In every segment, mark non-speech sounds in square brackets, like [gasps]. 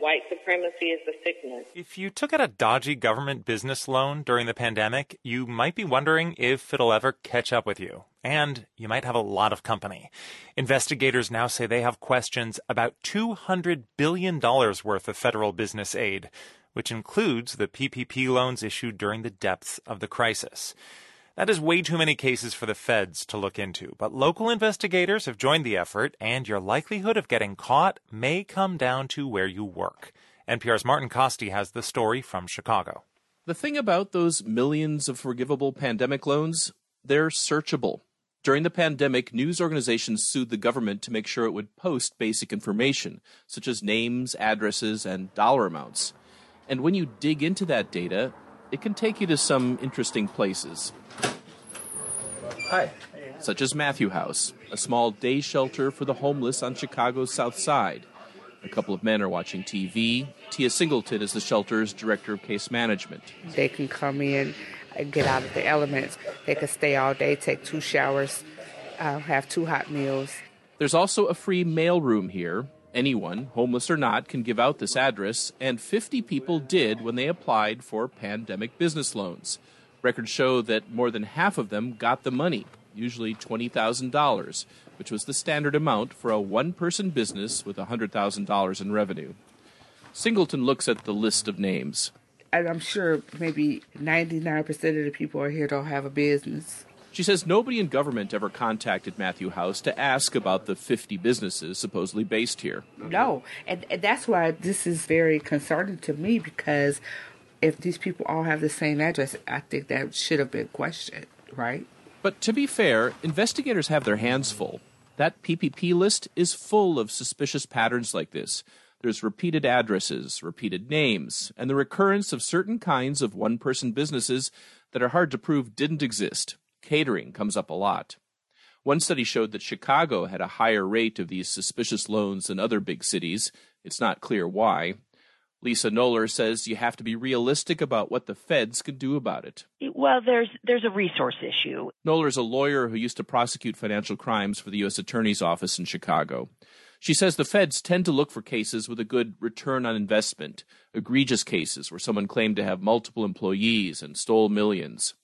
White supremacy is a sickness. If you took out a dodgy government business loan during the pandemic, you might be wondering if it'll ever catch up with you. And you might have a lot of company. Investigators now say they have questions about $200 billion worth of federal business aid which includes the PPP loans issued during the depths of the crisis. That is way too many cases for the feds to look into, but local investigators have joined the effort, and your likelihood of getting caught may come down to where you work. NPR's Martin Kaste has the story from Chicago. The thing about those millions of forgivable pandemic loans, they're searchable. During the pandemic, news organizations sued the government to make sure it would post basic information, such as names, addresses, and dollar amounts. And when you dig into that data, it can take you to some interesting places. Hi. Such as Matthew House, a small day shelter for the homeless on Chicago's South Side. A couple of men are watching TV. Tia Singleton is the shelter's director of case management. They can come in and get out of the elements. They can stay all day, take two showers, uh, have two hot meals. There's also a free mail room here, Anyone, homeless or not, can give out this address, and 50 people did when they applied for pandemic business loans. Records show that more than half of them got the money, usually $20,000, which was the standard amount for a one person business with $100,000 in revenue. Singleton looks at the list of names. And I'm sure maybe 99% of the people are here don't have a business. She says nobody in government ever contacted Matthew House to ask about the 50 businesses supposedly based here. No, and, and that's why this is very concerning to me because if these people all have the same address, I think that should have been questioned, right? But to be fair, investigators have their hands full. That PPP list is full of suspicious patterns like this. There's repeated addresses, repeated names, and the recurrence of certain kinds of one person businesses that are hard to prove didn't exist. Catering comes up a lot. One study showed that Chicago had a higher rate of these suspicious loans than other big cities. It's not clear why. Lisa Noller says you have to be realistic about what the feds can do about it. Well, there's there's a resource issue. Noller's a lawyer who used to prosecute financial crimes for the U.S. Attorney's Office in Chicago. She says the feds tend to look for cases with a good return on investment, egregious cases where someone claimed to have multiple employees and stole millions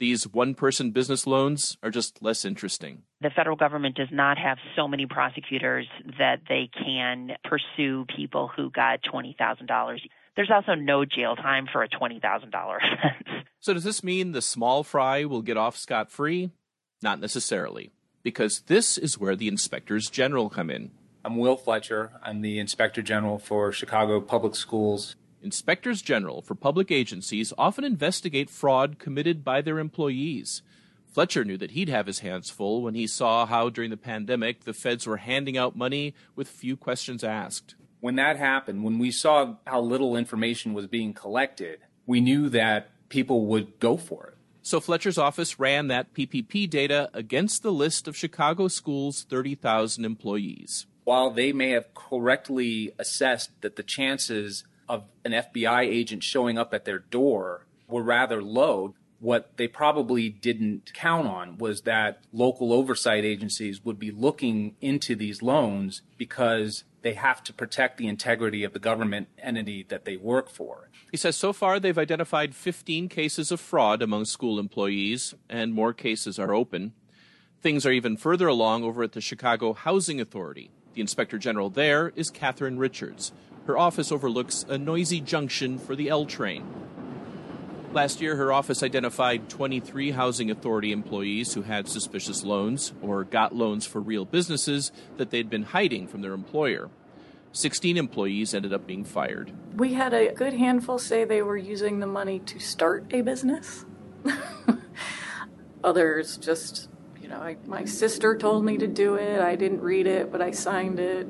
these one person business loans are just less interesting. The federal government does not have so many prosecutors that they can pursue people who got $20,000. There's also no jail time for a $20,000 offense. [laughs] So, does this mean the small fry will get off scot free? Not necessarily, because this is where the inspectors general come in. I'm Will Fletcher. I'm the inspector general for Chicago Public Schools. Inspectors general for public agencies often investigate fraud committed by their employees. Fletcher knew that he'd have his hands full when he saw how, during the pandemic, the feds were handing out money with few questions asked. When that happened, when we saw how little information was being collected, we knew that people would go for it. So Fletcher's office ran that PPP data against the list of Chicago schools' 30,000 employees. While they may have correctly assessed that the chances of an FBI agent showing up at their door were rather low. What they probably didn't count on was that local oversight agencies would be looking into these loans because they have to protect the integrity of the government entity that they work for. He says so far they've identified 15 cases of fraud among school employees, and more cases are open. Things are even further along over at the Chicago Housing Authority. The inspector general there is Catherine Richards, her office overlooks a noisy junction for the L train. Last year, her office identified 23 Housing Authority employees who had suspicious loans or got loans for real businesses that they'd been hiding from their employer. 16 employees ended up being fired. We had a good handful say they were using the money to start a business. [laughs] Others just, you know, I, my sister told me to do it. I didn't read it, but I signed it.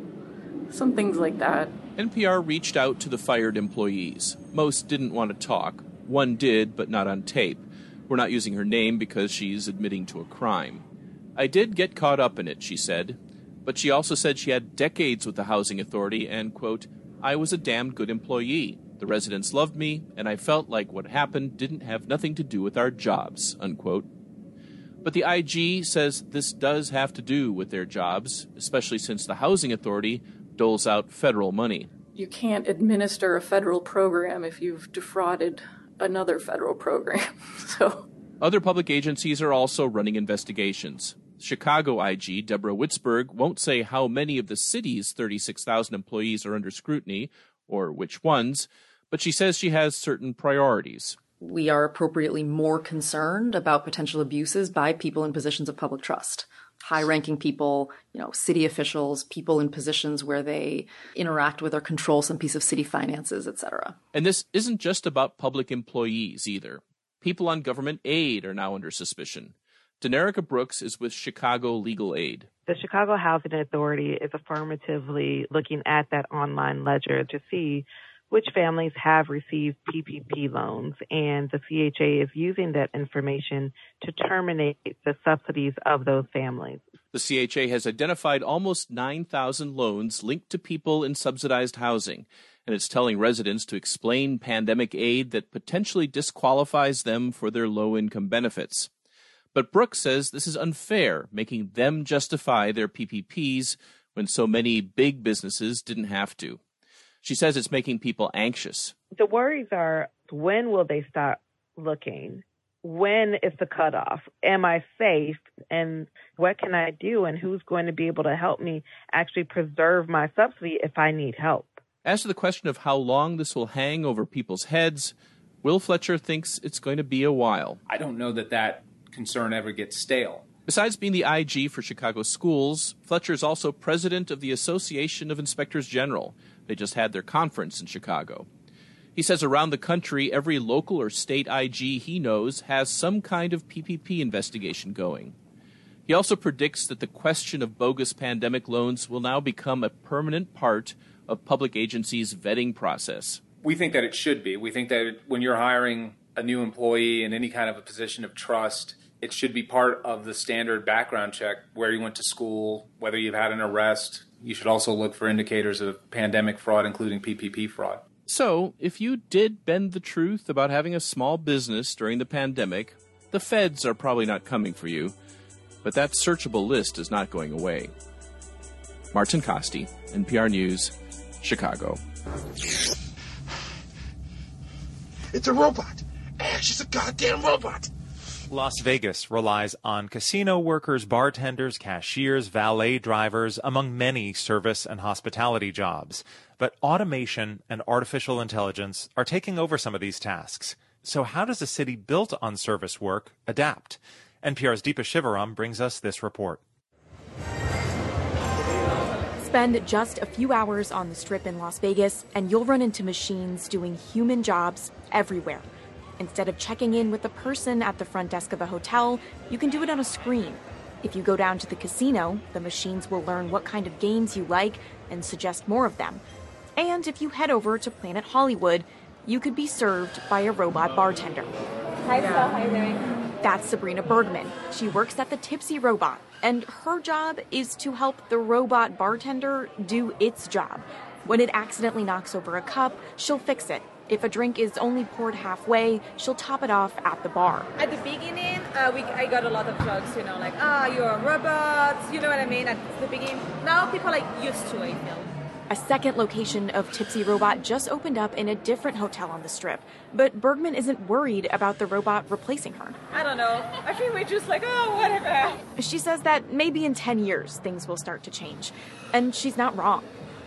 Some things like that. NPR reached out to the fired employees. Most didn't want to talk. One did, but not on tape. We're not using her name because she's admitting to a crime. I did get caught up in it, she said. But she also said she had decades with the Housing Authority and, quote, I was a damned good employee. The residents loved me, and I felt like what happened didn't have nothing to do with our jobs, unquote. But the IG says this does have to do with their jobs, especially since the Housing Authority doles out federal money. You can't administer a federal program if you've defrauded another federal program. [laughs] so other public agencies are also running investigations. Chicago IG Deborah Witzburg won't say how many of the city's 36,000 employees are under scrutiny or which ones, but she says she has certain priorities. We are appropriately more concerned about potential abuses by people in positions of public trust high ranking people, you know, city officials, people in positions where they interact with or control some piece of city finances, etc. And this isn't just about public employees either. People on government aid are now under suspicion. Denerica Brooks is with Chicago Legal Aid. The Chicago Housing Authority is affirmatively looking at that online ledger to see which families have received PPP loans, and the CHA is using that information to terminate the subsidies of those families. The CHA has identified almost 9,000 loans linked to people in subsidized housing, and it's telling residents to explain pandemic aid that potentially disqualifies them for their low income benefits. But Brooks says this is unfair, making them justify their PPPs when so many big businesses didn't have to. She says it's making people anxious. The worries are when will they start looking? When is the cutoff? Am I safe? And what can I do? And who's going to be able to help me actually preserve my subsidy if I need help? As to the question of how long this will hang over people's heads, Will Fletcher thinks it's going to be a while. I don't know that that concern ever gets stale. Besides being the IG for Chicago schools, Fletcher is also president of the Association of Inspectors General, they just had their conference in Chicago. He says around the country, every local or state IG he knows has some kind of PPP investigation going. He also predicts that the question of bogus pandemic loans will now become a permanent part of public agencies' vetting process. We think that it should be. We think that when you're hiring a new employee in any kind of a position of trust, it should be part of the standard background check where you went to school, whether you've had an arrest, you should also look for indicators of pandemic fraud, including PPP fraud. So, if you did bend the truth about having a small business during the pandemic, the feds are probably not coming for you, but that searchable list is not going away. Martin Kaste, NPR News, Chicago. It's a robot! Ash is a goddamn robot! Las Vegas relies on casino workers, bartenders, cashiers, valet drivers, among many service and hospitality jobs. But automation and artificial intelligence are taking over some of these tasks. So how does a city built on service work adapt? NPR's Deepa Shivaram brings us this report. Spend just a few hours on the strip in Las Vegas, and you'll run into machines doing human jobs everywhere Instead of checking in with the person at the front desk of a hotel, you can do it on a screen. If you go down to the casino, the machines will learn what kind of games you like and suggest more of them. And if you head over to Planet Hollywood, you could be served by a robot bartender. Hi, Phil. How are you doing? That's Sabrina Bergman. She works at the Tipsy Robot, and her job is to help the robot bartender do its job. When it accidentally knocks over a cup, she'll fix it if a drink is only poured halfway, she'll top it off at the bar. At the beginning, uh, we, I got a lot of jokes, you know, like, ah, oh, you're a robot, you know what I mean? At the beginning, now people are like used to it, you know. A second location of Tipsy Robot just opened up in a different hotel on the strip. But Bergman isn't worried about the robot replacing her. I don't know. I think we're just like, oh, whatever. She says that maybe in 10 years things will start to change. And she's not wrong.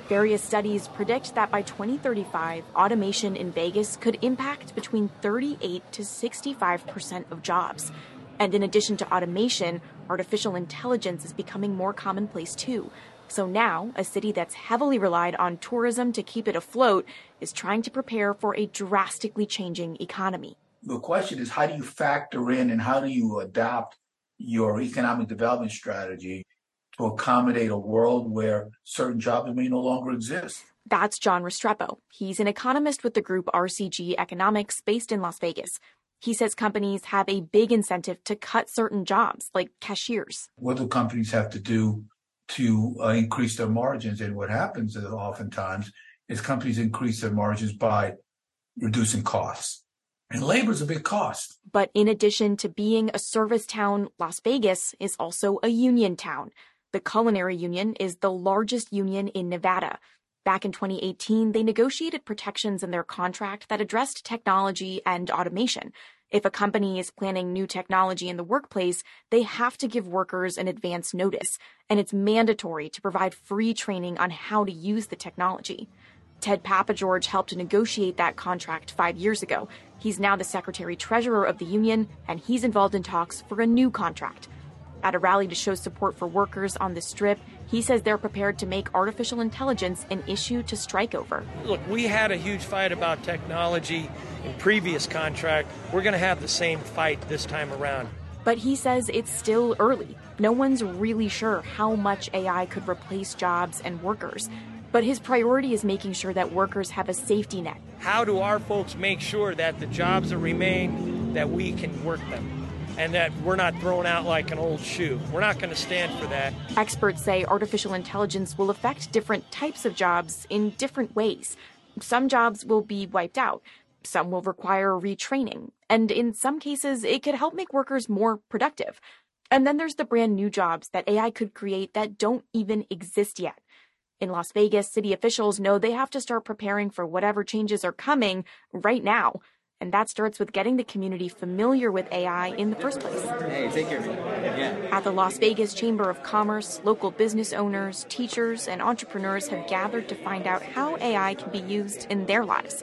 Various studies predict that by 2035, automation in Vegas could impact between 38 to 65% of jobs. And in addition to automation, artificial intelligence is becoming more commonplace too. So now, a city that's heavily relied on tourism to keep it afloat is trying to prepare for a drastically changing economy. The question is how do you factor in and how do you adopt your economic development strategy to accommodate a world where certain jobs may no longer exist. That's John Restrepo. He's an economist with the group RCG Economics based in Las Vegas. He says companies have a big incentive to cut certain jobs, like cashiers. What do companies have to do to uh, increase their margins? And what happens is oftentimes is companies increase their margins by reducing costs. And labor is a big cost. But in addition to being a service town, Las Vegas is also a union town. The Culinary Union is the largest union in Nevada. Back in 2018, they negotiated protections in their contract that addressed technology and automation. If a company is planning new technology in the workplace, they have to give workers an advance notice, and it's mandatory to provide free training on how to use the technology. Ted Papageorge helped negotiate that contract five years ago. He's now the secretary treasurer of the union, and he's involved in talks for a new contract. At a rally to show support for workers on the strip, he says they're prepared to make artificial intelligence an issue to strike over. Look, we had a huge fight about technology in previous contract. We're going to have the same fight this time around. But he says it's still early. No one's really sure how much AI could replace jobs and workers. But his priority is making sure that workers have a safety net. How do our folks make sure that the jobs that remain that we can work them? And that we're not thrown out like an old shoe. We're not going to stand for that. Experts say artificial intelligence will affect different types of jobs in different ways. Some jobs will be wiped out, some will require retraining, and in some cases, it could help make workers more productive. And then there's the brand new jobs that AI could create that don't even exist yet. In Las Vegas, city officials know they have to start preparing for whatever changes are coming right now and that starts with getting the community familiar with AI in the first place. Hey, take care. Yeah. At the Las Vegas Chamber of Commerce, local business owners, teachers, and entrepreneurs have gathered to find out how AI can be used in their lives.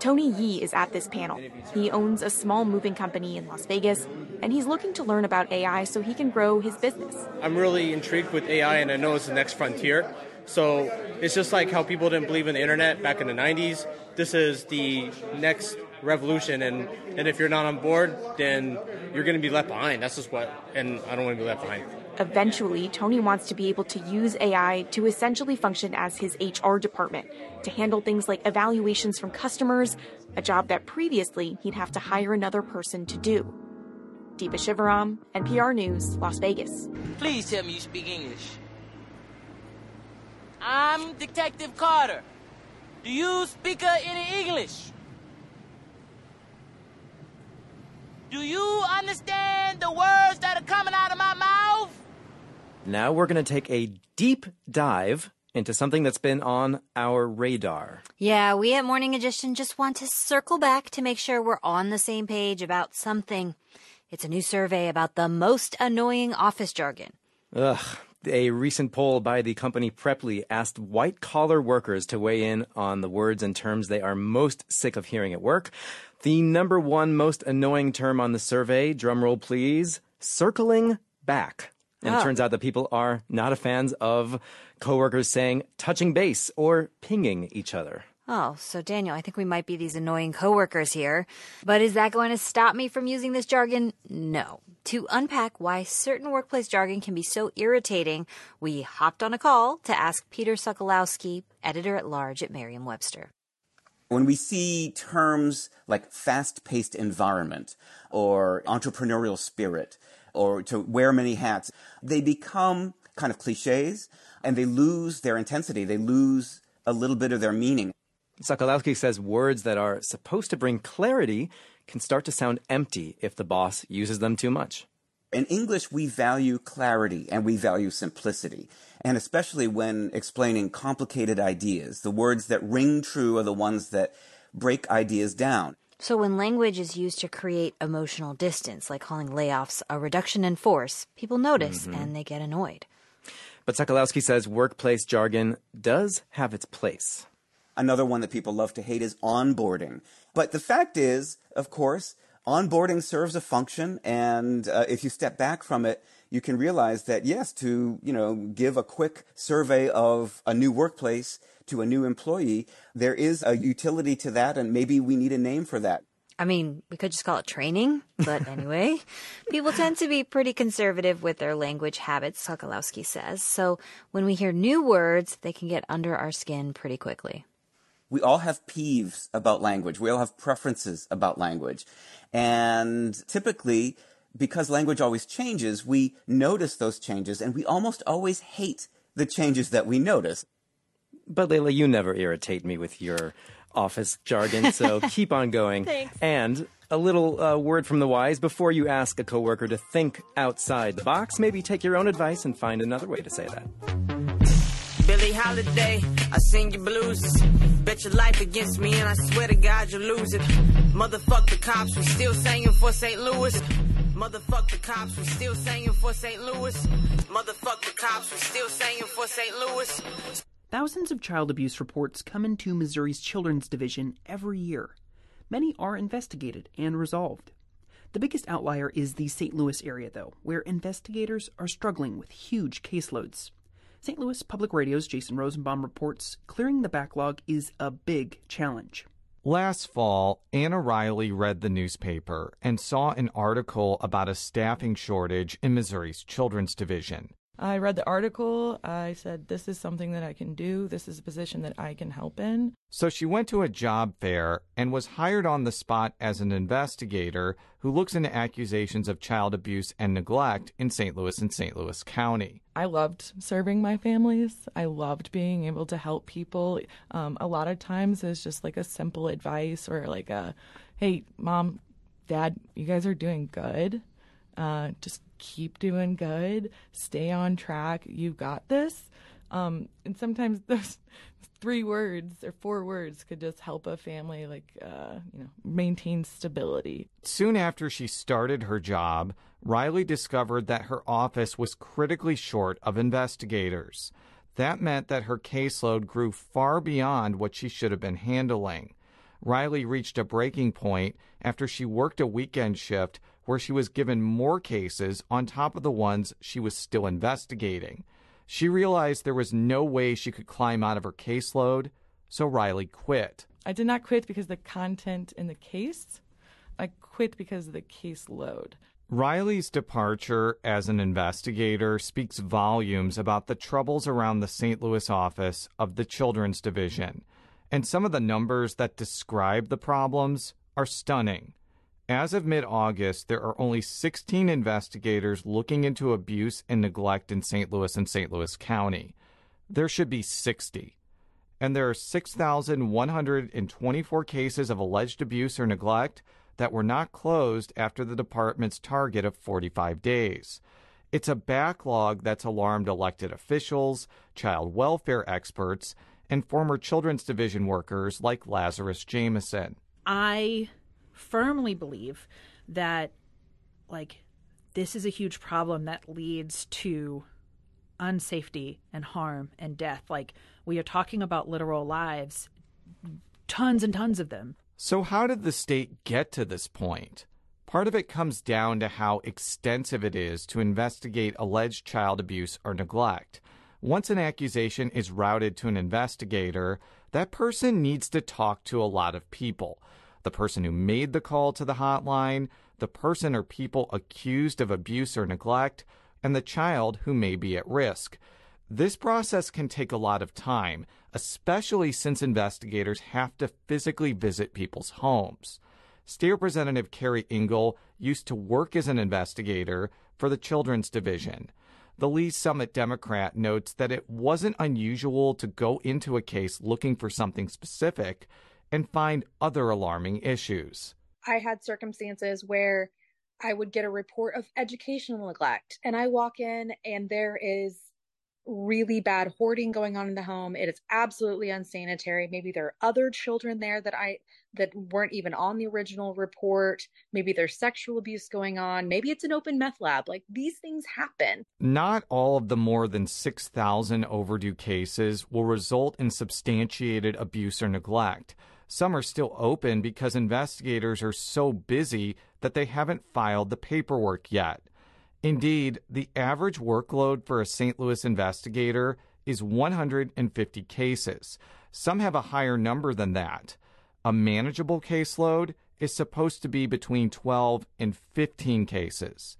Tony Yee is at this panel. He owns a small moving company in Las Vegas, and he's looking to learn about AI so he can grow his business. I'm really intrigued with AI, and I know it's the next frontier. So it's just like how people didn't believe in the internet back in the 90s. This is the next revolution and and if you're not on board then you're going to be left behind. That's just what and i don't want to be left behind. Eventually tony wants to be able to use ai to essentially function as his hr department to handle things like evaluations from customers a job that previously he'd have to hire another person to do. Deepa shivaram npr news las vegas. Please tell me you speak english. I'm detective carter. Do you speak uh, any english Do you understand the words that are coming out of my mouth? Now we're going to take a deep dive into something that's been on our radar. Yeah, we at Morning Edition just want to circle back to make sure we're on the same page about something. It's a new survey about the most annoying office jargon. Ugh. A recent poll by the company Preply asked white collar workers to weigh in on the words and terms they are most sick of hearing at work. The number one most annoying term on the survey, drumroll please, circling back. And it ah. turns out that people are not a fans of coworkers saying touching base or pinging each other. Oh, so Daniel, I think we might be these annoying coworkers here. But is that going to stop me from using this jargon? No. To unpack why certain workplace jargon can be so irritating, we hopped on a call to ask Peter Sokolowski, editor at large at Merriam Webster. When we see terms like fast paced environment or entrepreneurial spirit or to wear many hats, they become kind of cliches and they lose their intensity. They lose a little bit of their meaning. Sokolowski says words that are supposed to bring clarity can start to sound empty if the boss uses them too much. In English, we value clarity and we value simplicity and especially when explaining complicated ideas. The words that ring true are the ones that break ideas down. So, when language is used to create emotional distance, like calling layoffs a reduction in force, people notice mm-hmm. and they get annoyed. But Sokolowski says workplace jargon does have its place. Another one that people love to hate is onboarding. But the fact is, of course, onboarding serves a function, and uh, if you step back from it, you can realize that yes, to you know give a quick survey of a new workplace to a new employee, there is a utility to that, and maybe we need a name for that. I mean, we could just call it training, but [laughs] anyway, people tend to be pretty conservative with their language habits, Sokolowski says. So when we hear new words, they can get under our skin pretty quickly. We all have peeves about language. We all have preferences about language. And typically, because language always changes, we notice those changes and we almost always hate the changes that we notice. But Layla, you never irritate me with your office jargon, so [laughs] keep on going. Thanks. And a little uh, word from the wise before you ask a coworker to think outside the box, maybe take your own advice and find another way to say that. Billie Holiday, I sing your blues. Bet your life against me, and I swear to God you'll lose it. Motherfuck the cops, we still singing for St. Louis. Motherfuck the cops, we still singing for St. Louis. Motherfuck the cops, we still singing for St. Louis. Thousands of child abuse reports come into Missouri's Children's Division every year. Many are investigated and resolved. The biggest outlier is the St. Louis area, though, where investigators are struggling with huge caseloads. St. Louis Public Radio's Jason Rosenbaum reports clearing the backlog is a big challenge. Last fall, Anna Riley read the newspaper and saw an article about a staffing shortage in Missouri's Children's Division. I read the article. I said, This is something that I can do. This is a position that I can help in. So she went to a job fair and was hired on the spot as an investigator who looks into accusations of child abuse and neglect in St. Louis and St. Louis County. I loved serving my families. I loved being able to help people. Um, a lot of times it's just like a simple advice or like a, hey, mom, dad, you guys are doing good. Uh, just keep doing good, stay on track. you've got this. Um, and sometimes [laughs] those three words or four words could just help a family, like uh, you know, maintain stability. Soon after she started her job, Riley discovered that her office was critically short of investigators. That meant that her caseload grew far beyond what she should have been handling. Riley reached a breaking point after she worked a weekend shift where she was given more cases on top of the ones she was still investigating. She realized there was no way she could climb out of her caseload, so Riley quit. I did not quit because of the content in the case. I quit because of the caseload. Riley's departure as an investigator speaks volumes about the troubles around the St. Louis office of the Children's Division, and some of the numbers that describe the problems are stunning. As of mid August, there are only 16 investigators looking into abuse and neglect in St. Louis and St. Louis County. There should be 60. And there are 6,124 cases of alleged abuse or neglect that were not closed after the department's target of 45 days. It's a backlog that's alarmed elected officials, child welfare experts, and former Children's Division workers like Lazarus Jameson. I firmly believe that like this is a huge problem that leads to unsafety and harm and death like we are talking about literal lives tons and tons of them So, how did the state get to this point? Part of it comes down to how extensive it is to investigate alleged child abuse or neglect. Once an accusation is routed to an investigator, that person needs to talk to a lot of people the person who made the call to the hotline, the person or people accused of abuse or neglect, and the child who may be at risk. This process can take a lot of time, especially since investigators have to physically visit people's homes. State Representative Keri Ingle used to work as an investigator for the Children's Division. The Lee's Summit Democrat notes that it wasn't unusual to go into a case looking for something specific and find other alarming issues. I had circumstances where I would get a report of educational neglect, and I walk in and there is really bad hoarding going on in the home. It is absolutely unsanitary. Maybe there are other children there that I that weren't even on the original report. Maybe there's sexual abuse going on. Maybe it's an open meth lab. Like these things happen. Not all of the more than 6,000 overdue cases will result in substantiated abuse or neglect. Some are still open because investigators are so busy that they haven't filed the paperwork yet. Indeed, the average workload for a St. Louis investigator is 150 cases. Some have a higher number than that. A manageable caseload is supposed to be between 12 and 15 cases.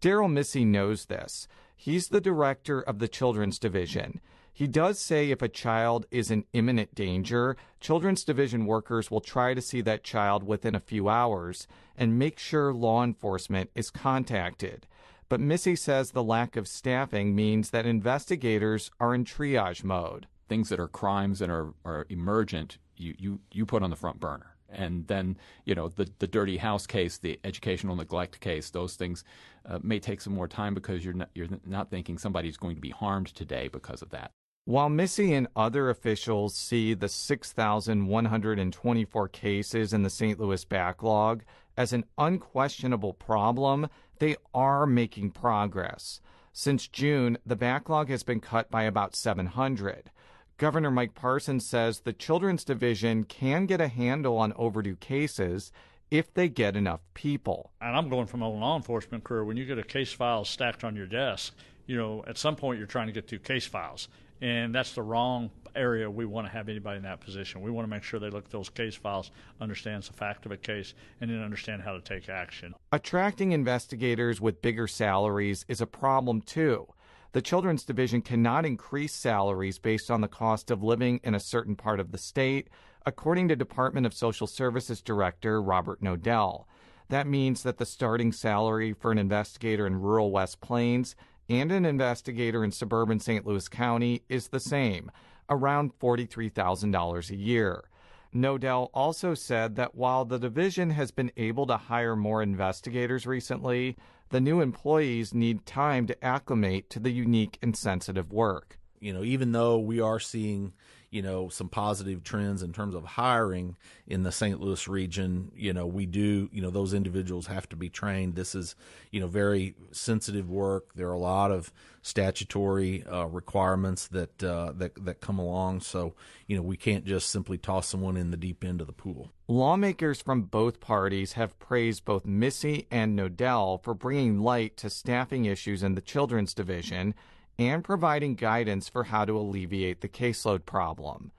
Darrell Missey knows this. He's the director of the Children's Division. He does say if a child is in imminent danger, Children's Division workers will try to see that child within a few hours and make sure law enforcement is contacted. But Missey says the lack of staffing means that investigators are in triage mode. Things that are crimes and are, are emergent, you, you, you put on the front burner and then you know the the dirty house case, the educational neglect case, those things uh, may take some more time because you're not, you're not thinking somebody's going to be harmed today because of that. While Missey and other officials see the 6,124 cases in the St. Louis backlog as an unquestionable problem, they are making progress. Since June, the backlog has been cut by about 700. Governor Mike Parsons says the Children's Division can get a handle on overdue cases if they get enough people. And I'm going from a law enforcement career. When you get a case file stacked on your desk, you know, at some point you're trying to get through case files. And that's the wrong area we want to have anybody in that position. We want to make sure they look at those case files, understands the fact of a case, and then understand how to take action. Attracting investigators with bigger salaries is a problem too. The Children's Division cannot increase salaries based on the cost of living in a certain part of the state, according to Department of Social Services Director Robert Knodell. That means that the starting salary for an investigator in rural West Plains and an investigator in suburban St. Louis County is the same, around $43,000 a year. Knodell also said that while the division has been able to hire more investigators recently, the new employees need time to acclimate to the unique and sensitive work. You know, even though we are seeing, you know, some positive trends in terms of hiring in the St. Louis region, you know, we do, you know, those individuals have to be trained. This is, you know, very sensitive work. There are a lot of statutory uh, requirements that uh, that that come along. So, you know, we can't just simply toss someone in the deep end of the pool. Lawmakers from both parties have praised both Missey and Knodell for bringing light to staffing issues in the Children's Division and providing guidance for how to alleviate the caseload problem.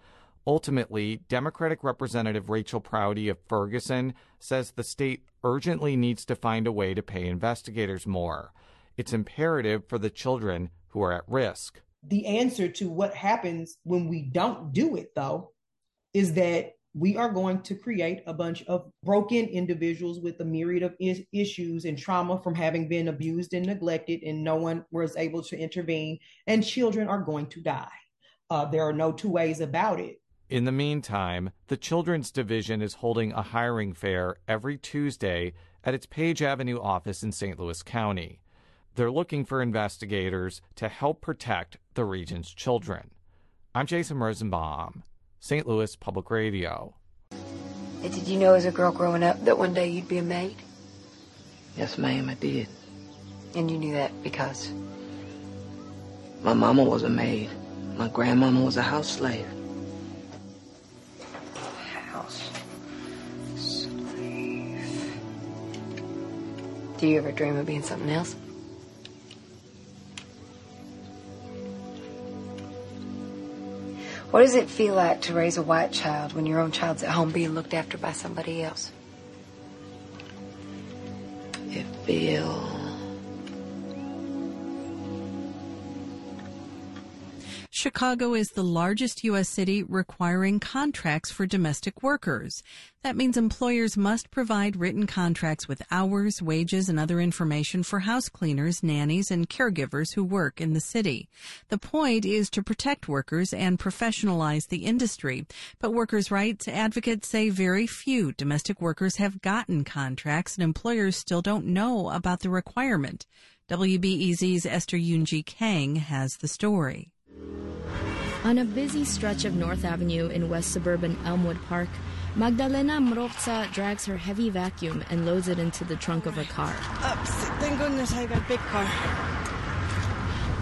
Ultimately, Democratic Representative Rachel Proudie of Ferguson says the state urgently needs to find a way to pay investigators more. It's imperative for the children who are at risk. The answer to what happens when we don't do it, though, is that we are going to create a bunch of broken individuals with a myriad of is- issues and trauma from having been abused and neglected, and no one was able to intervene, and children are going to die. Uh, there are no two ways about it. In the meantime, the Children's Division is holding a hiring fair every Tuesday at its Page Avenue office in St. Louis County. They're looking for investigators to help protect the region's children. I'm Jason Rosenbaum. St. Louis Public Radio. Did you know as a girl growing up that one day you'd be a maid? Yes, ma'am, I did. And you knew that because? My mama was a maid. My grandmama was a house slave. House slave. Do you ever dream of being something else? What does it feel like to raise a white child when your own child's at home being looked after by somebody else? It feels. Chicago is the largest U.S. city requiring contracts for domestic workers. That means employers must provide written contracts with hours, wages, and other information for house cleaners, nannies, and caregivers who work in the city. The point is to protect workers and professionalize the industry. But workers' rights advocates say very few domestic workers have gotten contracts and employers still don't know about the requirement. WBEZ's Esther Yunji Kang has the story. On a busy stretch of North Avenue in west suburban Elmwood Park, Magdalena Mrovca drags her heavy vacuum and loads it into the trunk of her car. Oops, thank goodness I got big car.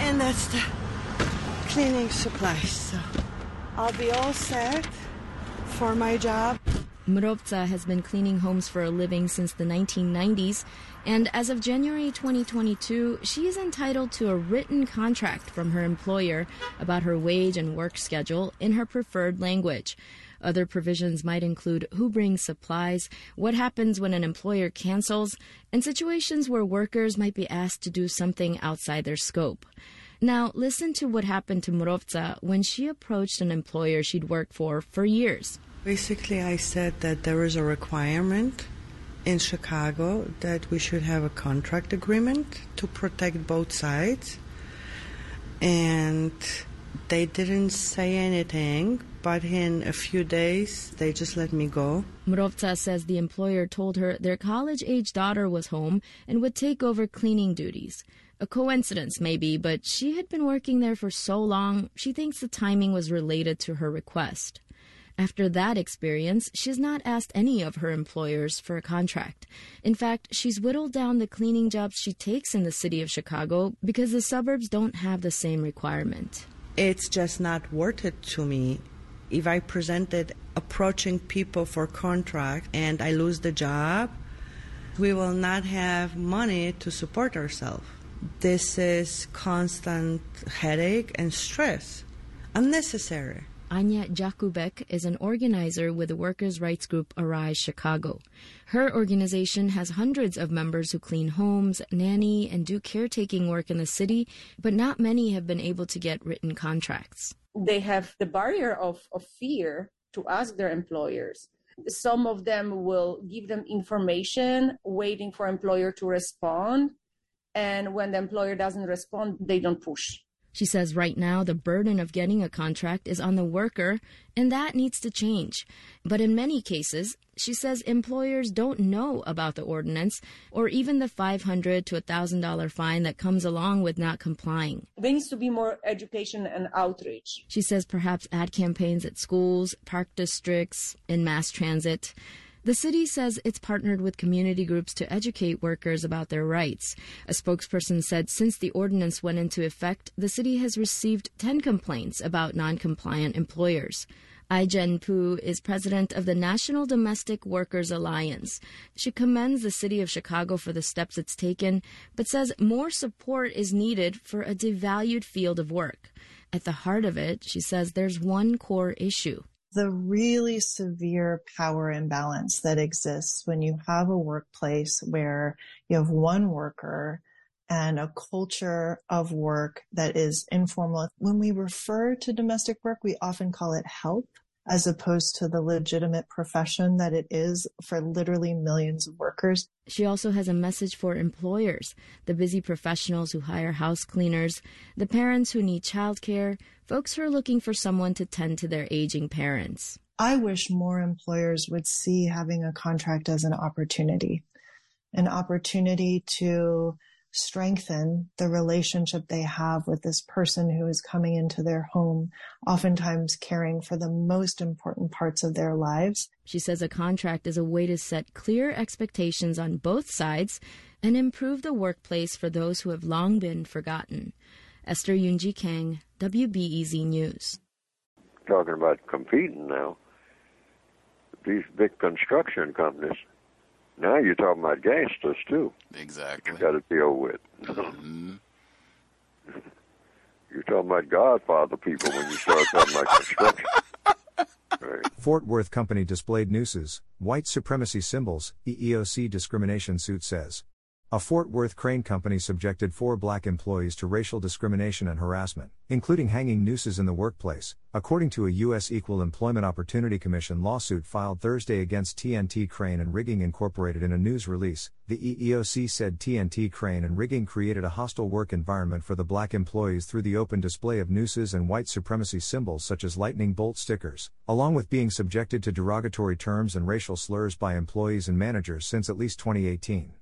And that's the cleaning supplies, so I'll be all set for my job. Mrovca has been cleaning homes for a living since the 1990s, and as of January 2022, she is entitled to a written contract from her employer about her wage and work schedule in her preferred language. Other provisions might include who brings supplies, what happens when an employer cancels, and situations where workers might be asked to do something outside their scope. Now, listen to what happened to Murovtsa when she approached an employer she'd worked for for years. Basically, I said that there is a requirement in Chicago that we should have a contract agreement to protect both sides. And they didn't say anything, but in a few days, they just let me go. Murovtsa says the employer told her their college age daughter was home and would take over cleaning duties. A coincidence, maybe, but she had been working there for so long, she thinks the timing was related to her request. After that experience, she's not asked any of her employers for a contract. In fact, she's whittled down the cleaning jobs she takes in the city of Chicago because the suburbs don't have the same requirement. It's just not worth it to me. If I presented approaching people for contract and I lose the job, we will not have money to support ourselves. This is constant headache and stress, unnecessary. Anya Jakubek is an organizer with the workers' rights group Arise Chicago. Her organization has hundreds of members who clean homes, nanny, and do caretaking work in the city, but not many have been able to get written contracts. They have the barrier of, of fear to ask their employers. Some of them will give them information, waiting for employer to respond and when the employer doesn't respond, they don't push. She says right now the burden of getting a contract is on the worker, and that needs to change. But in many cases, she says employers don't know about the ordinance or even the $500 to $1,000 fine that comes along with not complying. There needs to be more education and outreach. She says perhaps ad campaigns at schools, park districts, in mass transit. The city says it's partnered with community groups to educate workers about their rights. A spokesperson said since the ordinance went into effect, the city has received 10 complaints about non-compliant employers. Ai-jen Poo is president of the National Domestic Workers Alliance. She commends the city of Chicago for the steps it's taken, but says more support is needed for a devalued field of work. At the heart of it, she says there's one core issue the really severe power imbalance that exists when you have a workplace where you have one worker and a culture of work that is informal. When we refer to domestic work, we often call it help as opposed to the legitimate profession that it is for literally millions of workers. She also has a message for employers, the busy professionals who hire house cleaners, the parents who need childcare, folks who are looking for someone to tend to their aging parents. I wish more employers would see having a contract as an opportunity, an opportunity to strengthen the relationship they have with this person who is coming into their home, oftentimes caring for the most important parts of their lives. She says a contract is a way to set clear expectations on both sides and improve the workplace for those who have long been forgotten. Esther Yunji Kang, WBEZ News. Talking about competing now, these big construction companies now you're talking about gangsters too. Exactly. You got to deal with. Mm-hmm. [laughs] you're talking about Godfather people when you start talking about construction. [laughs] Right. Fort Worth Company displayed nooses, white supremacy symbols, EEOC discrimination suit says. A Fort Worth crane company subjected four black employees to racial discrimination and harassment, including hanging nooses in the workplace, according to a U.S. Equal Employment Opportunity Commission lawsuit filed Thursday against TNT Crane and Rigging Incorporated in a news release. The EEOC said TNT Crane and Rigging created a hostile work environment for the black employees through the open display of nooses and white supremacy symbols such as lightning bolt stickers, along with being subjected to derogatory terms and racial slurs by employees and managers since at least 2018.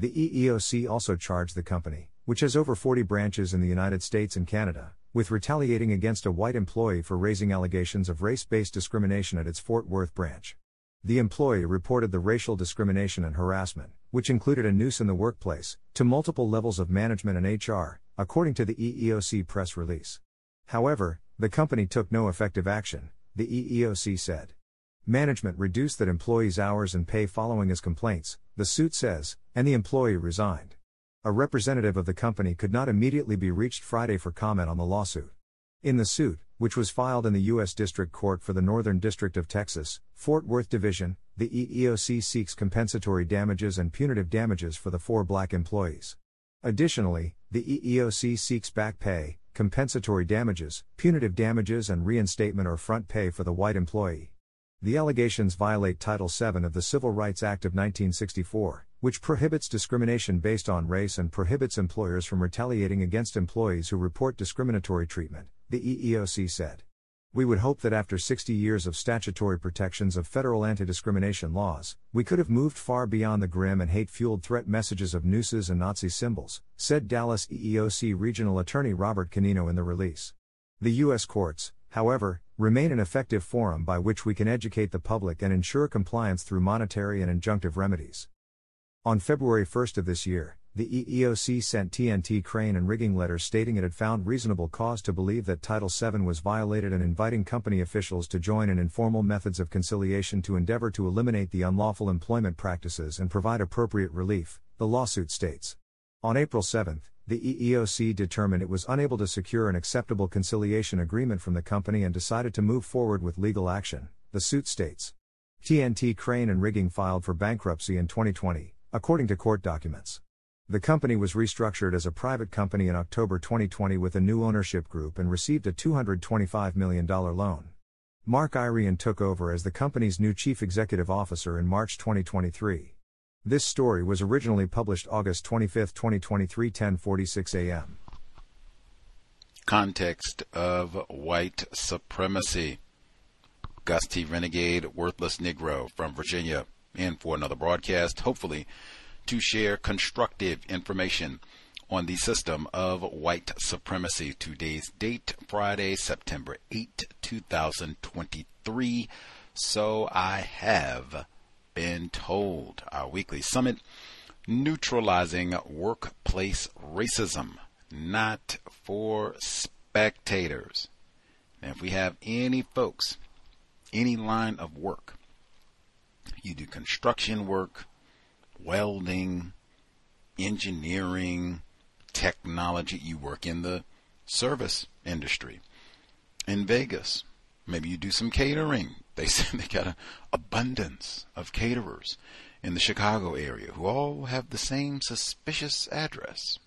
The EEOC also charged the company, which has over 40 branches in the United States and Canada, with retaliating against a white employee for raising allegations of race based discrimination at its Fort Worth branch. The employee reported the racial discrimination and harassment, which included a noose in the workplace, to multiple levels of management and HR, according to the EEOC press release. However, the company took no effective action, the EEOC said. Management reduced that employee's hours and pay following his complaints, the suit says, and the employee resigned. A representative of the company could not immediately be reached Friday for comment on the lawsuit. In the suit, which was filed in the U.S. District Court for the Northern District of Texas, Fort Worth Division, the EEOC seeks compensatory damages and punitive damages for the four black employees. Additionally, the EEOC seeks back pay, compensatory damages, punitive damages, and reinstatement or front pay for the white employee. The allegations violate Title VII of the Civil Rights Act of 1964, which prohibits discrimination based on race and prohibits employers from retaliating against employees who report discriminatory treatment, the EEOC said. We would hope that after 60 years of statutory protections of federal anti discrimination laws, we could have moved far beyond the grim and hate fueled threat messages of nooses and Nazi symbols, said Dallas EEOC Regional Attorney Robert Canino in the release. The U.S. courts, however, remain an effective forum by which we can educate the public and ensure compliance through monetary and injunctive remedies. On February 1st of this year, the EEOC sent TNT Crane and Rigging letters stating it had found reasonable cause to believe that Title VII was violated and inviting company officials to join in informal methods of conciliation to endeavor to eliminate the unlawful employment practices and provide appropriate relief, the lawsuit states. On April 7, the EEOC determined it was unable to secure an acceptable conciliation agreement from the company and decided to move forward with legal action, the suit states. TNT Crane and Rigging filed for bankruptcy in 2020, according to court documents. The company was restructured as a private company in October 2020 with a new ownership group and received a $225 million loan. Mark Irian took over as the company's new chief executive officer in March 2023. This story was originally published August 25, 2023, 10:46 a.m. Context of white supremacy. Gus T. Renegade, worthless Negro from Virginia, in for another broadcast, hopefully to share constructive information on the system of white supremacy. Today's date, Friday, September 8, 2023. So I have been told. Our weekly summit, neutralizing workplace racism, not for spectators. Now, if we have any folks, any line of work, you do construction work, welding, engineering, technology. You work in the service industry. In Vegas, maybe you do some catering. They [laughs] say they got an abundance of caterers in the Chicago area who all have the same suspicious address.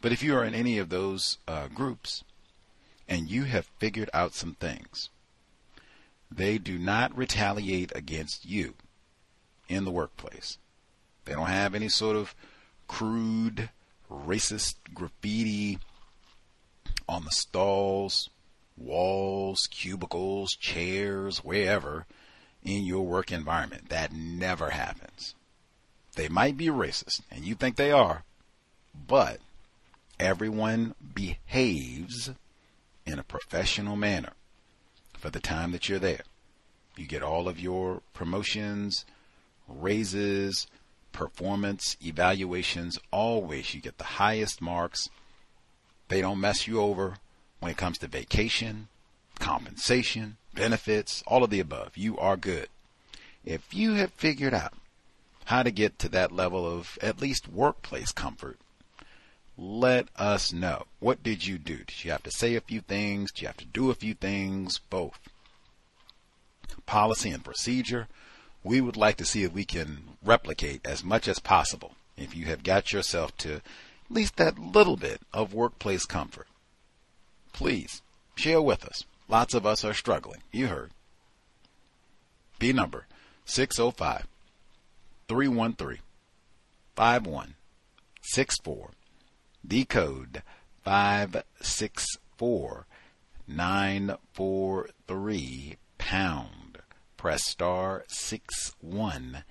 But if you are in any of those uh, groups and you have figured out some things, they do not retaliate against you in the workplace. They don't have any sort of crude, racist graffiti on the stalls, walls, cubicles, chairs, wherever in your work environment. That never happens. They might be racist, and you think they are, but everyone behaves in a professional manner for the time that you're there. You get all of your promotions, raises, performance evaluations, always you get the highest marks. They don't mess you over when it comes to vacation, compensation, benefits, all of the above. You are good. If you have figured out how to get to that level of at least workplace comfort, let us know. What did you do? Did you have to say a few things? Did you have to do a few things? Both. Policy and procedure we would like to see if we can replicate as much as possible if you have got yourself to at least that little bit of workplace comfort. Please share with us. Lots of us are struggling. You heard. B number 605 313 5164. D code 564 943 pound press star 6 1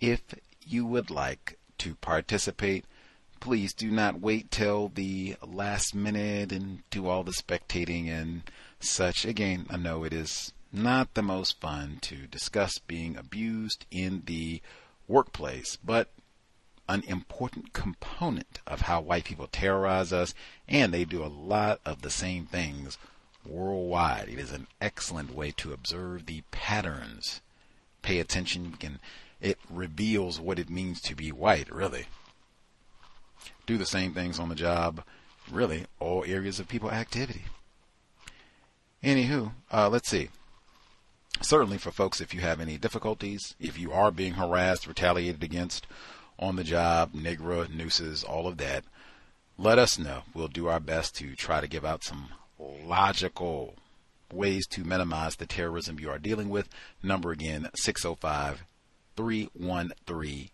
if you would like to participate. Please do not wait till the last minute and do all the spectating and such. Again, I know it is not the most fun to discuss being abused in the workplace, but an important component of how white people terrorize us, and they do a lot of the same things worldwide. It is an excellent way to observe the patterns. Pay attention, and it reveals what it means to be white, really. Do the same things on the job, really, all areas of people activity. Anywho, uh, let's see. Certainly for folks, if you have any difficulties, if you are being harassed, retaliated against on the job, NIGRA, nooses, all of that, let us know. We'll do our best to try to give out some logical ways to minimize the terrorism you are dealing with. Number again, 605 313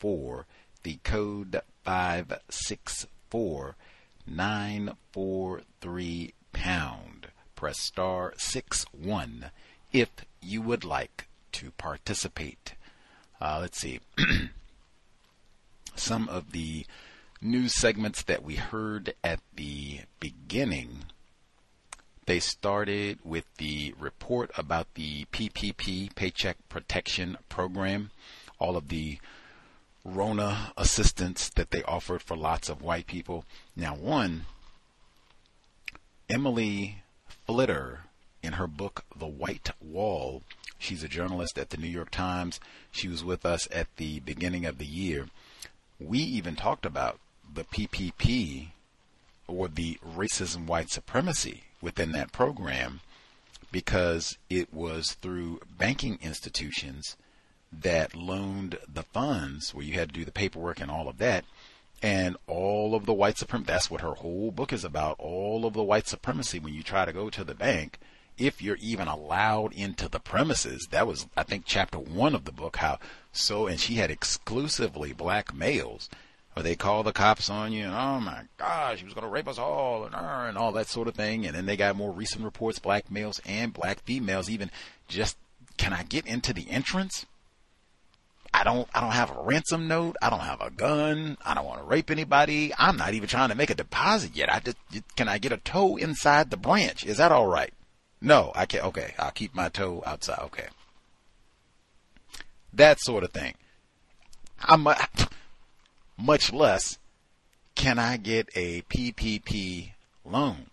5164. The code five six four nine four three pound. Press star 6 1 if you would like to participate. Uh, let's see. [clears throat] Some of the news segments that we heard at the beginning. They started with the report about the PPP, Paycheck Protection Program, all of the Rona assistance that they offered for lots of white people. Now, one, Emily Flitter, in her book, The White Wall, she's a journalist at the New York Times. She was with us at the beginning of the year. We even talked about the PPP or the racism white supremacy within that program because it was through banking institutions that loaned the funds where you had to do the paperwork and all of that. And all of the white supremacy, that's what her whole book is about. All of the white supremacy when you try to go to the bank, if you're even allowed into the premises, that was, I think, chapter one of the book, how so, and she had exclusively black males or they call the cops on you, and oh my gosh, he was going to rape us all, and, uh, and all that sort of thing. And then they got more recent reports, black males and black females, even just, can I get into the entrance? I don't, I don't have a ransom note. I don't have a gun. I don't want to rape anybody. I'm not even trying to make a deposit yet. I just, can I get a toe inside the branch? Is that all right? No, I can't. Okay, I'll keep my toe outside. Okay. That sort of thing. I'm, [laughs] much less can I get a PPP loan.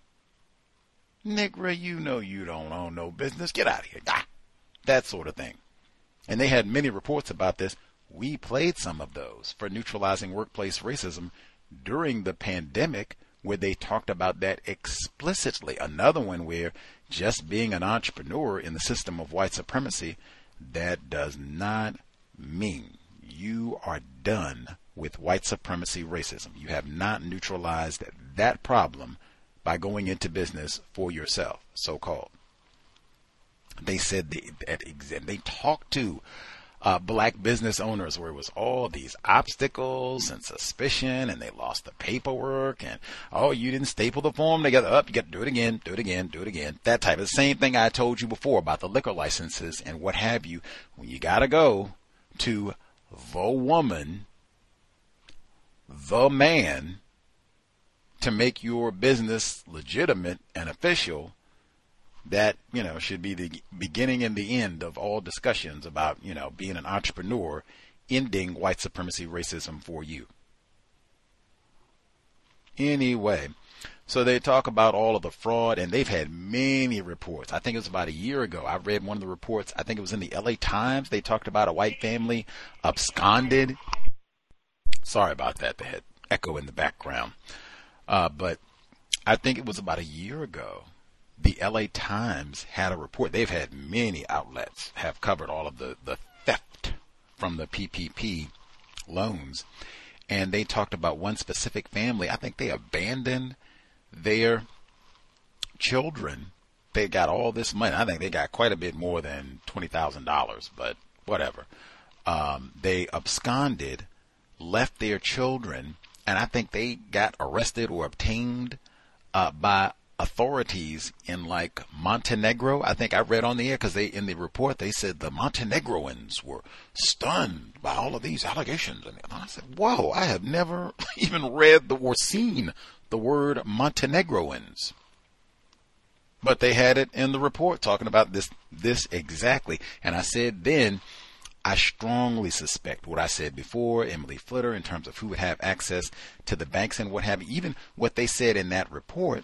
Nigga, you know you don't own no business. Get out of here. That sort of thing. And they had many reports about this. We played some of those for neutralizing workplace racism during the pandemic where they talked about that explicitly. Another one where just being an entrepreneur in the system of white supremacy, that does not mean you are done with white supremacy racism. You have not neutralized that problem by going into business for yourself, so called. They said they, they talked to uh, black business owners where it was all these obstacles and suspicion and they lost the paperwork and oh you didn't staple the form together. Up oh, you got to do it again do it again do it again. That type of same thing i told you before about the liquor licenses and what have you. When you got to go to the woman the man to make your business legitimate and official, that, you know, should be the beginning and the end of all discussions about, you know, being an entrepreneur, ending white supremacy racism for you. Anyway, so they talk about all of the fraud, and they've had many reports. I think it was about a year ago. I read one of the reports. I think it was in the LA Times. They talked about a white family absconded Sorry about that. They had echo in the background. Uh, but I think it was about a year ago. The LA Times had a report. They've had many outlets have covered all of the, the theft from the PPP loans. And they talked about one specific family. I think they abandoned their children. They got all this money. I think they got quite a bit more than $20,000, but whatever. Um, they absconded left their children, and I think they got arrested or obtained uh, by authorities in like Montenegro. I think I read on the air because they in the report they said the Montenegroans were stunned by all of these allegations, and I said, "Whoa! I have never [laughs] even read the or seen the word Montenegroans." But they had it in the report talking about this this exactly, and I said then I strongly suspect what I said before, Emily Flitter, in terms of who would have access to the banks and what have you, even what they said in that report,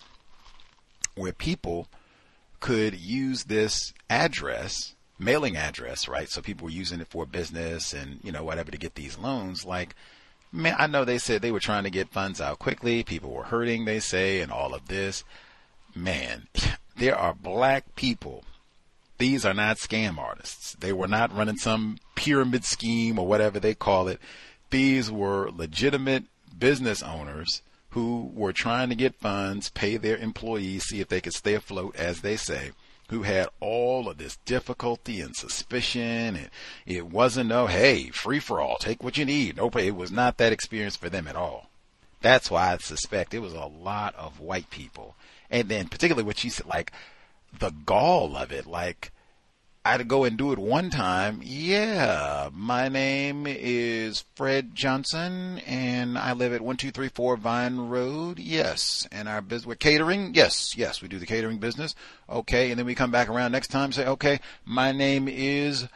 where people could use this address, mailing address, right? So people were using it for business and, you know, whatever to get these loans. Like, Man, I know they said they were trying to get funds out quickly. People were hurting, they say, and all of this. Man, [laughs] there are black people. These are not scam artists. They were not running some pyramid scheme or whatever they call it. These were legitimate business owners who were trying to get funds, pay their employees, see if they could stay afloat, as they say, who had all of this difficulty and suspicion. And it wasn't, oh, hey, free for all, take what you need. Nope, it was not that experience for them at all. That's why I suspect it was a lot of white people. And then, particularly what she said, like, the gall of it, like, I had to go and do it one time. Yeah, my name is Fred Johnson, and I live at one two three four Vine Road. Yes, and our business we're catering. Yes, yes, we do the catering business. Okay, and then we come back around next time. Say, okay, my name is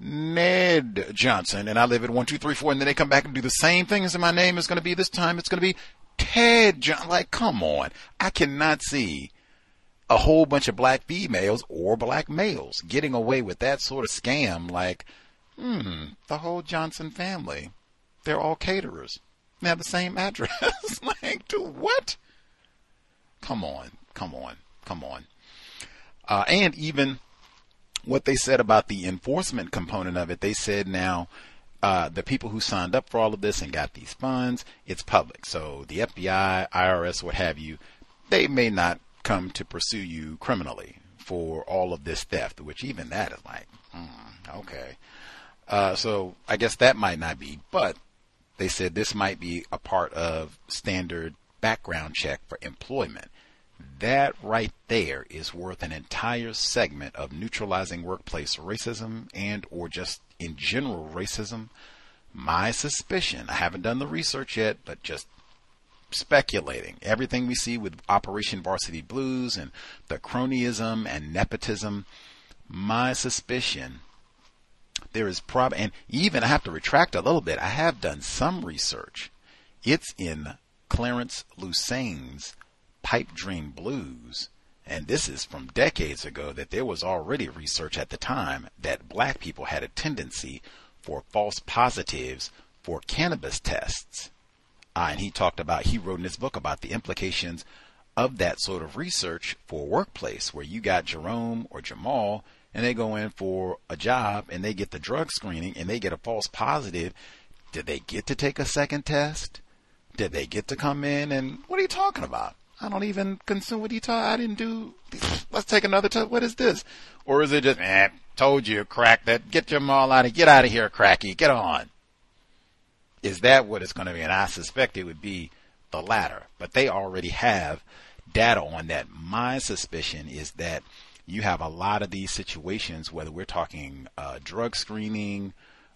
Ned Johnson, and I live at one two three four. And then they come back and do the same thing and say, my name is going to be this time. It's going to be Ted John. Like, come on, I cannot see a whole bunch of black females or black males getting away with that sort of scam like, hmm, the whole Johnson family, they're all caterers. They have the same address. [laughs] like, to what? Come on, come on, come on. Uh, and even what they said about the enforcement component of it, they said now uh, the people who signed up for all of this and got these funds, it's public. So the FBI, IRS, what have you, they may not come to pursue you criminally for all of this theft, which even that is like, mm, okay. Uh, so I guess that might not be, but they said this might be a part of standard background check for employment. That right there is worth an entire segment of neutralizing workplace racism and or just in general racism. My suspicion, I haven't done the research yet, but just speculating. Everything we see with Operation Varsity Blues and the cronyism and nepotism, my suspicion there is prob and even I have to retract a little bit. I have done some research. It's in Clarence Lusane's Pipe Dream Blues, and this is from decades ago that there was already research at the time that black people had a tendency for false positives for cannabis tests. Uh, and he talked about, he wrote in his book about the implications of that sort of research for a workplace where you got Jerome or Jamal and they go in for a job and they get the drug screening and they get a false positive. Did they get to take a second test? Did they get to come in and what are you talking about? I don't even consume what you talk. I didn't do. Let's take another test. What is this? Or is it just, eh, told you, crack that. Get your Jamal out of, get out of here, cracky. Get on. Is that what it's going to be? And I suspect it would be the latter. But they already have data on that. My suspicion is that you have a lot of these situations, whether we're talking uh, drug screening,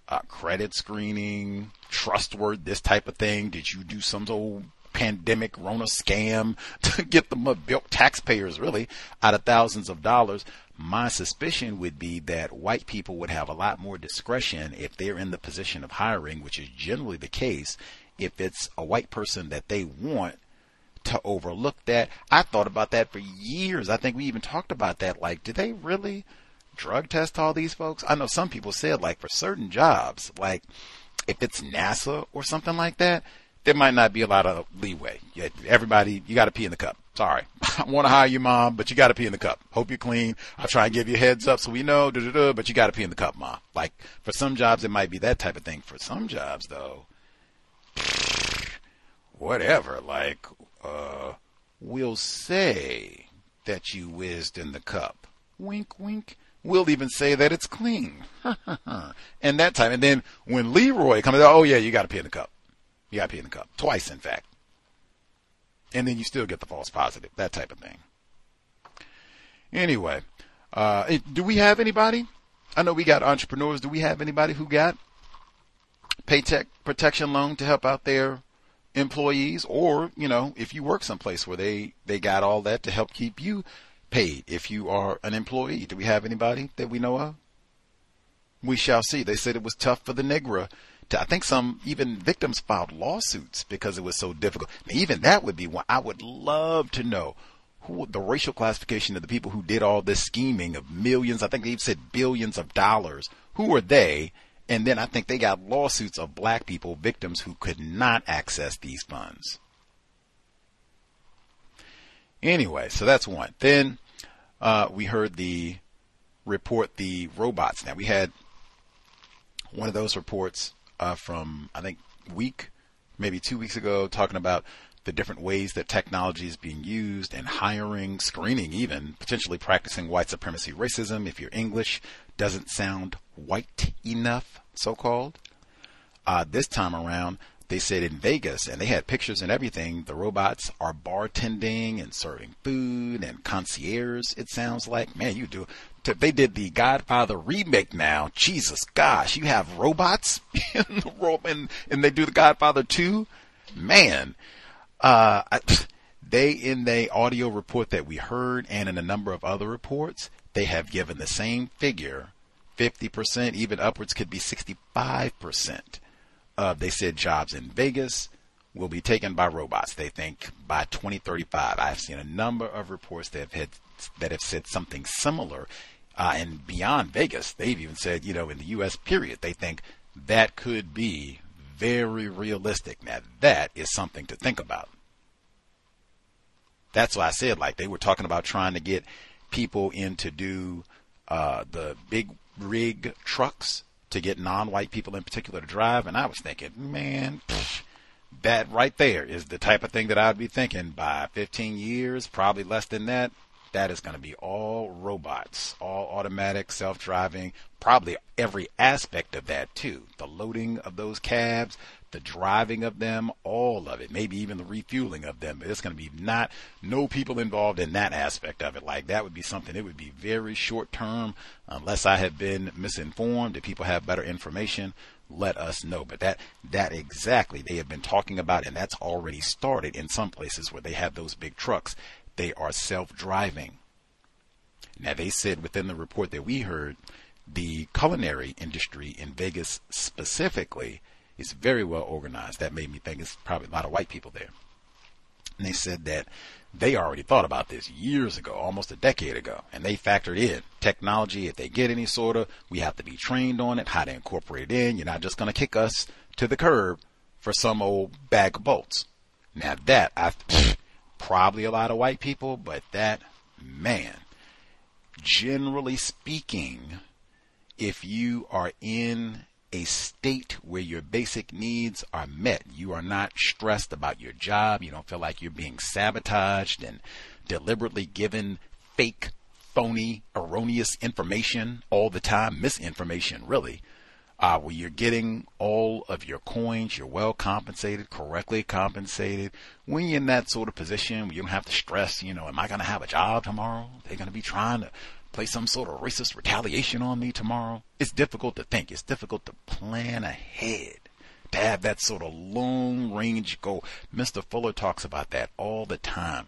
uh, credit screening, trustworthy, this type of thing. Did you do some old pandemic Rona scam [laughs] to get the taxpayers really out of thousands of dollars? My suspicion would be that white people would have a lot more discretion if they're in the position of hiring, which is generally the case, if it's a white person that they want to overlook that. I thought about that for years. I think we even talked about that. Like, do they really drug test all these folks? I know some people said, like, for certain jobs, like, if it's NASA or something like that, there might not be a lot of leeway. Everybody, you got to pee in the cup. Sorry. [laughs] I want to hire you, mom, but you got to pee in the cup. Hope you're clean. I'll try and give you heads up so we know, but you got to pee in the cup, mom. Like, for some jobs, it might be that type of thing. For some jobs, though, [sighs] whatever. Like, uh, we'll say that you whizzed in the cup. Wink, wink. We'll even say that it's clean. [laughs] and that time. And then when Leroy comes out, oh yeah, you got to pee in the cup. You got pee in the cup. Twice, in fact. And then you still get the false positive. That type of thing. Anyway, uh, do we have anybody? I know we got entrepreneurs. Do we have anybody who got paycheck protection loan to help out their employees? Or, you know, if you work someplace where they, they got all that to help keep you paid if you are an employee. Do we have anybody that we know of? We shall see. They said it was tough for the Negro I think some even victims filed lawsuits because it was so difficult. even that would be one I would love to know who the racial classification of the people who did all this scheming of millions. I think they've said billions of dollars. Who are they? And then I think they got lawsuits of black people, victims who could not access these funds. Anyway, so that's one. Then uh, we heard the report the robots. Now we had one of those reports uh, from I think week, maybe two weeks ago, talking about the different ways that technology is being used and hiring, screening, even potentially practicing white supremacy racism if your English doesn't sound white enough, so called. Uh, this time around, they said in Vegas, and they had pictures and everything, the robots are bartending and serving food and concierge, it sounds like. Man, you do. They did the Godfather remake now. Jesus gosh, you have robots [laughs] in the rope and, and they do the Godfather 2? Man, uh, I, [laughs] they, in the audio report that we heard and in a number of other reports, they have given the same figure 50%, even upwards could be 65% uh, they said jobs in Vegas will be taken by robots. They think by 2035. I've seen a number of reports that have had, that have said something similar. Uh, and beyond Vegas, they've even said, you know, in the U.S. period, they think that could be very realistic. Now that is something to think about. That's why I said, like they were talking about trying to get people in to do uh, the big rig trucks to get non-white people in particular to drive. And I was thinking, man, that right there is the type of thing that I'd be thinking by 15 years, probably less than that. That is going to be all robots, all automatic, self-driving, probably every aspect of that too. The loading of those cabs, the driving of them, all of it, maybe even the refueling of them. It's going to be not, no people involved in that aspect of it. Like that would be something, it would be very short term, unless I have been misinformed. If people have better information, let us know. But that, that exactly they have been talking about, and that's already started in some places where they have those big trucks. They are self driving. Now, they said within the report that we heard, the culinary industry in Vegas specifically is very well organized. That made me think it's probably a lot of white people there. And they said that they already thought about this years ago, almost a decade ago, and they factored in technology. If they get any sort of, we have to be trained on it, how to incorporate it in. You're not just going to kick us to the curb for some old bag of bolts. Now that I probably a lot of white people, but that man, generally speaking, if you are in a state where your basic needs are met. You are not stressed about your job. You don't feel like you're being sabotaged and deliberately given fake, phony, erroneous information all the time, misinformation really. Uh, where you're getting all of your coins, you're well compensated, correctly compensated. When you're in that sort of position, you don't have to stress, you know, am I going to have a job tomorrow? They're going to be trying to play some sort of racist retaliation on me tomorrow. It's difficult to think. It's difficult to plan ahead. To have that sort of long range goal. Mr. Fuller talks about that all the time.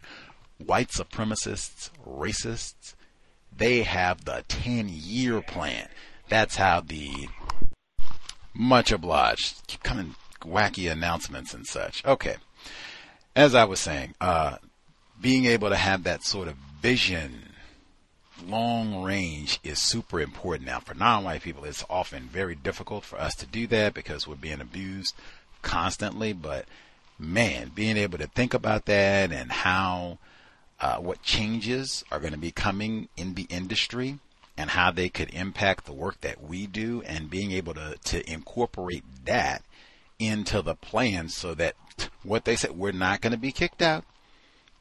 White supremacists, racists, they have the 10 year plan. That's how the much obliged, keep coming wacky announcements and such. Okay. As I was saying, uh, being able to have that sort of vision long range is super important. Now, for non-white people, it's often very difficult for us to do that because we're being abused constantly. But man, being able to think about that and how uh, what changes are going to be coming in the industry and how they could impact the work that we do and being able to, to incorporate that into the plan so that what they said, we're not going to be kicked out.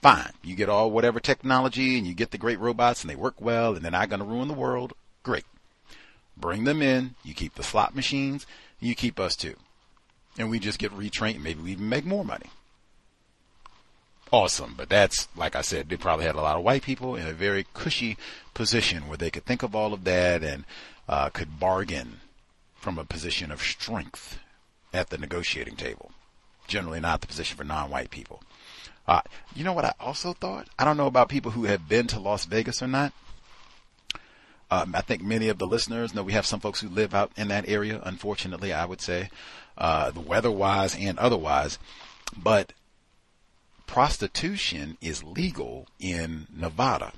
Fine. You get all whatever technology and you get the great robots and they work well and they're not going to ruin the world. Great. Bring them in. You keep the slot machines. You keep us too. And we just get retrained. Maybe we even make more money. Awesome. But that's, like I said, they probably had a lot of white people in a very cushy position where they could think of all of that and uh, could bargain from a position of strength at the negotiating table. Generally not the position for non-white people. Uh, you know what I also thought? I don't know about people who have been to Las Vegas or not. Um, I think many of the listeners know we have some folks who live out in that area, unfortunately, I would say, uh, the weather wise and otherwise. But prostitution is legal in Nevada.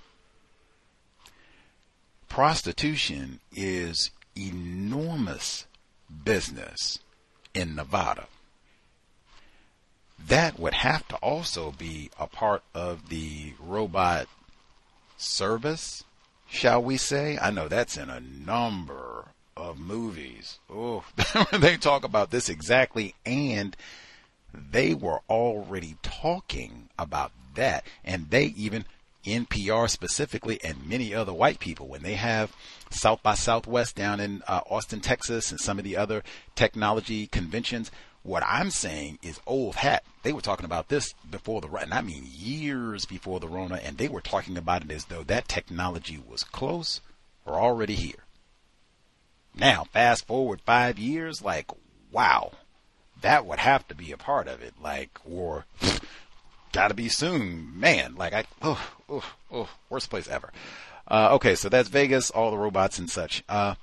Prostitution is enormous business in Nevada. That would have to also be a part of the robot service, shall we say? I know that's in a number of movies. Oh, [laughs] they talk about this exactly, and they were already talking about that, and they even NPR specifically, and many other white people when they have South by Southwest down in uh, Austin, Texas, and some of the other technology conventions. What I'm saying is old hat. They were talking about this before the and I mean years before the Rona, and they were talking about it as though that technology was close or already here. Now, fast forward five years, like, wow, that would have to be a part of it. Like, or [sniffs] gotta be soon, man. Like, I, oh, oh, oh, worst place ever. Uh, okay, so that's Vegas, all the robots and such. Uh,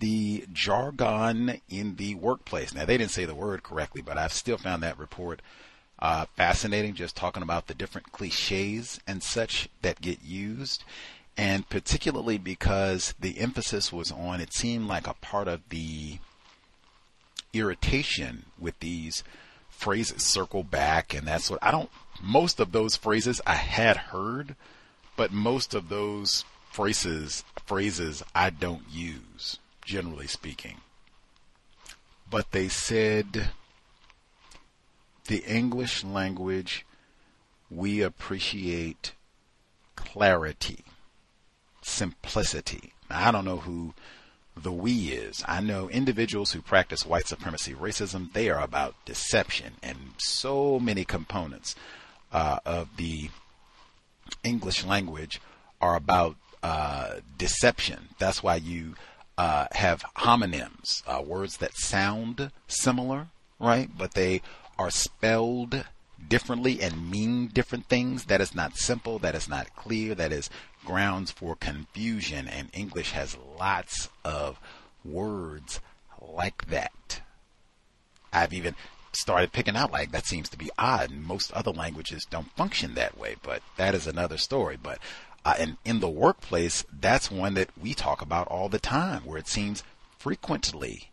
the jargon in the workplace. Now, they didn't say the word correctly, but I've still found that report uh, fascinating, just talking about the different cliches and such that get used and particularly because the emphasis was on it seemed like a part of the irritation with these phrases circle back and that's what I don't most of those phrases I had heard but most of those phrases phrases I don't use generally speaking but they said the English language we appreciate clarity simplicity. Now, I don't know who the we is. I know individuals who practice white supremacy racism, they are about deception and so many components uh, of the English language are about uh, deception. That's why you uh, have homonyms, uh, words that sound similar, right? But they are spelled differently and mean different things. That is not simple. That is not clear. That is grounds for confusion, and English has lots of words like that. I've even started picking out like that seems to be odd. Most other languages don't function that way, but that is another story. But uh, and in the workplace, that's one that we talk about all the time, where it seems frequently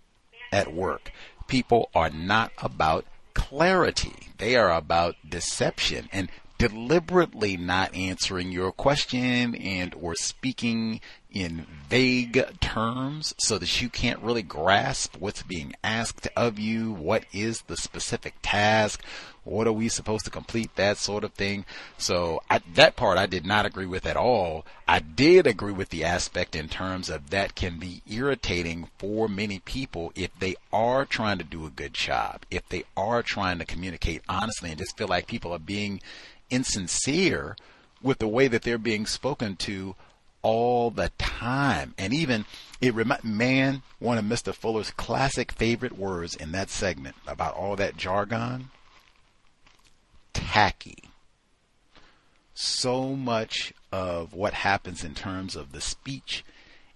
at work people are not about clarity; they are about deception, and deliberately not answering your question and or speaking in vague terms so that you can't really grasp what's being asked of you what is the specific task what are we supposed to complete that sort of thing. So I, that part i did not agree with at all. I did agree with the aspect in terms of that can be irritating for many people if they are trying to do a good job if they are trying to communicate honestly and just feel like people are being insincere with the way that they're being spoken to all the time. And even it remind man, one of Mr. Fuller's classic favorite words in that segment about all that jargon, tacky. So much of what happens in terms of the speech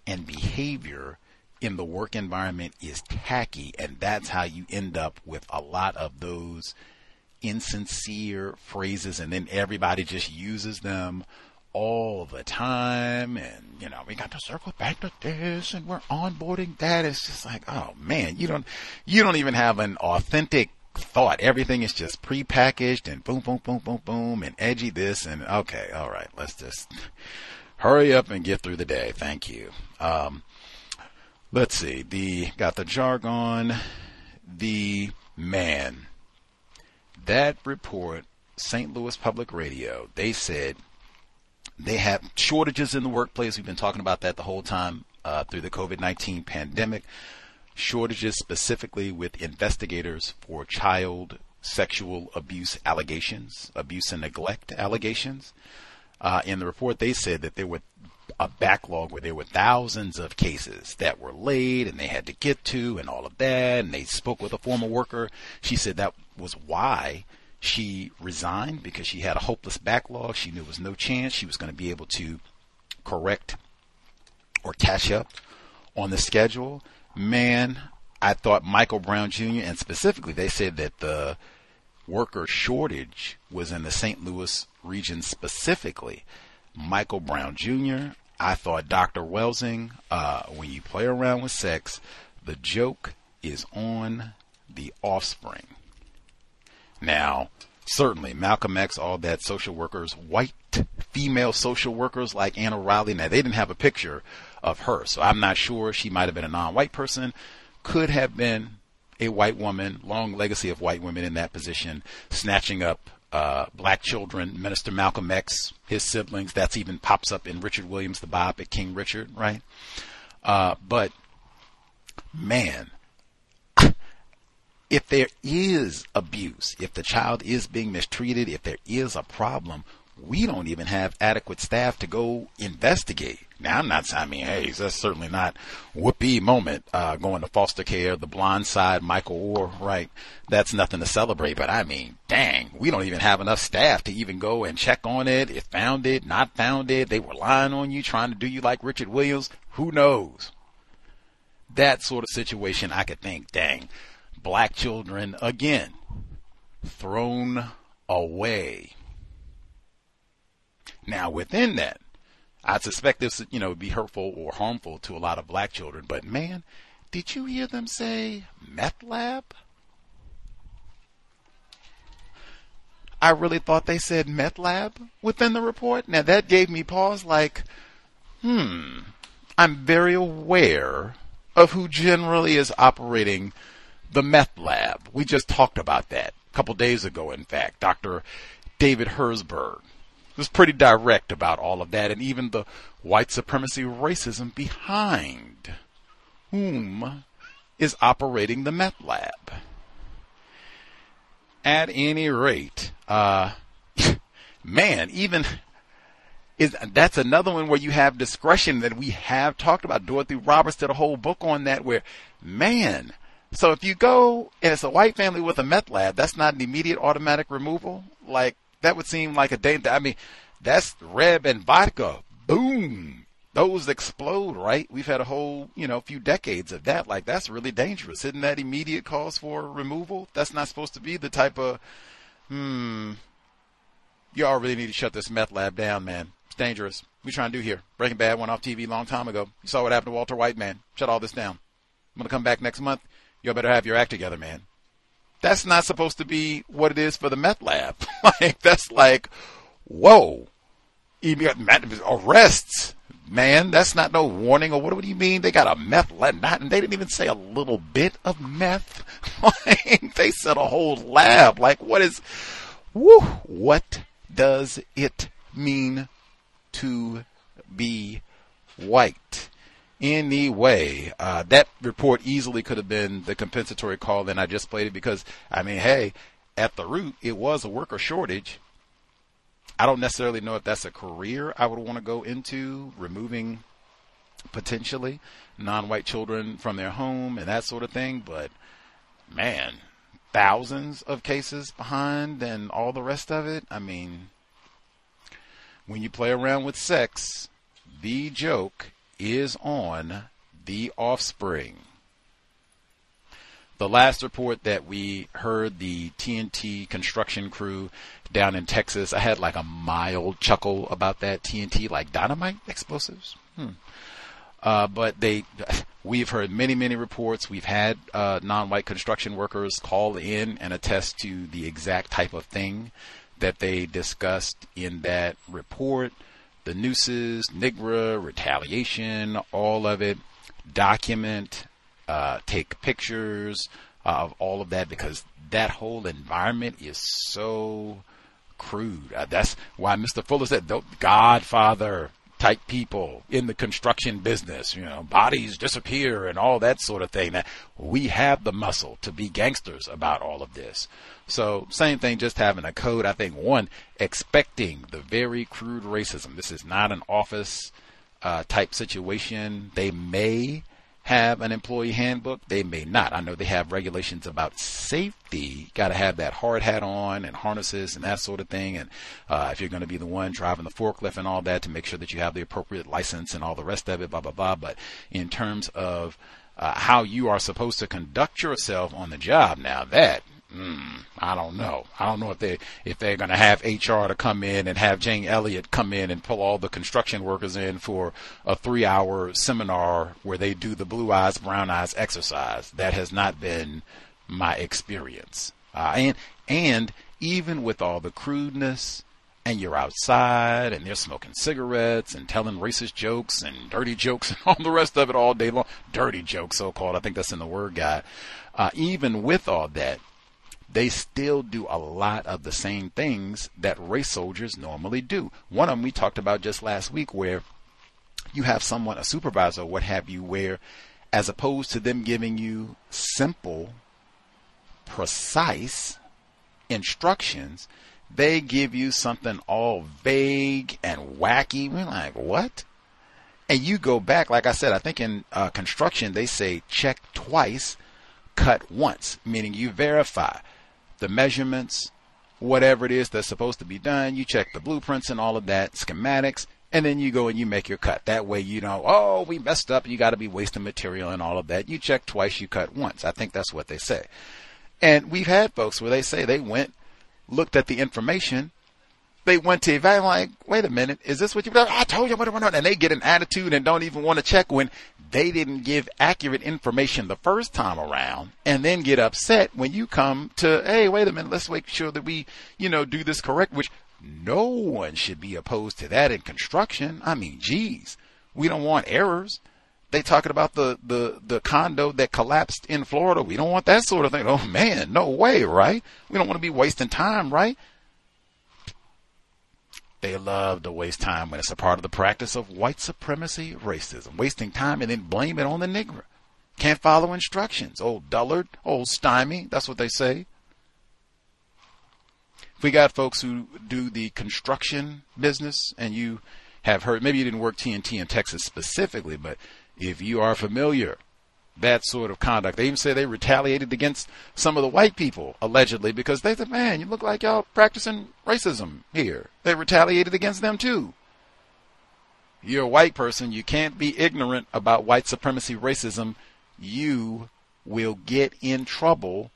and behavior in the work environment is tacky, and that's how you end up with a lot of those insincere phrases and then everybody just uses them all the time and you know we got to circle back to this and we're onboarding that. It's just like oh man you don't you don't even have an authentic thought. Everything is just pre-packaged and boom boom boom boom boom and edgy this and okay all right let's just hurry up and get through the day. Thank you. Um, let's see. The got the jargon. The man that report, St. Louis Public Radio, they said they have shortages in the workplace. We've been talking about that the whole time uh, through the COVID 19 pandemic. Shortages specifically with investigators for child sexual abuse allegations, abuse and neglect allegations. Uh, in the report, they said that there were a backlog where there were thousands of cases that were laid and they had to get to and all of that. And they spoke with a former worker. She said that was why she resigned because she had a hopeless backlog. She knew there was no chance she was going to be able to correct or catch up on the schedule. Man, I thought Michael Brown Jr. and specifically they said that the worker shortage was in the St. Louis region specifically. Michael Brown Jr. I thought Dr. Welsing, uh, when you play around with sex, The joke is on the offspring. Now, certainly Malcolm X, all that social workers, white female social workers like Anna Riley, now they didn't have a picture of her, so I'm not sure she might have been a non-white person, could have been a white woman, long legacy of white women in that position, snatching up uh, black children, Minister Malcolm X, his siblings. That's even pops up in Richard Williams, the biopic King Richard, right? Uh, but man, if there is abuse, if the child is being mistreated, if there is a problem, we don't even have adequate staff to go investigate. Now, I'm not saying, I mean, hey, that's certainly not whoopee moment, uh, going to foster care, the blind side, Michael Oher, right? That's nothing to celebrate, but I mean, dang, we don't even have enough staff to even go and check on it, if found it, not found it, they were lying on you, trying to do you like Richard Williams, who knows? That sort of situation, I could think, dang, black children, again, thrown away now, within that, I suspect this, you know, would be hurtful or harmful to a lot of black children. But man, did you hear them say meth lab? I really thought they said meth lab within the report. Now that gave me pause like, hmm, I'm very aware of who generally is operating the meth lab. We just talked about that a couple days ago, in fact. Dr. David Herzberg was pretty direct about all of that and even the white supremacy racism behind whom is operating the meth lab. At any rate, uh, [laughs] man, even is that's another one where you have discretion that we have talked about. Dorothy Roberts did a whole book on that where, man, so if you go and it's a white family with a meth lab, that's not an immediate automatic removal. Like that would seem like a day. I mean, that's Reb and vodka. Boom. Those explode, right? We've had a whole, you know, few decades of that. Like, that's really dangerous. Isn't that immediate cause for removal? That's not supposed to be the type of, hmm, y'all really need to shut this meth lab down, man. It's dangerous. We trying to do here. Breaking Bad went off TV a long time ago. You saw what happened to Walter White, man. Shut all this down. I'm gonna come back next month. Y'all better have your act together, man that's not supposed to be what it is for the meth lab. [laughs] like that's like, whoa, you arrests, man. That's not no warning or what, what do you mean? They got a meth lab, not, and they didn't even say a little bit of meth. [laughs] like, they said a whole lab. Like what is, whoo, what does it mean to be white? Anyway. Uh, that report easily could have been the compensatory call, and I just played it because, I mean, hey, at the root, it was a worker shortage. I don't necessarily know if that's a career I would want to go into, removing potentially non-white children from their home and that sort of thing. But man, thousands of cases behind and all the rest of it. I mean, when you play around with sex, the joke is on the offspring. The last report that we heard, the TNT construction crew down in Texas, I had like a mild chuckle about that TNT, like dynamite explosives. Hmm. Uh, but they, we've heard many, many reports. We've had uh, non-white construction workers call in and attest to the exact type of thing that they discussed in that report the nooses, NIGRA, retaliation, all of it. Document, uh, take pictures of all of that because that whole environment is so crude. Uh, that's why Mr. Fuller said, Godfather type people in the construction business, you know, bodies disappear and all that sort of thing. That we have the muscle to be gangsters about all of this. So same thing, just having a code. I think one, expecting the very crude racism. This is not an office uh, type situation. They may have an employee handbook. They may not. I know they have regulations about safety. Got to have that hard hat on and harnesses and that sort of thing. And uh, if you're going to be the one driving the forklift and all that, to make sure that you have the appropriate license and all the rest of it, blah blah blah. But in terms of uh, how you are supposed to conduct yourself on the job, now that mm, I don't know. I don't know if they if they're going to have HR to come in and have Jane Elliott come in and pull all the construction workers in for a three hour seminar where they do the blue eyes brown eyes exercise. That has not been my experience. Uh, and and even with all the crudeness and you're outside and they're smoking cigarettes and telling racist jokes and dirty jokes and all the rest of it all day long. Dirty jokes, so called. I think that's in the word guide. Uh, even with all that, they still do a lot of the same things that race soldiers normally do. One of them we talked about just last week where you have someone, a supervisor, what have you, where as opposed to them giving you simple, precise instructions, they give you something all vague and wacky. We're like, what? And you go back, like I said, I think in uh, construction they say check twice, cut once, meaning you verify the measurements, whatever it is that's supposed to be done. You check the blueprints and all of that, schematics, and then you go and you make your cut. That way you know, oh, we messed up. You got to be wasting material and all of that. You check twice, you cut once. I think that's what they say. And we've had folks where they say they went, looked at the information, they went to evaluate, like, wait a minute, is this what you've? I told you what went on. And they get an attitude and don't even want to check when they didn't give accurate information the first time around and then get upset when you come to, hey, wait a minute, let's make sure that we, you know, do this correct, which no one should be opposed to that in construction. I mean, geez, we don't want errors. They talking about the, the, the condo that collapsed in Florida. We don't want that sort of thing. Oh man, no way, right? We don't want to be wasting time, right? They love to waste time when it's a part of the practice of white supremacy racism, wasting time and then blame it on the Negro. Can't follow instructions. Old dullard, old stymie, that's what they say. We got folks who do the construction business and you have heard, maybe you didn't work TNT in Texas specifically, but if you are familiar that sort of conduct. They even say they retaliated against some of the white people, allegedly, because they said, man, you look like y'all practicing racism here. They retaliated against them too. You're a white person. You can't be ignorant about white supremacy racism. You will get in trouble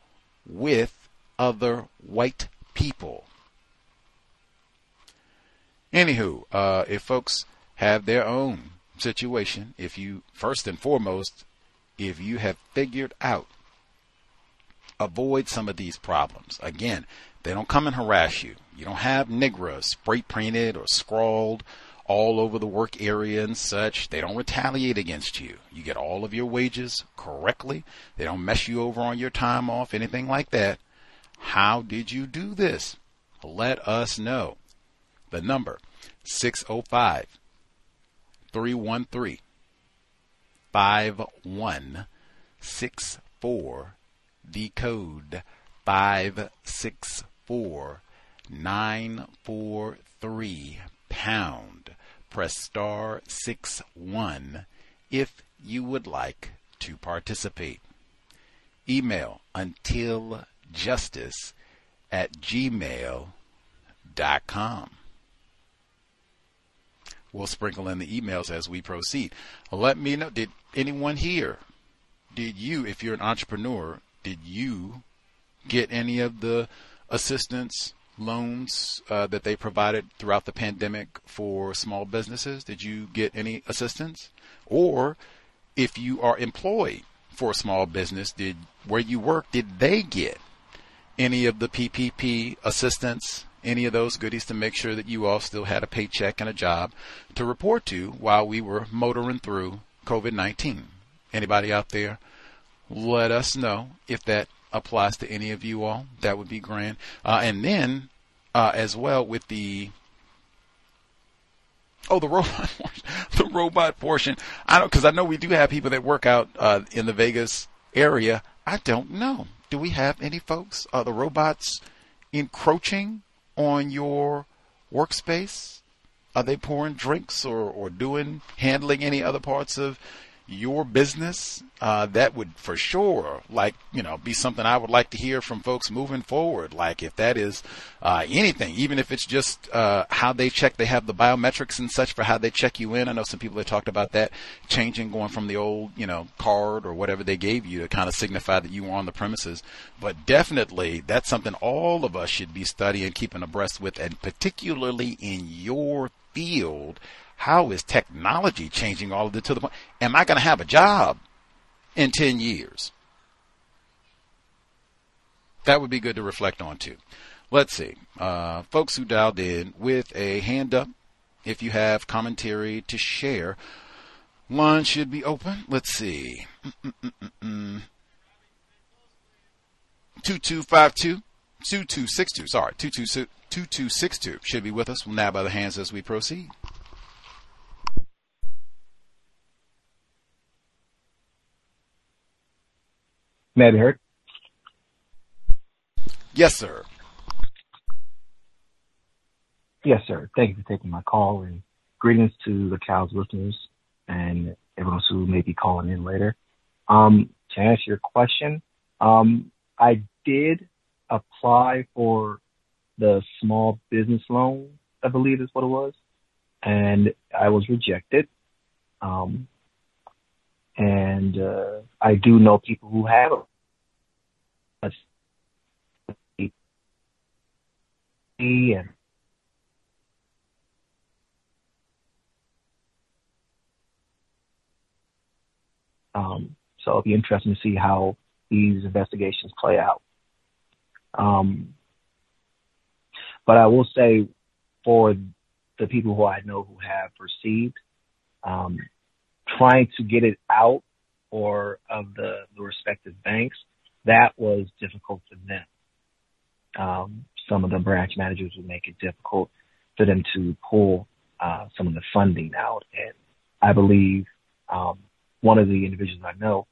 with other white people. Anywho, uh, if folks have their own situation, if you first and foremost if you have figured out avoid some of these problems. Again, they don't come and harass you. You don't have Negras spray painted or scrawled all over the work area and such. They don't retaliate against you. You get all of your wages correctly. They don't mess you over on your time off, anything like that. How did you do this? Let us know. The number 605 313 5164. The code 564943 pound. Press star 6 1 if you would like to participate. Email until justice at gmail.com. We'll sprinkle in the emails as we proceed. Let me know. Did anyone here, did you, if you're an entrepreneur, did you get any of the assistance loans uh, that they provided throughout the pandemic for small businesses? Did you get any assistance? Or if you are employed for a small business, did where you work, did they get any of the PPP assistance any of those goodies to make sure that you all still had a paycheck and a job to report to while we were motoring through COVID 19. Anybody out there? Let us know if that applies to any of you all. That would be grand. Uh, and then, uh, as well, with the Oh, the [laughs] robot, the robot portion. I don't because I know we do have people that work out uh, in the Vegas area. I don't know. Do we have any folks? Are the robots encroaching on your workspace? Are they pouring drinks or, or doing handling any other parts of your business, uh, that would for sure, like, you know, be something I would like to hear from folks moving forward. Like if that is, uh, anything, even if it's just, uh, how they check, they have the biometrics and such for how they check you in. I know some people have talked about that changing, going from the old, you know, card or whatever they gave you to kind of signify that you were on the premises. But definitely that's something all of us should be studying, keeping abreast with, and particularly in your field how is technology changing all of it to the point? Am I going to have a job in 10 years? That would be good to reflect on too. Let's see. Uh, folks who dialed in with a hand up, if you have commentary to share, line should be open. Let's see. Mm, mm, mm, 2252 2262. Sorry, 2262 should be with us. We'll nab by the hands as we proceed. May I be heard? Yes, sir. Yes, sir. Thank you for taking my call and greetings to the COWS listeners and everyone else who may be calling in later. Um, to answer your question, um, I did apply for the small business loan, I believe is what it was, and I was rejected. Um, and uh, I do know people who have and um, so it'll be interesting to see how these investigations play out. Um, but I will say, for the people who I know who have received, um, trying to get it out or of the, the respective banks, that was difficult for them. Um, some of the branch managers would make it difficult for them to pull uh, some of the funding out. And I believe um, one of the individuals I know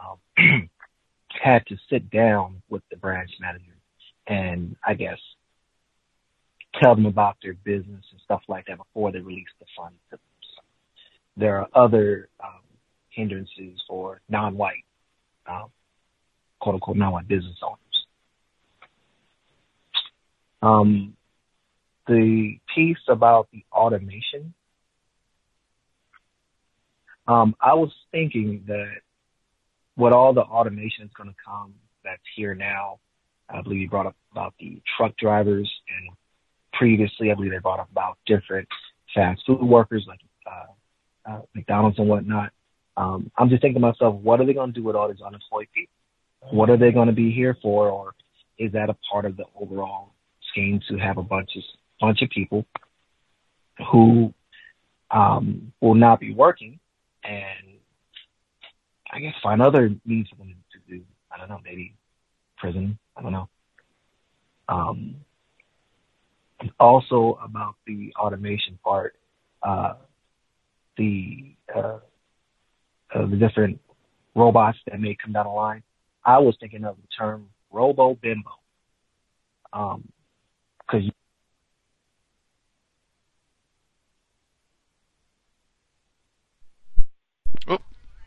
um, [clears throat] had to sit down with the branch manager and I guess tell them about their business and stuff like that before they released the funds to them. There are other um, hindrances for non-white, um, quote unquote, non-white business owners. Um, the piece about the automation, um, I was thinking that what all the automation is going to come that's here now, I believe you brought up about the truck drivers, and previously, I believe they brought up about different fast food workers like uh, McDonald's and whatnot. Um, I'm just thinking to myself, what are they going to do with all these unemployed people? What are they going to be here for, or is that a part of the overall scheme to have a bunch of bunch of people who um, will not be working and I guess find other means for them to do. I don't know, maybe prison. I don't know. Um, also about the automation part, uh, the uh, uh, the different robots that may come down the line. I was thinking of the term robo bimbo, um, because Oh,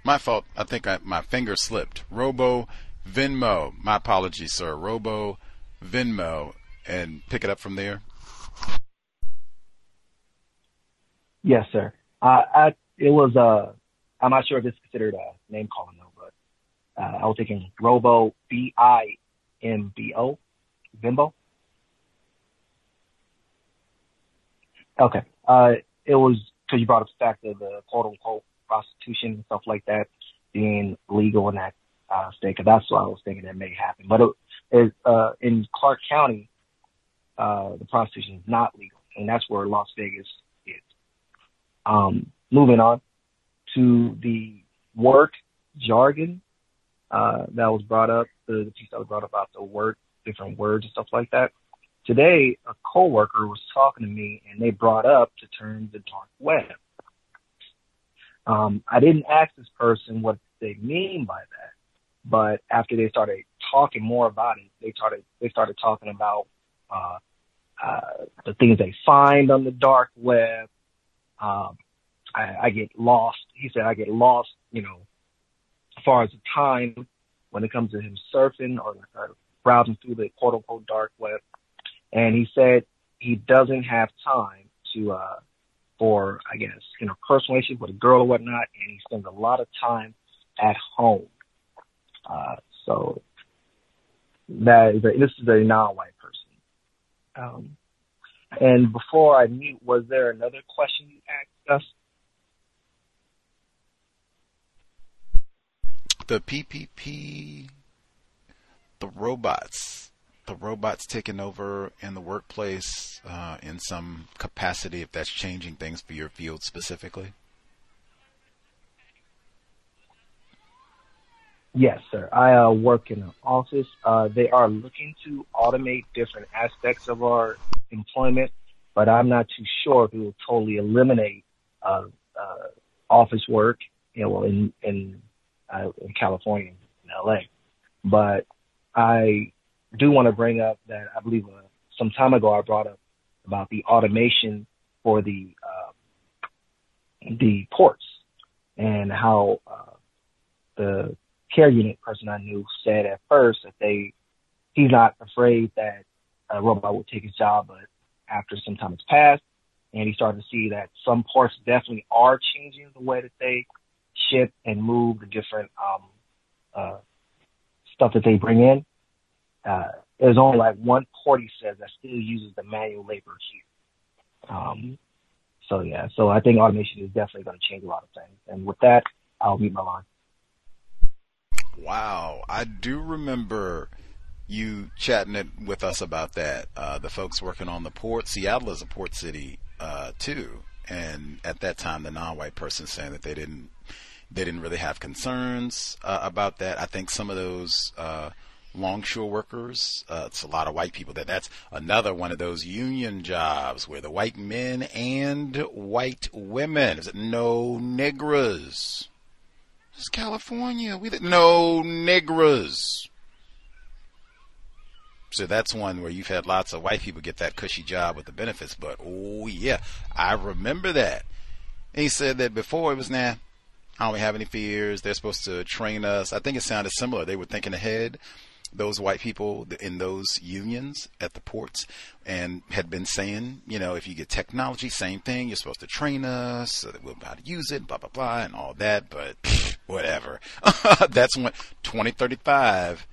my fault. I think I, my finger slipped. Robo Venmo. My apologies, sir. Robo Venmo, and pick it up from there. Yes, sir. Uh, I, it was, uh, I'm not sure if it's considered a name calling though, but, uh, I was thinking Robo, B-I-M-B-O, Bimbo. Okay. Uh, it was because you brought up the fact of the quote unquote prostitution and stuff like that being legal in that uh, state. Cause that's what I was thinking that may happen. But it, uh, in Clark County, uh, the prostitution is not legal, and that's where Las Vegas. Um, moving on to the work jargon uh, that was brought up, the, the piece that was brought up about the word, different words and stuff like that. Today, a coworker was talking to me, and they brought up the term the dark web. Um, I didn't ask this person what they mean by that, but after they started talking more about it, they started they started talking about uh, uh, the things they find on the dark web, um, I, I get lost. He said I get lost, you know, as far as the time when it comes to him surfing or, or browsing through the quote unquote dark web. And he said he doesn't have time to uh for I guess, you know, personal issues with a girl or whatnot and he spends a lot of time at home. Uh so that is a, this is a non white person. Um and before I mute, was there another question you asked us? The PPP, the robots, the robots taking over in the workplace uh, in some capacity, if that's changing things for your field specifically? Yes, sir. I uh, work in an office. Uh, they are looking to automate different aspects of our employment, but I'm not too sure if it will totally eliminate uh, uh, office work. You know, well, in in uh, in California, in LA, but I do want to bring up that I believe uh, some time ago I brought up about the automation for the the ports and how the care unit person I knew said at first that they he's not afraid that a robot will take his job, but after some time has passed, and he started to see that some parts definitely are changing the way that they ship and move the different um, uh, stuff that they bring in. Uh, there's only like one port he says that still uses the manual labor here. Um, so yeah, so I think automation is definitely going to change a lot of things. And with that, I'll mute my line. Wow, I do remember you chatting it with us about that. Uh, the folks working on the port, Seattle is a port city uh, too, and at that time, the non-white person saying that they didn't they didn't really have concerns uh, about that. I think some of those uh, longshore workers, uh, it's a lot of white people. That that's another one of those union jobs where the white men and white women. No negras? It's California. We no negras. So that's one where you've had lots of white people get that cushy job with the benefits. But oh yeah, I remember that. And he said that before it was nah. I don't have any fears. They're supposed to train us. I think it sounded similar. They were thinking ahead those white people in those unions at the ports and had been saying, you know, if you get technology, same thing. You're supposed to train us so that we'll know how to use it, blah, blah, blah, and all that. But pff, [laughs] whatever. [laughs] That's when 2035,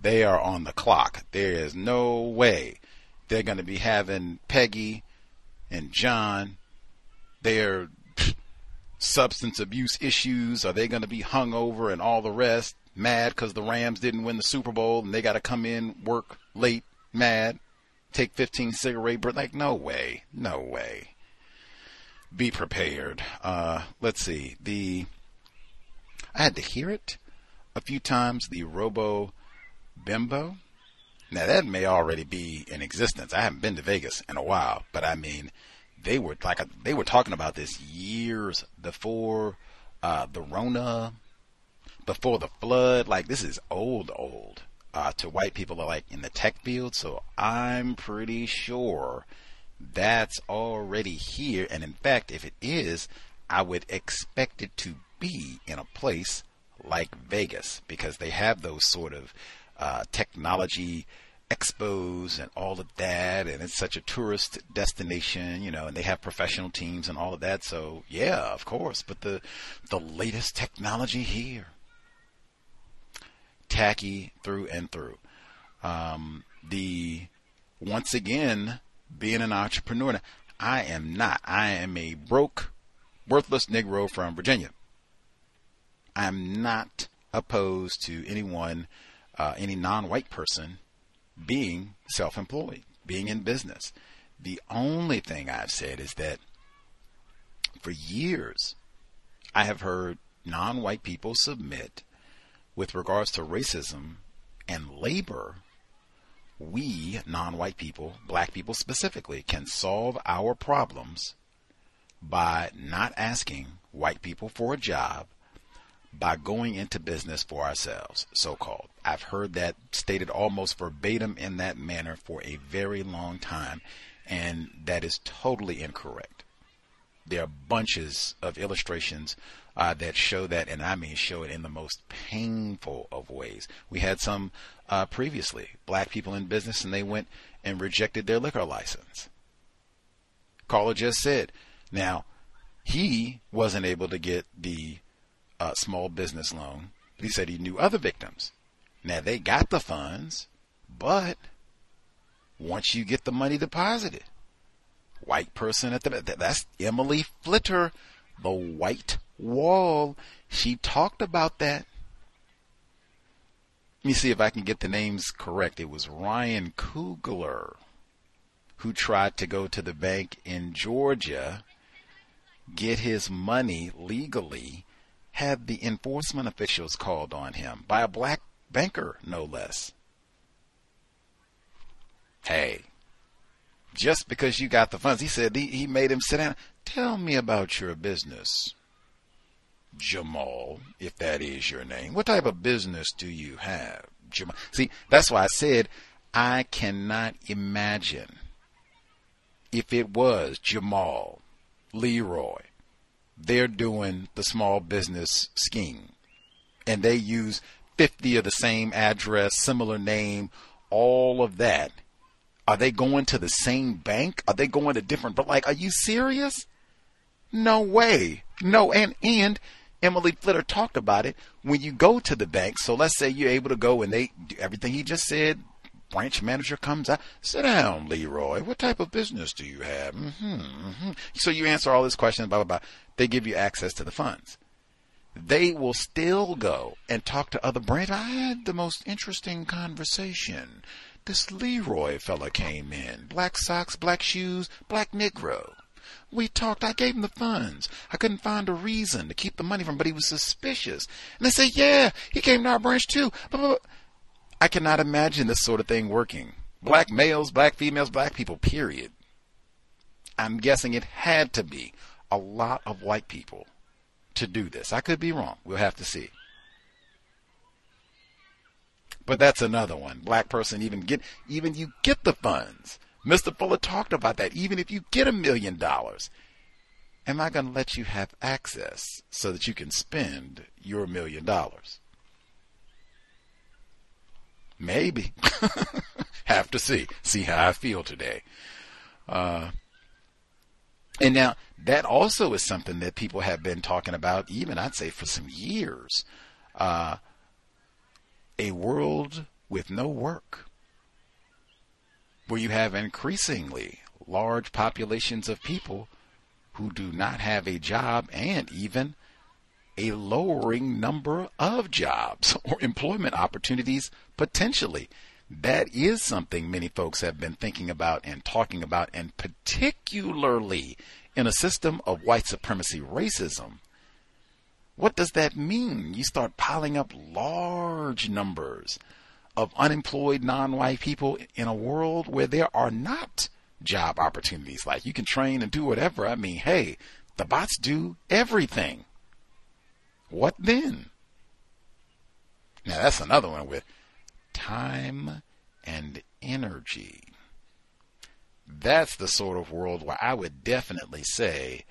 they are on the clock. There is no way they're going to be having Peggy and John. They're [sniffs] substance abuse issues? Are they going to be hung over and all the rest? Mad because the Rams didn't win the Super Bowl and they got to come in, work late, mad, take 15 cigarette breaks. Like, no way. No way. Be prepared. Uh, let's see. The, I had to hear it a few times. The Robo Bimbo. Now that may already be in existence. I haven't been to Vegas in a while, but I mean, they were like they were talking about this years before uh, the Rona, before the flood. Like this is old, old uh, to white people like in the tech field. So I'm pretty sure that's already here. And in fact, if it is, I would expect it to be in a place like Vegas because they have those sort of uh, technology expos and all of that and it's such a tourist destination you know and they have professional teams and all of that so yeah of course but the the latest technology here tacky through and through. Um, the once again being an entrepreneur i am not. I am a broke worthless negro from virginia. I'm not opposed to anyone uh, any non-white person being self employed, being in business. The only thing I've said is that for years I have heard non white people submit with regards to racism and labor. We, non white people, black people specifically, can solve our problems by not asking white people for a job by going into business for ourselves, so called. I've heard that stated almost verbatim in that manner for a very long time, and that is totally incorrect. there are bunches of illustrations uh, that show that, and I mean show it in the most painful of ways. We had some uh, previously, black people in business, and they went and rejected their liquor license. Caller just said, now, he wasn't able to get the uh, small business loan. He said he knew other victims. Now, they got the funds, but once you get the money deposited, white person at the that's Emily Flitter, the white wall. She talked about that. Let me see if I can get the names correct. It was Ryan Kugler who tried to go to the bank in Georgia, get his money legally, had the enforcement officials called on him by a black banker, no less. Hey, just because you got the funds, he said he, he made him sit down. Tell me about your business. Jamal, if that is your name. What type of business do you have? Jamal. See, that's why I said I cannot imagine if it was Jamal, Leroy, they're doing the small business scheme and they use 50 of the same address, similar name, all of that. Are they going to the same bank? Are they going to different, but like, are you serious? No way. No, and, and Emily Flitter talked about it. When you go to the bank, so let's say you're able to go and they do everything he just said. Branch manager comes out. Sit down, Leroy. What type of business do you have? Mm-hmm, mm-hmm. So you answer all these questions, blah, blah, blah. They give you access to the funds. They will still go and talk to other branch. I had the most interesting conversation. This Leroy fella came in. Black socks, black shoes, black Negro. We talked. I gave him the funds. I couldn't find a reason to keep the money from him, but he was suspicious. And they say, yeah, he came to our branch too. But, I cannot imagine this sort of thing working. Black males, black females, black people, period. I'm guessing it had to be a lot of white people to do this. I could be wrong. We'll have to see. But that's another one. Black person even get even you get the funds. Mr. Fuller talked about that. Even if you get a million dollars, am I going to let you have access so that you can spend your million dollars? Maybe. [laughs] have to see. See how I feel today. Uh, and now that also is something that people have been talking about, even I'd say for some years. Uh, a world with no work where you have increasingly large populations of people who do not have a job and even a lowering number of jobs [laughs] or employment opportunities potentially. That is something many folks have been thinking about and talking about, and particularly in a system of white supremacy racism. What does that mean? You start piling up large numbers of unemployed non-white people in a world where there are not job opportunities. Like you can train and do whatever. I mean, hey, the bots do everything. What then? Now that's another one with time and energy. That's the sort of world where I would definitely say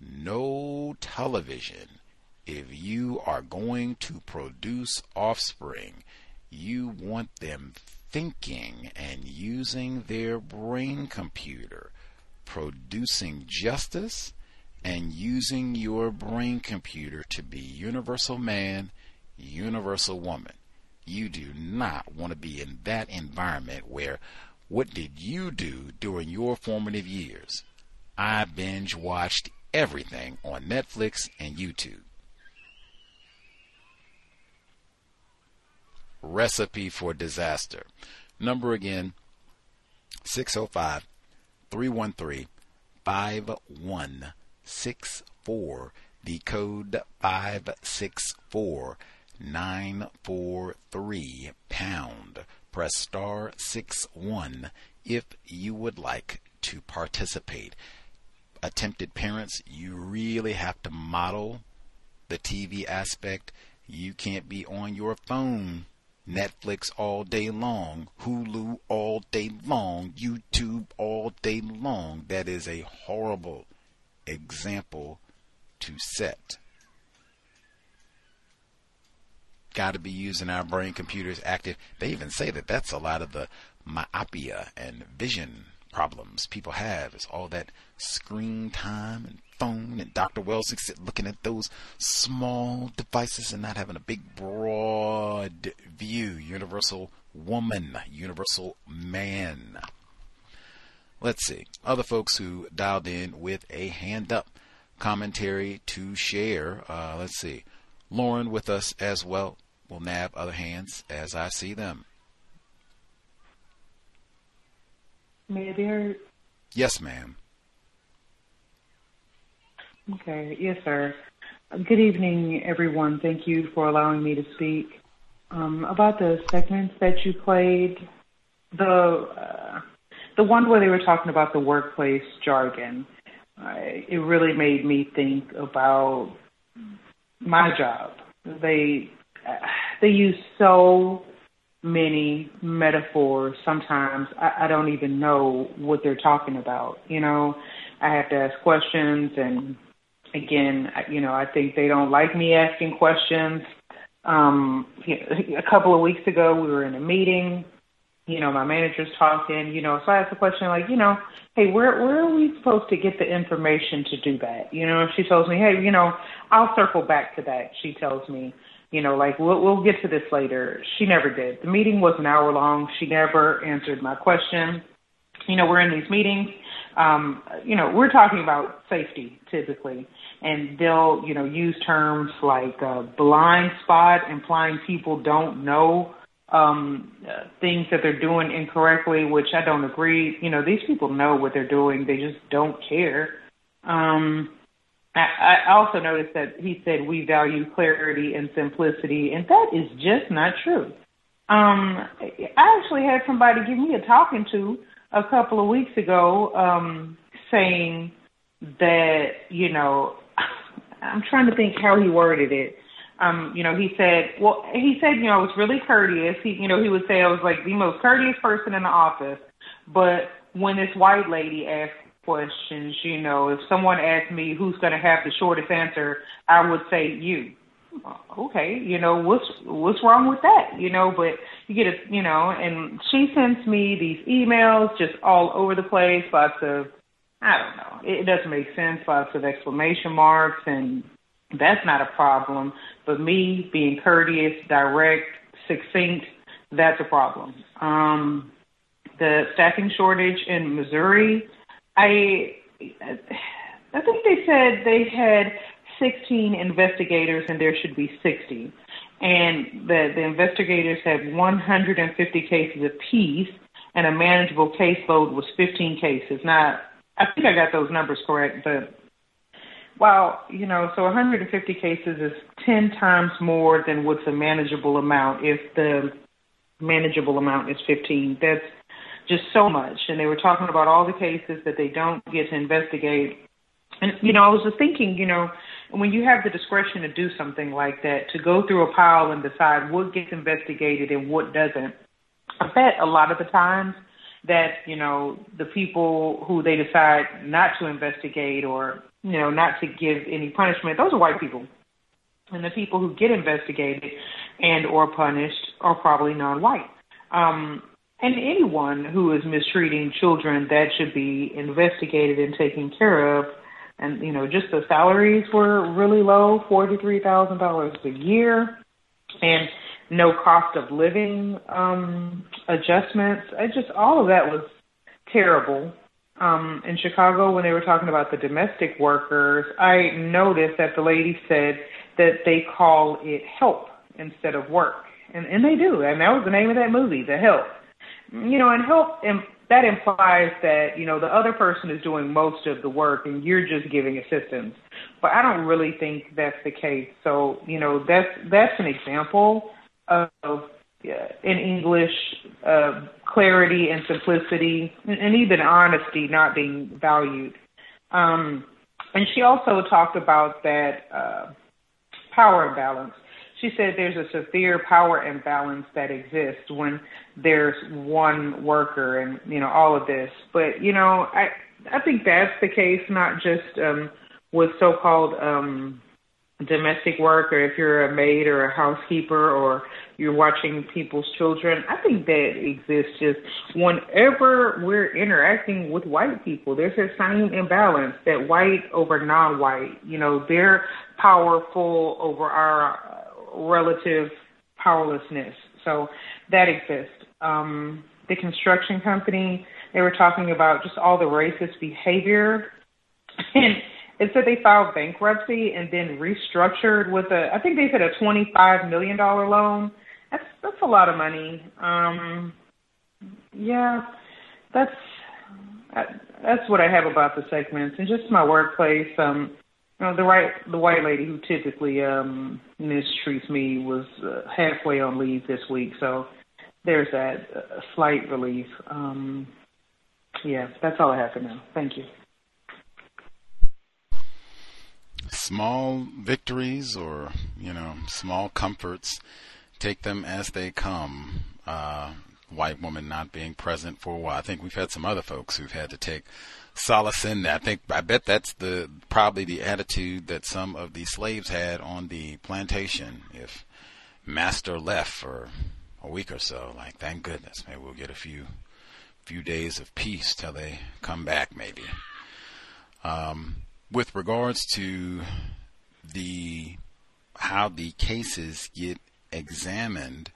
no television if you are going to produce offspring you want them thinking and using their brain computer, producing justice and using your brain computer to be universal man, universal woman. You do not want to be in that environment where what did you do during your formative years? I binge watched everything on Netflix and YouTube. Recipe for disaster. Number again 605 313 5164. The code 564 943 pound. Press star 6 1 if you would like to participate. Attempted parents, you really have to model the TV aspect. You can't be on your phone Netflix all day long, Hulu all day long, YouTube all day long. That is a horrible example to set. Got to be using our brain computers active. They even say that that's a lot of the myopia and vision problems people have. It's all that screen time and phone and Dr. Wells looking at those small devices and not having a big broad view. Universal woman, universal man. Let's see. Other folks who dialed in with a hand up commentary to share. Uh, let's see. Lauren with us as well. We'll nab other hands as I see them. May I be heard? Yes, ma'am. Okay. Yes, sir. Good evening, everyone. Thank you for allowing me to speak. Um, about the segments that you played, the uh, the one where they were talking about the workplace jargon, uh, it really made me think about my job. They uh, they use so many metaphors. Sometimes I, I don't even know what they're talking about. You know, I have to ask questions, and again, you know, I think they don't like me asking questions. Um, [laughs] a couple of weeks ago, we were in a meeting. You know, my manager's talking. You know, so I asked the question like, you know, hey, where where are we supposed to get the information to do that? You know, she tells me, hey, you know, I'll circle back to that. She tells me, you know, like we'll we'll get to this later. She never did. The meeting was an hour long. She never answered my question. You know, we're in these meetings. Um, you know, we're talking about safety typically, and they'll you know use terms like uh, blind spot, implying people don't know um, uh, things that they're doing incorrectly, which I don't agree. You know, these people know what they're doing; they just don't care. Um, I, I also noticed that he said we value clarity and simplicity, and that is just not true. Um, I actually had somebody give me a talking to a couple of weeks ago, um, saying that you know, I'm trying to think how he worded it. Um, you know, he said, well, he said, you know, I was really courteous. He, you know, he would say I was like the most courteous person in the office, but when this white lady asked questions. You know, if someone asked me who's going to have the shortest answer, I would say you. Okay, you know what's what's wrong with that? You know, but you get a you know, and she sends me these emails just all over the place, lots of I don't know, it doesn't make sense, lots of exclamation marks, and that's not a problem. But me being courteous, direct, succinct, that's a problem. Um, the staffing shortage in Missouri I I think they said they had 16 investigators and there should be 60. And the, the investigators had 150 cases apiece and a manageable caseload was 15 cases. Now, I think I got those numbers correct, but well, you know, so 150 cases is 10 times more than what's a manageable amount if the manageable amount is 15. That's just so much. And they were talking about all the cases that they don't get to investigate. And, you know, I was just thinking, you know, when you have the discretion to do something like that, to go through a pile and decide what gets investigated and what doesn't, I bet a lot of the times that, you know, the people who they decide not to investigate or, you know, not to give any punishment, those are white people. And the people who get investigated and or punished are probably non-white. Um, and anyone who is mistreating children that should be investigated and taken care of and you know just the salaries were really low forty three thousand dollars a year and no cost of living um adjustments. I just all of that was terrible. Um in chicago when they were talking about the domestic workers i noticed that the lady said that they call it help instead of work. And and they do. And that was the name of that movie the help. You know, and help and that implies that you know the other person is doing most of the work and you're just giving assistance. But I don't really think that's the case. So you know that's that's an example of in English uh, clarity and simplicity and, even honesty not being valued. Um, and she also talked about that uh, power imbalance. She said there's a severe power imbalance that exists when there's one worker and you know all of this. But you know i I think that's the case, not just um, with so-called um, domestic work, or if you're a maid or a housekeeper, or you're watching people's children. I think that exists just whenever we're interacting with white people. There's a same imbalance that white over non-white. You know, they're powerful over our relative powerlessness. So that exists. Um, the construction company, they were talking about just all the racist behavior. [laughs] And it said they filed bankruptcy and then restructured with a, I think they said a $25 million loan. That's, that's a lot of money. Um, yeah, that's, that's what I have about the segments and just my workplace. Um, you know, the right, the white lady who typically um, mistreats me was uh, halfway on leave this week, so there's that uh, slight relief. Um, yeah, that's all I have for now. Thank you. Small victories or, you know, small comforts, take them as they come. Uh, white woman not being present for a while. I think we've had some other folks who've had to take solace in that. I think I bet that's the probably the attitude that some of the slaves had on the plantation. If master left for a week or so, like thank goodness, maybe we'll get a few few days of peace till they come back, maybe. Um, with regards to the how the cases get examined,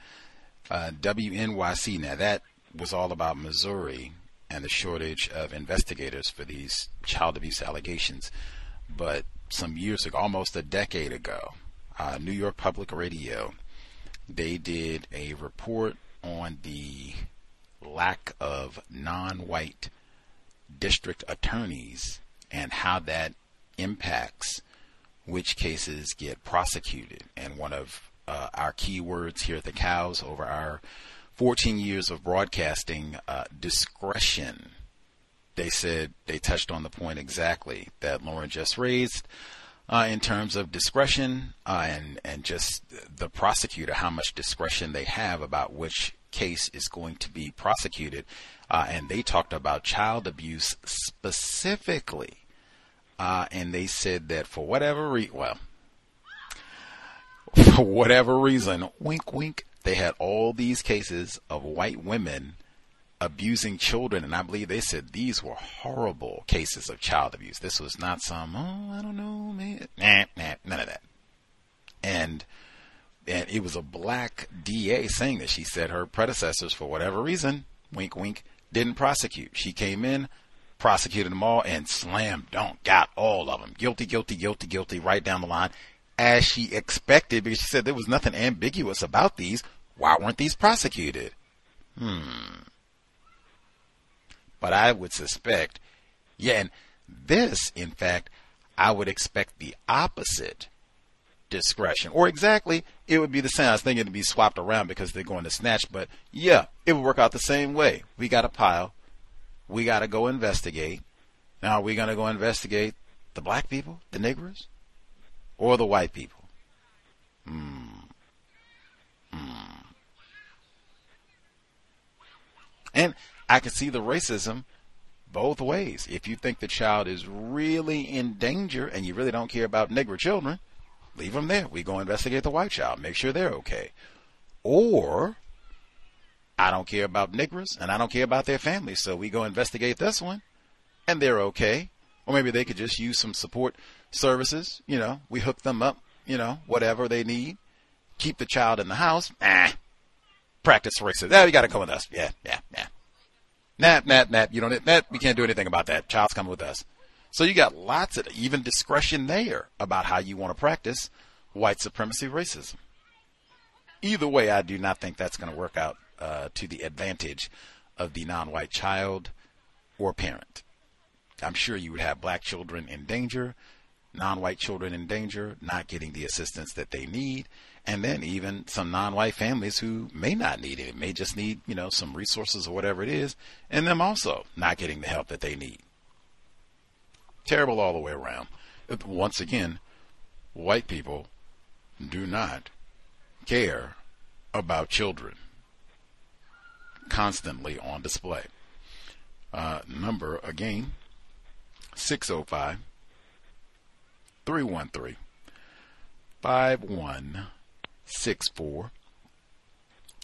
uh, WNYC. Now that was all about Missouri and the shortage of investigators for these child abuse allegations. But some years ago, almost a decade ago, uh, New York Public Radio, they did a report on the lack of non-white district attorneys and how that impacts which cases get prosecuted. And one of uh, our key words here at the Cows over our 14 years of broadcasting, uh, discretion. They said they touched on the point exactly that Lauren just raised. Uh, in terms of discretion uh, and and just the prosecutor, how much discretion they have about which case is going to be prosecuted, uh, and they talked about child abuse specifically, uh, and they said that for whatever reason, well, [laughs] for whatever reason, wink, wink, they had all these cases of white women abusing children, and I believe they said these were horrible cases of child abuse. This was not some, oh, I don't know, man, nah, nah, none of that. And and it was a black DA saying that she said her predecessors, for whatever reason, wink, wink, didn't prosecute. She came in, prosecuted them all, and slammed dunk, got all of them. Guilty, guilty, guilty, guilty, right down the line as she expected because she said there was nothing ambiguous about these. Why weren't these prosecuted? Hmm. But I would suspect, yeah, and this, in fact, I would expect the opposite discretion. Or exactly, it would be the same. I was thinking it'd be swapped around because they're going to snatch, but yeah, it would work out the same way. We got a pile. We got to go investigate. Now, are we going to go investigate the black people, the niggers? or the white people? Hmm. Hmm. And I can see the racism both ways. If you think the child is really in danger and you really don't care about Negro children, leave them there. We go investigate the white child, make sure they're okay. Or I don't care about niggers and I don't care about their families, so we go investigate this one and they're okay. Or maybe they could just use some support services. You know, we hook them up, you know, whatever they need. Keep the child in the house. Ah, practice racism. Yeah, you got to come with us. Yeah, yeah, yeah. Nap, nap, nap. You don't, nap, we can't do anything about that. Child's coming with us. So you got lots of even discretion there about how you want to practice white supremacy racism. Either way, I do not think that's going to work out uh, to the advantage of the non-white child or parent. I'm sure you would have black children in danger non-white children in danger, not getting the assistance that they need, and then even some non-white families who may not need it, may just need, you know, some resources or whatever it is, and them also not getting the help that they need. Terrible all the way around. Once again, white people do not care about children. Constantly on display. Uh, number again 605 313 5164.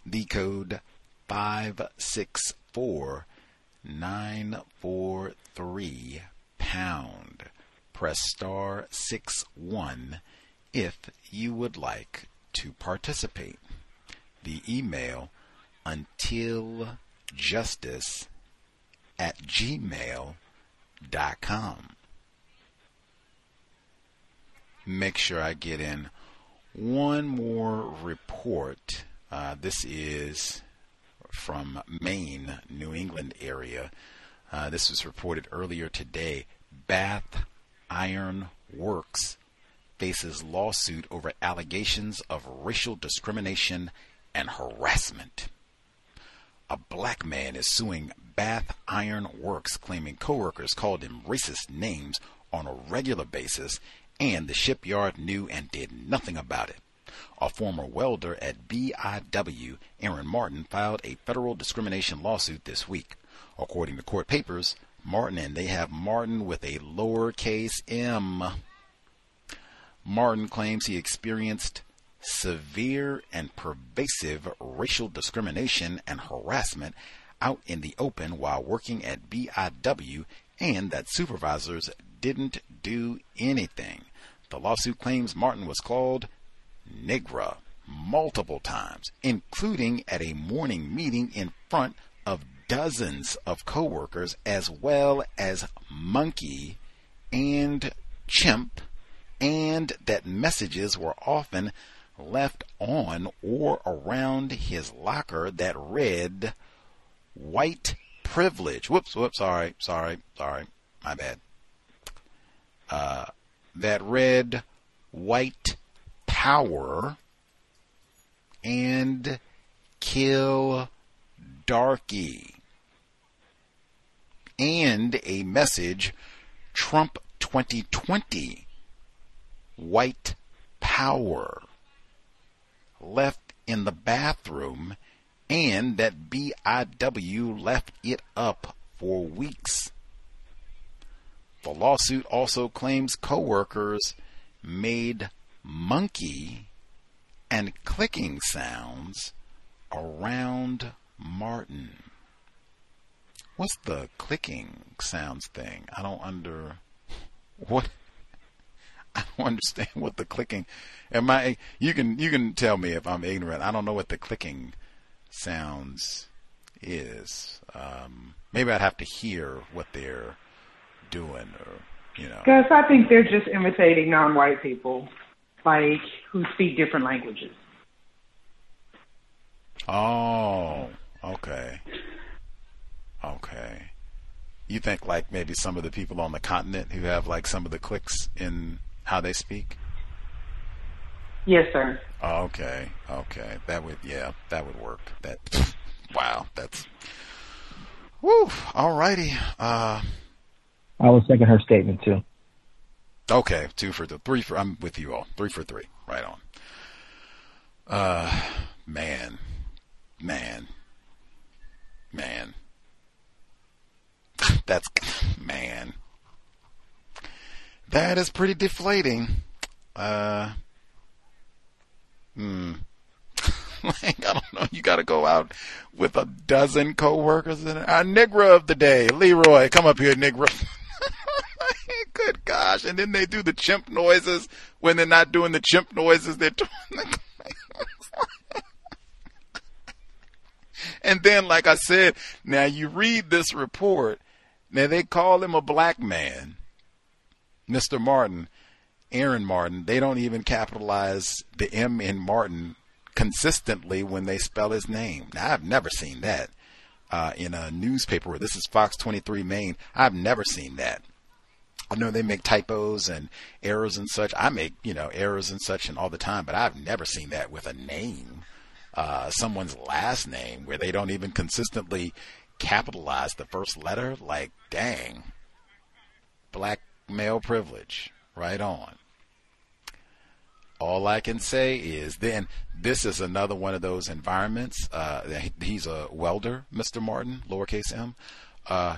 The code 564 943 pound. Press star 6 1 if you would like to participate. The email until justice at gmail.com. Make sure I get in one more report. Uh, this is from Maine, New England area. Uh, this was reported earlier today. Bath Iron Works faces lawsuit over allegations of racial discrimination and harassment. A black man is suing Bath Iron Works, claiming coworkers called him racist names on a regular basis, and the shipyard knew and did nothing about it. A former welder at BIW, Aaron Martin, filed a federal discrimination lawsuit this week. According to court papers, Martin and they have Martin with a lowercase m. Martin claims he experienced severe and pervasive racial discrimination and harassment out in the open while working at BIW and that supervisors didn't do anything. The lawsuit claims Martin was called Negra multiple times, including at a morning meeting in front of dozens of coworkers as well as monkey and chimp and that messages were often left on or around his locker that read white privilege. Whoops, whoops, sorry, sorry, sorry, my bad. Uh, that read white power and kill darky. And a message Trump 2020 white power left in the bathroom and that BIW left it up for weeks. The lawsuit also claims coworkers made monkey and clicking sounds around Martin. What's the clicking sounds thing? I don't under [laughs] what [laughs] I don't understand what the clicking. Am I? You can you can tell me if I'm ignorant. I don't know what the clicking sounds is. Um, maybe I'd have to hear what they're doing, or you know. Because I think they're just imitating non-white people, like who speak different languages. Oh, okay, okay. You think like maybe some of the people on the continent who have like some of the clicks in how they speak? Yes, sir. Oh, okay, okay. That would, yeah, that would work. That, wow, that's, woo. Alrighty. Uh, I was second her statement too. Okay, two for the three for. I'm with you all. Three for three. Right on. Uh, man, man, man. [laughs] That's man. That is pretty deflating. Uh, hmm. [laughs] like, I don't know. You got to go out with a dozen coworkers and a Negro of the day, Leroy. Come up here, Negro. [laughs] Good gosh! And then they do the chimp noises when they're not doing the chimp noises. They're doing the. [laughs] and then, like I said, now you read this report. Now they call him a black man Mr. Martin, Aaron Martin, they don't even capitalize the M in Martin consistently when they spell his name. Now, I've never seen that uh, in a newspaper. This is Fox 23 Maine. I've never seen that. I know they make typos and errors and such. I make, you know, errors and such and all the time, but I've never seen that with a name, uh, someone's last name where they don't even consistently capitalize the first letter. Like, dang. Black male privilege. Right on. All I can say is then this is another one of those environments. Uh, he's a welder, Mr. Martin, lowercase m. Uh,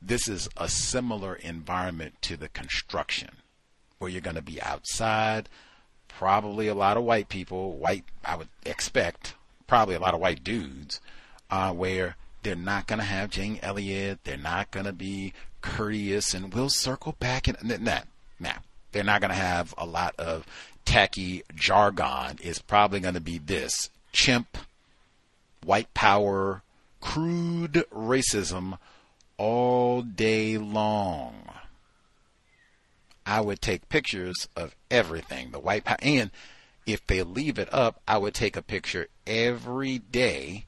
this is a similar environment to the construction where you're going to be outside, probably a lot of white people, white, I would expect, probably a lot of white dudes, uh, where they're not going to have Jane Elliott. They're not going to be courteous, and we'll circle back. And nah, nah, they're not going to have a lot of tacky jargon. It's probably going to be this chimp, white power, crude racism all day long. I would take pictures of everything, the white power, and if they leave it up, I would take a picture every day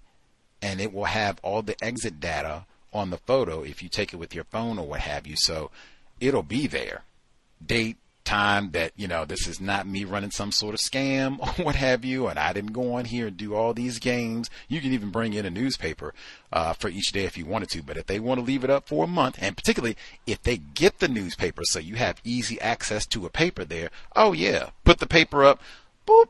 and it will have all the EXIF data on the photo if you take it with your phone or what have you. So it'll be there. Date, time that, you know, this is not me running some sort of scam [laughs] or what have you, and I didn't go on here and do all these games. You can even bring in a newspaper uh, for each day if you wanted to, but if they want to leave it up for a month, and particularly if they get the newspaper so you have easy access to a paper there, oh yeah, put the paper up, boop,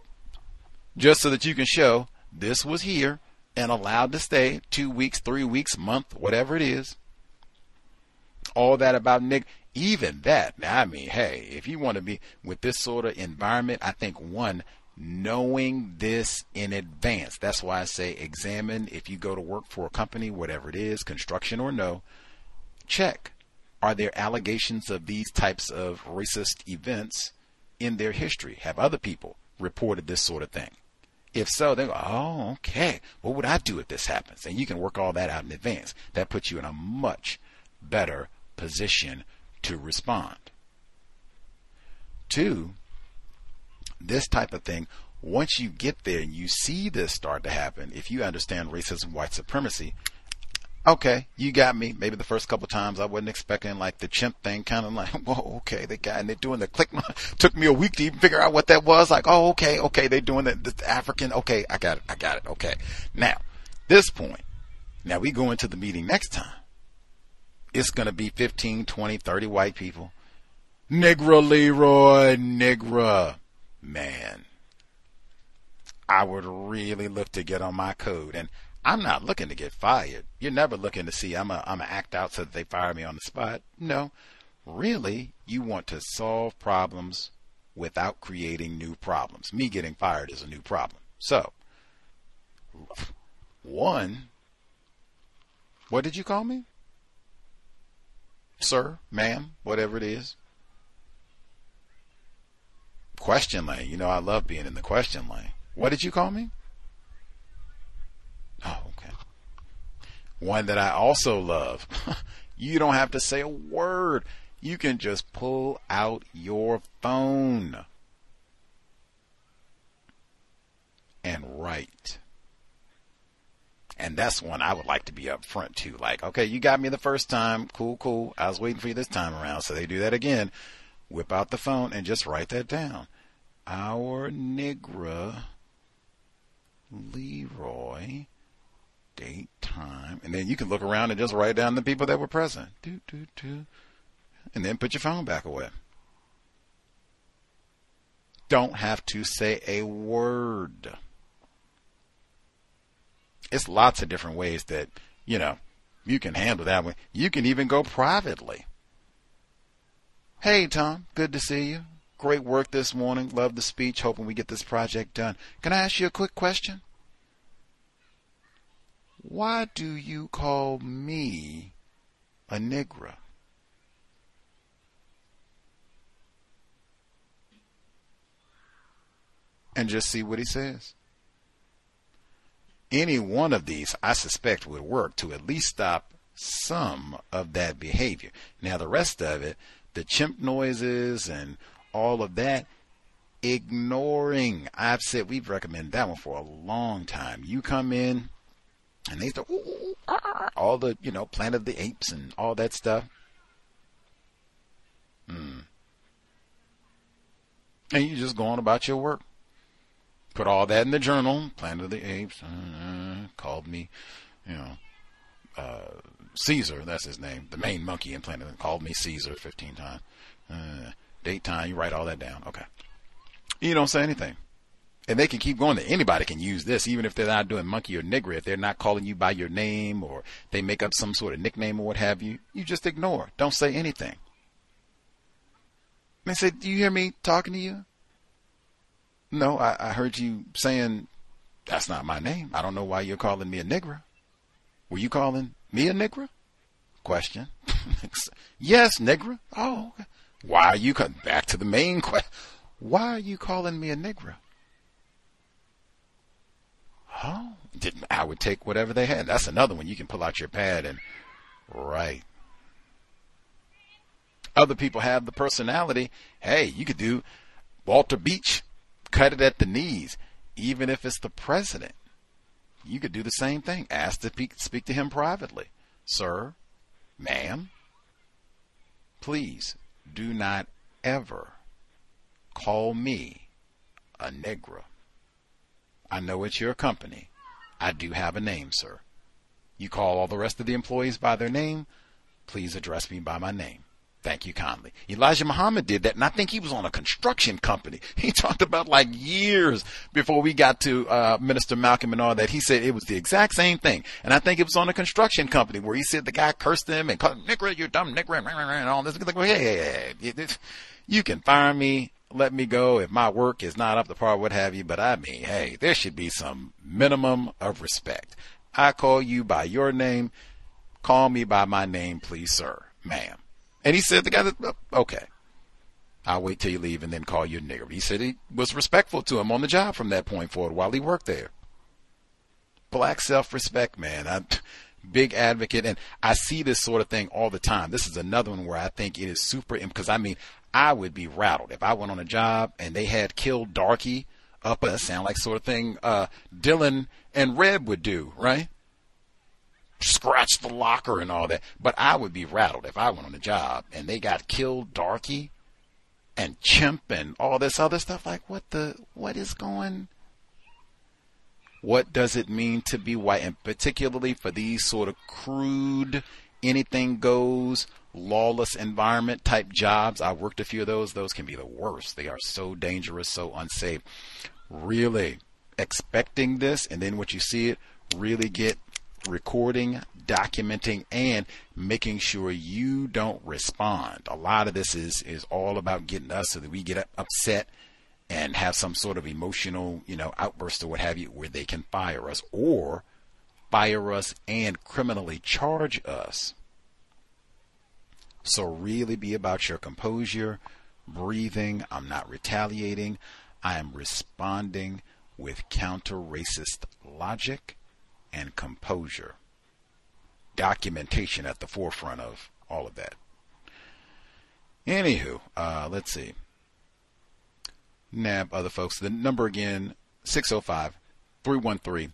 just so that you can show this was here and allowed to stay two weeks, three weeks, month, whatever it is. All that about Nick, even that. I mean, hey, if you want to be with this sort of environment, I think one, knowing this in advance. That's why I say examine if you go to work for a company, whatever it is, construction or no, check. Are there allegations of these types of racist events in their history? Have other people reported this sort of thing? If so, they go, oh, okay. What would I do if this happens? And you can work all that out in advance. That puts you in a much better position to respond. Two, this type of thing, once you get there and you see this start to happen, if you understand racism, white supremacy, okay, you got me. Maybe the first couple times I wasn't expecting like the chimp thing, kind of like, [laughs] whoa, okay, they got and they're doing the click. [laughs] Took me a week to even figure out what that was. Like, oh, okay, okay, they're doing the, the African. Okay, I got it, I got it. Okay, now this point, now we go into the meeting next time. It's gonna be 15, 20, 30 white people. Nigra Leroy, Nigra, man. I would really look to get on my code and I'm not looking to get fired. You're never looking to see I'm a I'm a act out so that they fire me on the spot. No. Really, you want to solve problems without creating new problems. Me getting fired is a new problem. So, one, what did you call me? Sir, ma'am, whatever it is. Question lane. You know, I love being in the question lane. What did you call me? Oh, okay. One that I also love. [laughs] you don't have to say a word. You can just pull out your phone and write. And that's one I would like to be up front too. Like, okay, you got me the first time. Cool, cool. I was waiting for you this time around. So they do that again. Whip out the phone and just write that down. Our Nigra Leroy date, time, and then you can look around and just write down the people that were present. Do, do, do. And then put your phone back away. Don't have to say a word. It's lots of different ways that, you know, you can handle that one. You can even go privately. Hey, Tom, good to see you. Great work this morning. Love the speech. Hoping we get this project done. Can I ask you a quick question? Why do you call me a Negra? And just see what he says. Any one of these, I suspect, would work to at least stop some of that behavior. Now, the rest of it, the chimp noises and all of that, ignoring. I've said we've recommended that one for a long time. You come in, and they start all the you know Planet of the Apes and all that stuff. Hmm. And you just go on about your work. Put all that in the journal. Planet of the Apes uh, called me, you know, uh, Caesar. That's his name. The main monkey in Planet called me Caesar 15 times. Uh, date time. You write all that down. Okay. You don't say anything. And they can keep going. Anybody can use this, even if they're not doing monkey or nigger. If they're not calling you by your name or they make up some sort of nickname or what have you, you just ignore. Don't say anything. They say, "Do you hear me talking to you?" No, I, I heard you saying that's not my name. I don't know why you're calling me a nigger. Were you calling me a nigger? Question. [laughs] yes, nigger. Oh, why are you coming back to the main question? Why are you calling me a nigger? Oh, didn't I would take whatever they had. That's another one. You can pull out your pad and write. Other people have the personality. Hey, you could do Walter Beach, cut it at the knees, even if it's the president. You could do the same thing. Ask to speak to him privately. Sir, ma'am, please do not ever call me a Negro. I know it's your company. I do have a name, sir. You call all the rest of the employees by their name. Please address me by my name. Thank you kindly. Elijah Muhammad did that, and I think he was on a construction company. [laughs] He talked about like years before we got to uh, Minister Malcolm and all that. He said it was the exact same thing, and I think it was on a construction company where he said the guy cursed him and called him nigger, you dumb nigger, and all this. Like, hey, hey, hey, you can fire me, let me go if my work is not up to par, what have you. But I mean, hey, there should be some minimum of respect. I call you by your name. Call me by my name, please, sir, ma'am. And he said, the guy that, oh, okay, I'll wait till you leave and then call you a nigger. He said he was respectful to him on the job from that point forward while he worked there. Black self-respect, man. I'm [laughs] big advocate. And I see this sort of thing all the time. This is another one where I think it is super, because I mean, I would be rattled if I went on a job and they had killed Darky up a sound like sort of thing uh, Dylan and Red would do, right? scratch the locker and all that. But I would be rattled if I went on a job and they got killed Darky and Chimp and all this other stuff. Like, what the, what is going? What does it mean to be white? And particularly for these sort of crude, anything goes, lawless environment type jobs. I worked a few of those. Those can be the worst. They are so dangerous, so unsafe. Really expecting this, and then what you see it really get recording, documenting, and making sure you don't respond. A lot of this is is all about getting us so that we get upset and have some sort of emotional, you know, outburst or what have you, where they can fire us or fire us and criminally charge us. So really be about your composure, breathing. I'm not retaliating. I am responding with counter racist logic and composure. Documentation at the forefront of all of that. Anywho, uh, let's see. Nab other folks. The number again, 605 313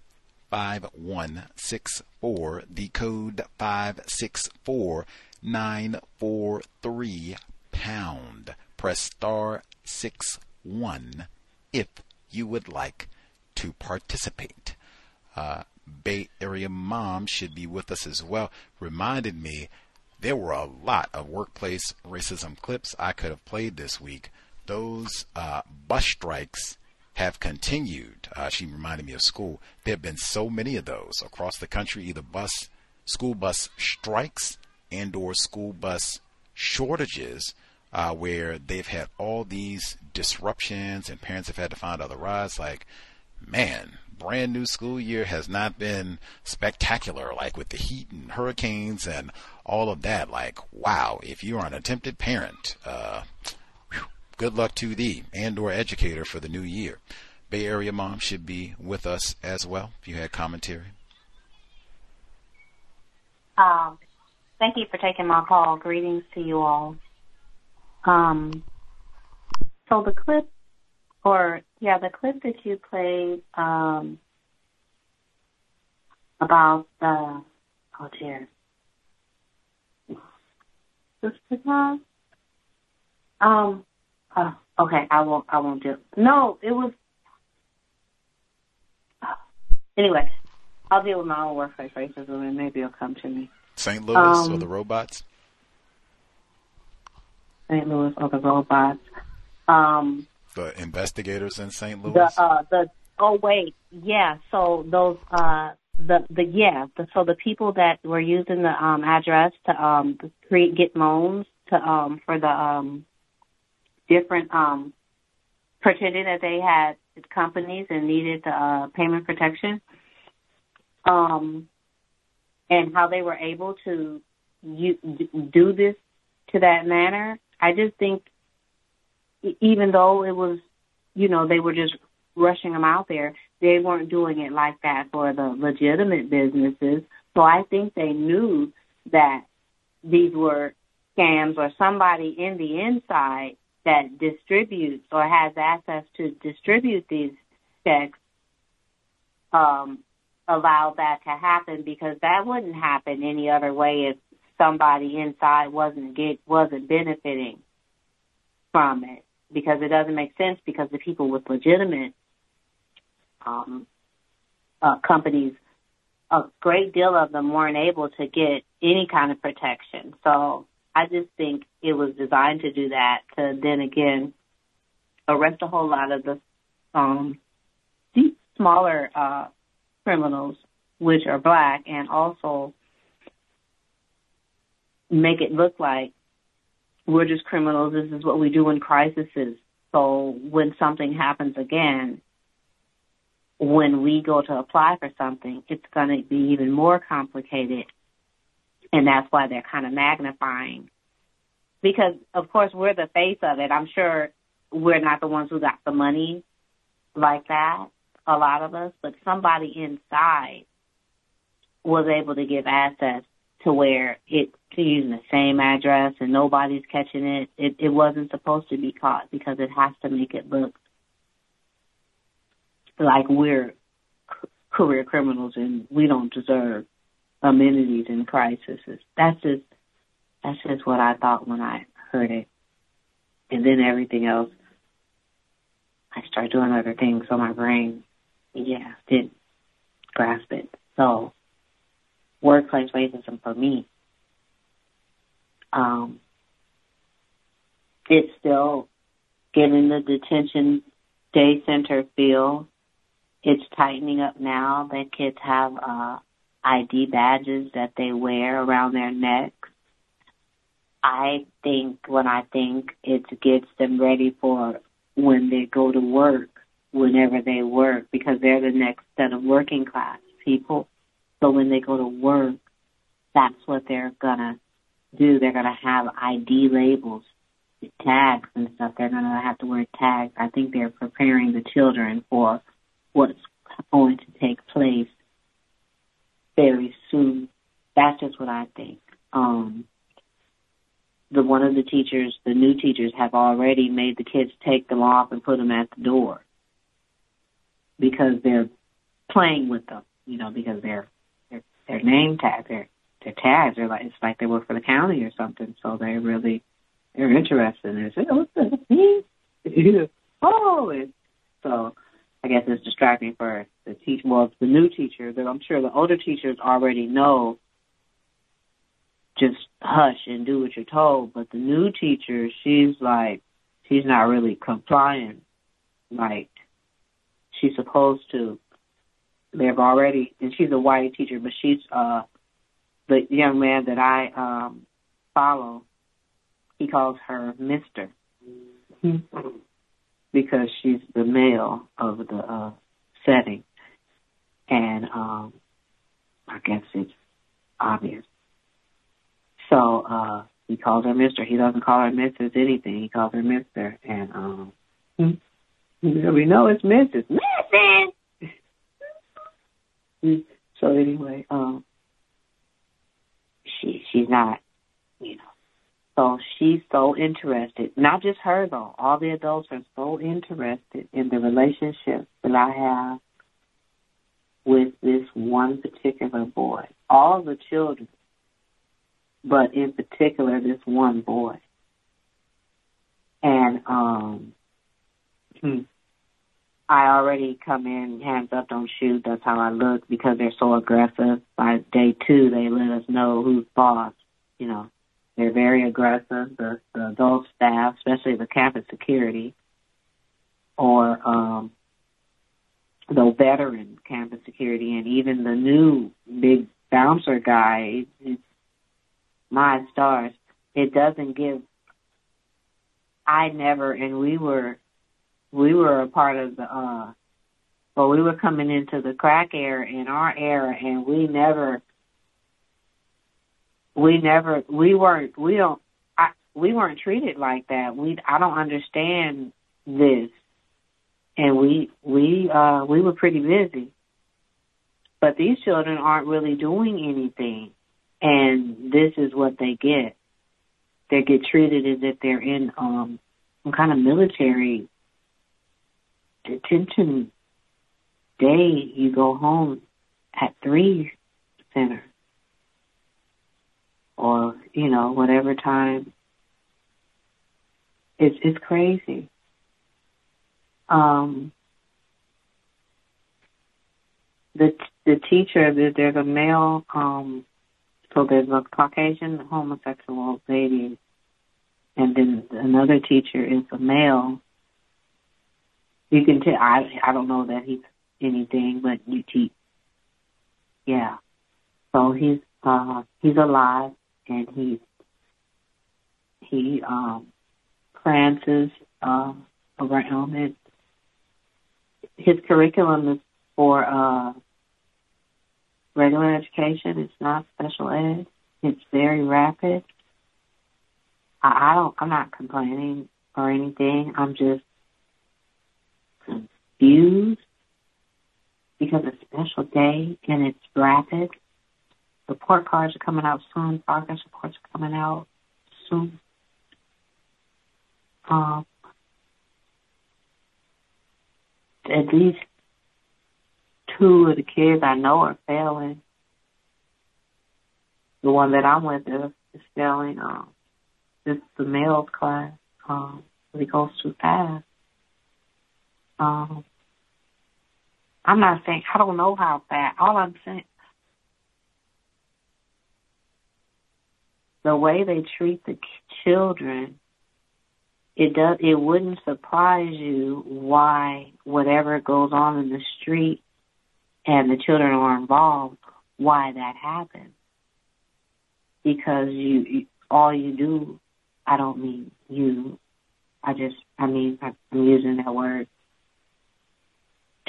5164. The code 564 943 pound. Press star 6 1 if you would like to participate. Uh, Bay Area mom should be with us as well, reminded me there were a lot of workplace racism clips I could have played this week. Those uh, bus strikes have continued. Uh, she reminded me of school. There have been so many of those across the country, either bus, school bus strikes and or school bus shortages, uh, where they've had all these disruptions and parents have had to find other rides. Like, man, brand new school year has not been spectacular, like with the heat and hurricanes and all of that. Like, wow, if you are an attempted parent, uh, whew, good luck to thee and or educator for the new year. Bay Area mom should be with us as well. If you had commentary. Um, thank you for taking my call. Greetings to you all. Um, so the clip or yeah, the clip that you played um, about the oh dear, sister Um. Uh, okay, I won't. I won't do. It. No, it was. Anyway, I'll deal with my own workplace racism, and maybe it'll come to me. St. Louis um, or the robots? St. Louis or the robots. Um, The investigators in St. Louis. The uh, the oh wait, yeah. So those uh the the yeah. The, so the people that were using the um address to um create get loans to um for the um different um pretending that they had companies and needed uh, payment protection. Um, and how they were able to you, do this to that manner. I just think, even though it was, you know, they were just rushing them out there, they weren't doing it like that for the legitimate businesses. So I think they knew that these were scams or somebody in the inside that distributes or has access to distribute these checks um, allow that to happen because that wouldn't happen any other way if somebody inside wasn't get wasn't benefiting from it because it doesn't make sense because the people with legitimate um, uh, companies, a great deal of them weren't able to get any kind of protection. So I just think it was designed to do that to then again arrest a whole lot of the um, smaller uh, criminals, which are black, and also make it look like we're just criminals. This is what we do in crises. So when something happens again, when we go to apply for something, it's going to be even more complicated. And that's why they're kind of magnifying. Because, of course, we're the face of it. I'm sure we're not the ones who got the money like that a lot of us, but somebody inside was able to give access to where it to using the same address and nobody's catching it. It it wasn't supposed to be caught because it has to make it look like we're career criminals and we don't deserve amenities in crises. That's just that's just what I thought when I heard it, and then everything else. I started doing other things, so my brain yeah, didn't grasp it. So, workplace racism for me, um, it's still giving the detention day center feel. It's tightening up now that kids have uh, ID badges that they wear around their necks. I think when I think it gets them ready for when they go to work whenever they work because they're the next set of working class people. So when they go to work, that's what they're gonna do. They're gonna have ID labels, tags and stuff. They're gonna have to wear tags. I think they're preparing the children for what's going to take place very soon. That's just what I think. Um, the one of the teachers, the new teachers, have already made the kids take them off and put them at the door because they're playing with them, you know, because they're they're, they're name tags, their their tags are like it's like they work for the county or something. So they really they're interested. And they say, "Oh, what's this?" [laughs] oh, and so I guess it's distracting for the teach. Well, the new teacher, that I'm sure the older teachers already know. Just hush and do what you're told. But the new teacher, she's like, she's not really complying. Like she's supposed to. They've already, and she's a white teacher, but she's uh the young man that I um follow. He calls her Mister because she's the male of the uh setting, and um I guess it's obvious. So uh he calls her Mister. He doesn't call her Mrs. anything. He calls her Mister, and um we know it's Mrs. Mrs. so anyway, um, she she's not, you know. So she's so interested. Not just her though. All the adults are so interested in the relationship that I have with this one particular boy. All the children, but in particular this one boy. And um I already come in hands up, don't shoot. That's how I look because they're so aggressive. By day two, they let us know who's boss. You know, they're very aggressive. The, the adult staff, especially the campus security, or um, the veteran campus security, and even the new big bouncer guy. It's, my stars, it doesn't give. I never, and we were, we were a part of the. uh Well, we were coming into the crack era in our era, and we never we never we weren't we don't I, we weren't treated like that. We I don't understand this, and we we uh we were pretty busy. But these children aren't really doing anything, and this is what they get. They get treated as if they're in um some kind of military detention day. You go home at three center or you know whatever time. It's it's crazy. Um, the the teacher there's a male um so there's a Caucasian homosexual lady and then another teacher is a male. You can tell I I don't know that he's anything but you teach yeah. So he's uh he's alive and he he um, prances uh, around it. His curriculum is for uh, regular education. It's not special ed. It's very rapid. I, I don't. I'm not complaining or anything. I'm just confused because it's special day and it's rapid Report cards are coming out soon. Progress reports are coming out soon. Um, at least two of the kids I know are failing. The one that I'm with is, is failing. Um, this the males class. Um, he goes too fast. Um, I'm not saying I don't know how fast. All I'm saying the way they treat the children, it does it wouldn't surprise you why whatever goes on in the street and the children are involved, why that happens. Because you, you all you do, I don't mean you, I just I mean I'm using that word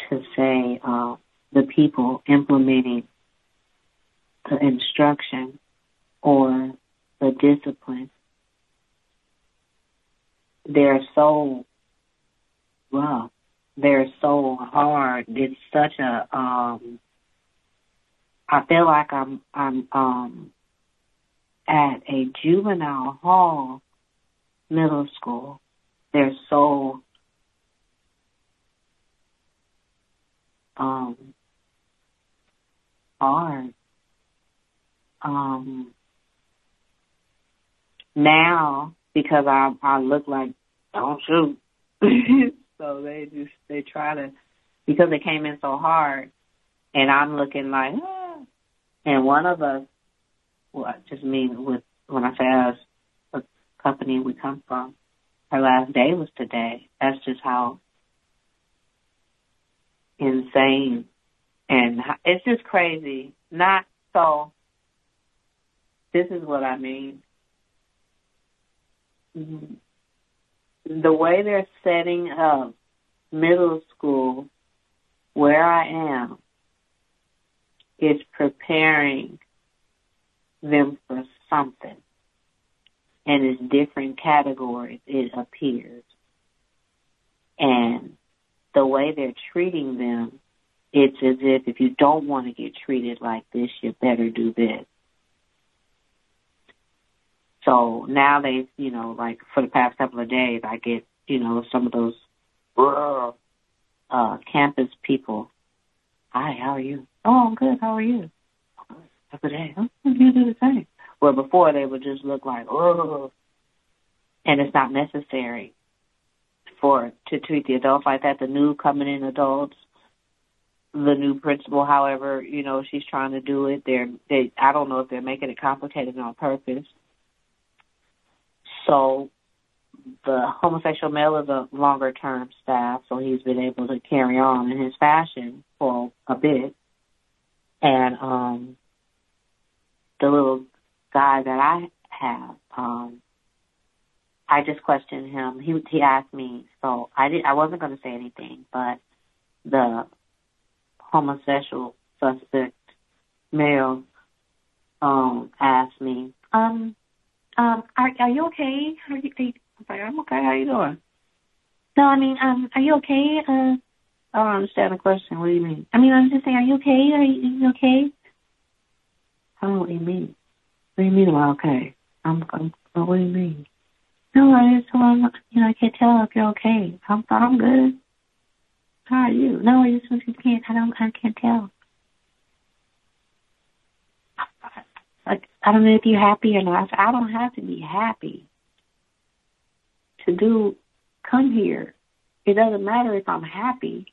to say uh, the people implementing the instruction or the discipline. They're so rough. They're so hard. It's such a um I feel like I'm I'm um at a juvenile hall middle school. They're so um hard. Um now because I I look like don't shoot. [laughs] so they just they try to because they came in so hard and I'm looking like ah. and one of us well I just mean with when I say us the company we come from, her last day was today. That's just how insane and it's just crazy. Not so this is what I mean mm-hmm. the way they're setting up middle school where I am is preparing them for something. And it's different categories, it appears. And the way they're treating them, it's as if if you don't want to get treated like this, you better do this. So now they, you know, like for the past couple of days, I get, you know, some of those uh, campus people. Hi, how are you? Oh, I'm good. How are you? A day. Oh, you do the same. Well, before they would just look like, oh, and it's not necessary for to treat the adults like that. The new coming in adults, the new principal, however, you know, she's trying to do it. They're they. I don't know if they're making it complicated on purpose so the homosexual male is a longer term staff, so he's been able to carry on in his fashion for a bit. And um the little guy that I have, um I just questioned him. He he asked me, so I did I wasn't gonna say anything, but the homosexual suspect male um asked me, um, um, are are you okay? Are you, are you I like, I'm okay. How you doing? No, I mean, um, are you okay? Uh, I don't understand the question. What do you mean? I mean, I'm just saying, are you okay? Are you, are you okay? I don't know what you mean. What do you mean am okay? I'm, I'm, what do you mean? No, I just, well, you know, I can't tell if you're okay. I'm, I'm good. How are you? No, I just, you can't, I don't, I can't tell. Like, I don't know if you're happy or not. I don't have to be happy to do come here. It doesn't matter if I'm happy.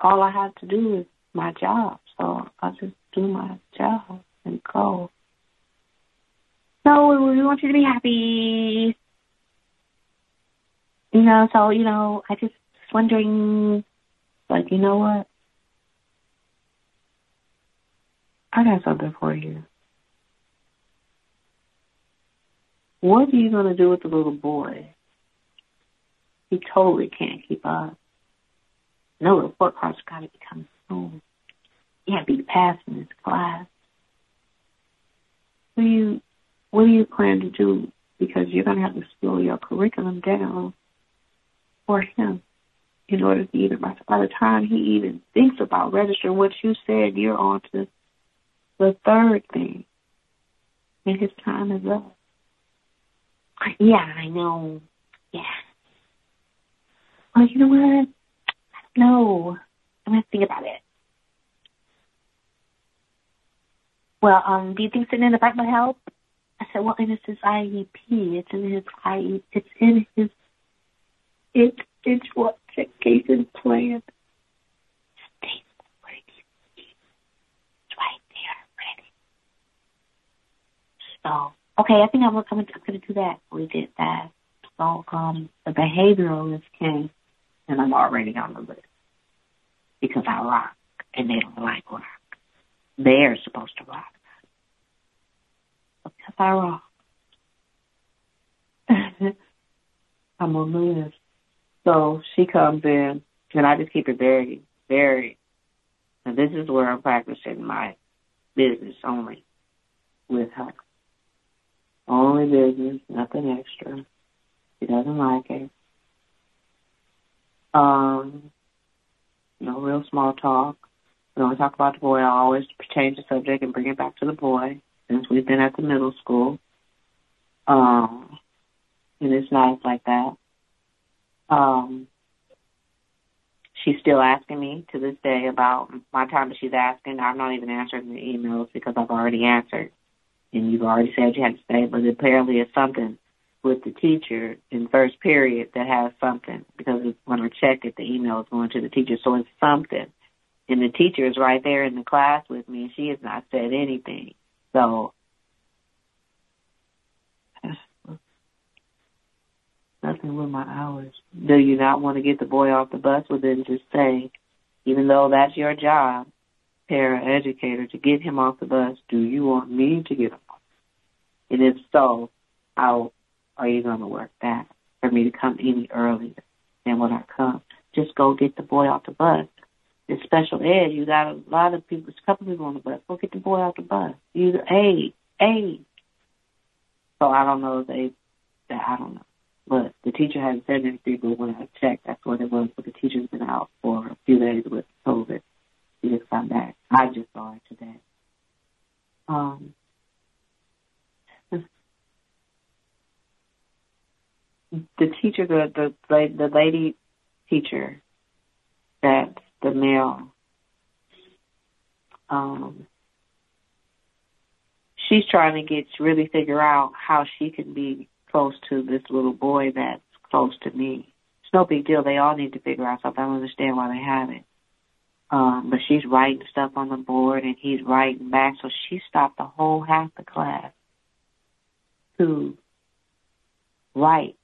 All I have to do is my job. So I just do my job and go. No, we want you to be happy. You know, so, you know, I just wondering, like, you know what? I got something for you. What are you going to do with the little boy? He totally can't keep up. No report cards got to be coming soon. He can't be passing his class. What do you What do you plan to do? Because you're going to have to slow your curriculum down for him in order to even by, the time he even thinks about registering what you said, you're on to the third thing, and his time is up. Yeah, I know. Yeah. Well, you know what? No, I'm gonna think about it. Well, um, do you think sitting in the back might help? I said, well, and it's his IEP. It's in his IEP. It's in his. It, it's what education plan. Stay where It's right there, ready. So, okay, I think I'm, I'm, I'm going to do that. We did that. So, um, the behavioralist came and I'm already on the list because I rock and they don't like rock. They're supposed to rock because I rock. [laughs] I'm on the list. So she comes in, and I just keep it very, very. And this is where I'm practicing my business only with her. Only business, nothing extra. She doesn't like it. Um, no real small talk. When I talk about the boy, I always change the subject and bring it back to the boy since we've been at the middle school. Um, and it's nice like that. Um, she's still asking me to this day about my time that she's asking. I'm not even answering the emails because I've already answered. And you've already said you had to say, but apparently it's something with the teacher in first period that has something because when I check it, the email is going to the teacher, so it's something. And the teacher is right there in the class with me, and she has not said anything. So nothing with my hours. Do you not want to get the boy off the bus? Well, then just say, even though that's your job, paraeducator, to get him off the bus, do you want me to get him off? And if so, how are you going to work that for me to come any earlier than when I come? Just go get the boy off the bus. It's special ed. You got a lot of people, a couple people on the bus. Go get the boy off the bus. You, hey, hey. So I don't know if they, I don't know. But the teacher hasn't said anything, but when I checked, that's what it was. But the teacher's been out for a few days with COVID. She just got back. I just saw her today. Um, the teacher, the the the lady teacher, that the male, um, she's trying to get really figure out how she can be close to this little boy that's close to me. It's no big deal. They all need to figure out something. I don't understand why they haven't. Um, but she's writing stuff on the board and he's writing back. So she stopped the whole half the class to write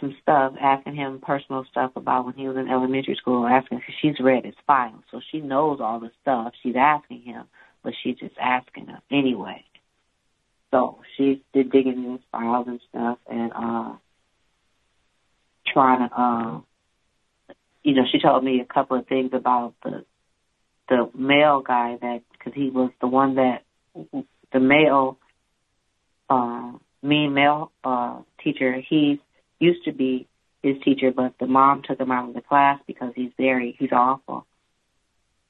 some stuff, asking him personal stuff about when he was in elementary school, asking because she's read his file, so she knows all the stuff. She's asking him, but she's just asking him anyway. So she's digging in his files and stuff, and uh, trying to, uh, you know, she told me a couple of things about the the male guy that because he was the one that the male uh, mean male uh, teacher. He used to be his teacher, but the mom took him out of the class because he's very he's awful.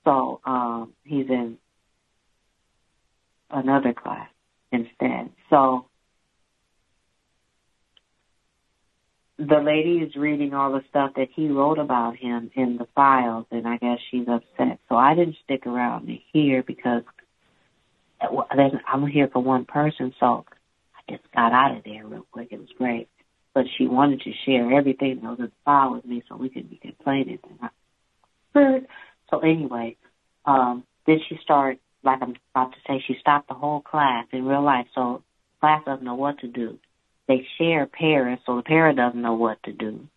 So um, he's in another class instead. So the lady is reading all the stuff that he wrote about him in the files, and I guess she's upset. So I didn't stick around to hear because I'm here for one person, so I just got out of there real quick. It was great. But she wanted to share everything that was in the file with me so we could be complaining. And I heard. So anyway, um, then she started, like I'm about to say, she stopped the whole class in real life. So class doesn't know what to do. They share parents, so the parent doesn't know what to do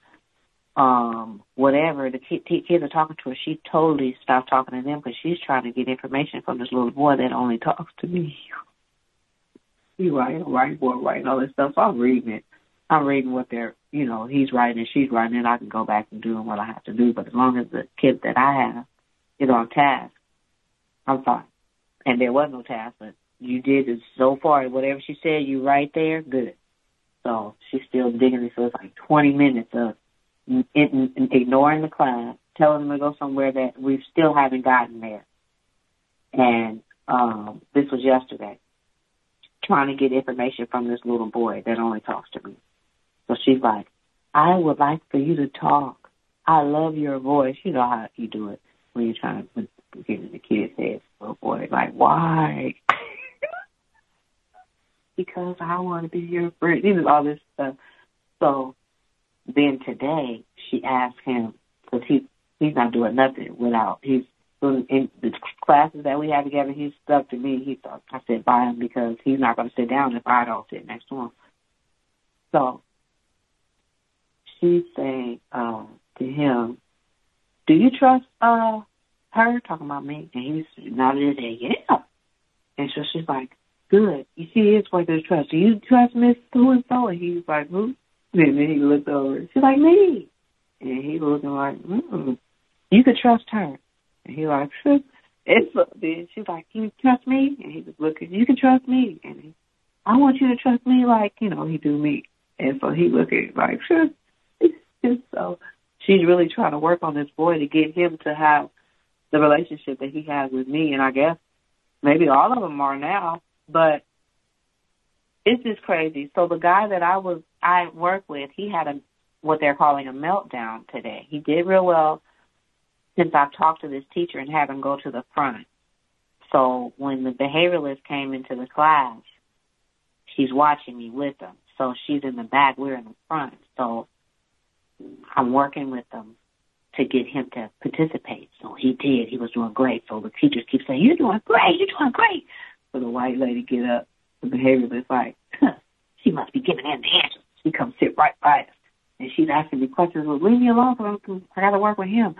um, whatever the ki- t- kids are talking to her, she totally stopped talking to them because she's trying to get information from this little boy that only talks to me. [laughs] He writing, writing, boy, writing all this stuff. So I'm reading it. I'm reading what they're, you know, he's writing and she's writing, and I can go back and do what I have to do. But as long as the kid that I have is on task, I'm fine. And there was no task, but you did it so far. Whatever she said, you right there, good. So she's still digging it. So it's like 20 minutes of ignoring the class, telling them to go somewhere that we still haven't gotten there. And um, this was yesterday, trying to get information from this little boy that only talks to me. So she's like, I would like for you to talk. I love your voice. You know how you do it when you're trying to get in the kid's head. Little boy, like, why? [laughs] because I want to be your friend. You know, all this stuff. So then today she asked him because he he's not doing nothing without he's in the classes that we have together. He's stuck to me. He thought I said by him because he's not going to sit down if I don't sit next to him. So she's saying uh, to him, "Do you trust uh her?" Talking about me, and he's nodded his head, "Yeah." And so she's like, "Good. You see, it's what there's trust. Do you trust Miss So and So?" And he's like, "Who?" And then he looked over. She's like, me. And he was looking like, mm, you could trust her. And he like, it's then she's like, you trust me? And he was looking, you can trust me. And he, I want you to trust me like, you know, he do me. And so he looking like, sure. [laughs] so she's really trying to work on this boy to get him to have the relationship that he has with me. And I guess maybe all of them are now, but it's just crazy. So the guy that I was I work with, he had a what they're calling a meltdown today. He did real well since I've talked to this teacher and had him go to the front. So when the behavioralist came into the class, she's watching me with them. So she's in the back, we're in the front. So I'm working with them to get him to participate. So he did. He was doing great. So the teachers keep saying, "You're doing great. You're doing great." So the white lady get up the behavioralist like, huh, she must be giving him the answers. She comes sit right by us. And she's asking me questions. Well, leave me alone because I got to work with him.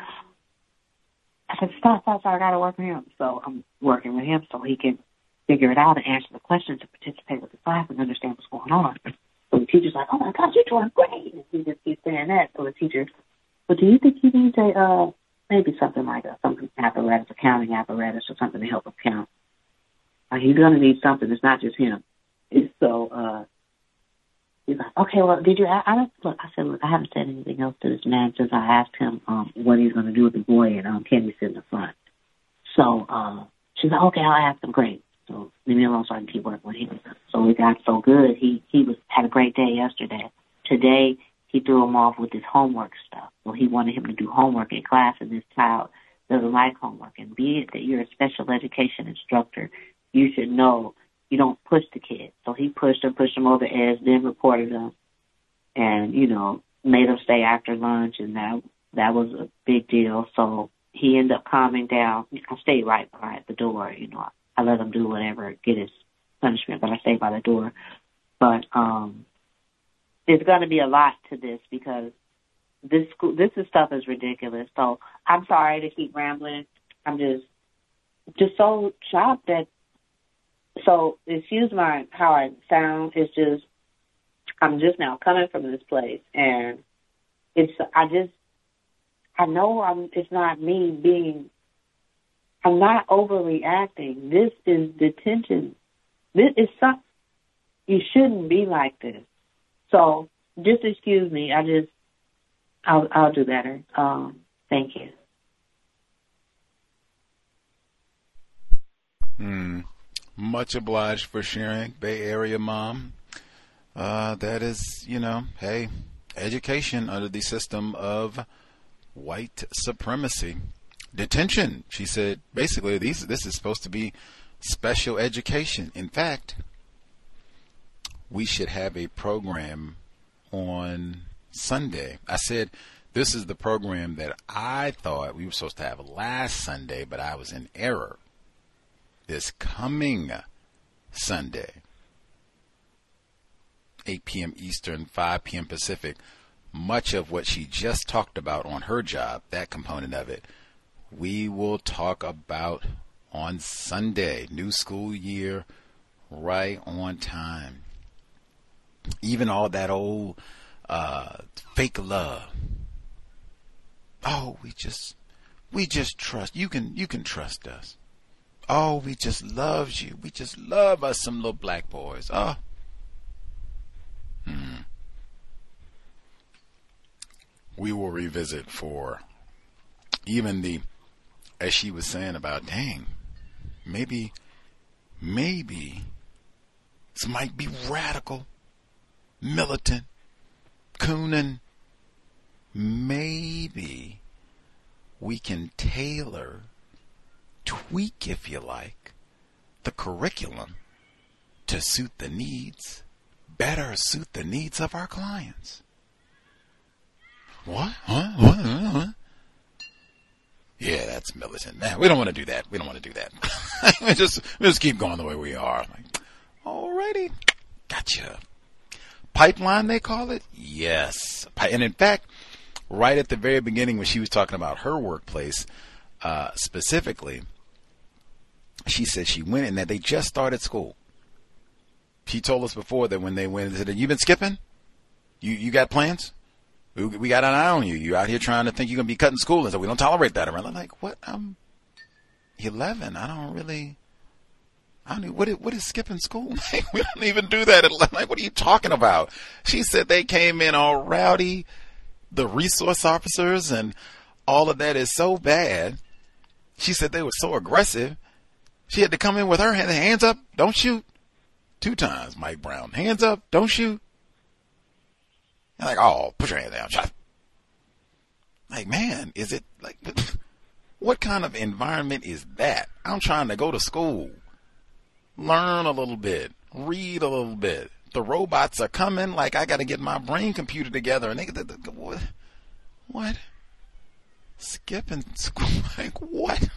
I said, stop, stop, stop. I got to work with him. So I'm working with him so he can figure it out and answer the questions and participate with the class and understand what's going on. So the teacher's like, oh my gosh, you're doing great. And he just keeps saying that. So the teacher, well, do you think you need a, uh, maybe something like a, something apparatus, accounting apparatus or something to help him count? Uh, he's to need something. It's not just him. It's so, uh, he's like, okay, well, did you, I, I don't, look, I said, look, I haven't said anything else to this man since I asked him, um, what he's to do with the boy and, um, sit in the front. So, uh, she's like, okay, I'll ask him. Great. So leave me alone so I can keep working with him. So we got so good. He, he was, had a great day yesterday. Today, he threw him off with his homework stuff. So he wanted him to do homework in class and this child doesn't like homework. And be it that you're a special education instructor, you should know you don't push the kid. So he pushed him, pushed him over the edge, then reported him, and you know made him stay after lunch, and that that was a big deal. So he ended up calming down. I stayed right by the door. You know, I let him do whatever, get his punishment, but I stayed by the door. But um, it's going to be a lot to this because this school, this is stuff is ridiculous. So I'm sorry to keep rambling. I'm just just so shocked that. So excuse my how I sound. It's just I'm just now coming from this place, and it's I just I know I'm. It's not me being. I'm not overreacting. This is detention. This is some. You shouldn't be like this. So just excuse me. I just. I'll I'll do better. Um. Thank you. Hmm. Much obliged for sharing, Bay Area mom. Uh, that is, you know, hey, education under the system of white supremacy. Detention, she said. Basically, these this is supposed to be special education. In fact, we should have a program on Sunday. I said this is the program that I thought we were supposed to have last Sunday, but I was in error. This coming Sunday, 8 p.m. Eastern, 5 p.m. Pacific much of what she just talked about on her job, that component of it, we will talk about on Sunday. New school year, right on time. Even all that old uh, fake love. Oh, we just we just trust you can you can trust us. Oh, we just loves you. We just love us some little black boys. Oh. Hmm we will revisit for even the, as she was saying about, dang, maybe, maybe this might be radical, militant, cooning. Maybe we can tailor, tweak, if you like, the curriculum to suit the needs, better suit the needs of our clients. What? What? what? Yeah, that's militant. Man, we don't want to do that. We don't want to do that. [laughs] we just we just keep going the way we are. Like, alrighty, gotcha. Pipeline, they call it. Yes, and in fact, right at the very beginning when she was talking about her workplace, uh, specifically, she said she went and that they just started school. She told us before that when they went, they said, "You been skipping? You you got plans?" we, we got an eye on you. You out here trying to think you're gonna be cutting school, and so we don't tolerate that around. I'm like, what? I'm 11. I don't really. I. Even, what? Is, what is skipping school? [laughs] We don't even do that. At, like, what are you talking about? She said they came in all rowdy. The resource officers and all of that is so bad. She said they were so aggressive. She had to come in with her hands up, don't shoot. Two times, Mike Brown. Hands up, don't shoot. And like, oh, put your hand down. Like, man, is it like, [laughs] what kind of environment is that? I'm trying to go to school, learn a little bit, read a little bit. The robots are coming. Like, I got to get my brain computer together. And they, the, the, what? What? Skipping [laughs] school? Like, what?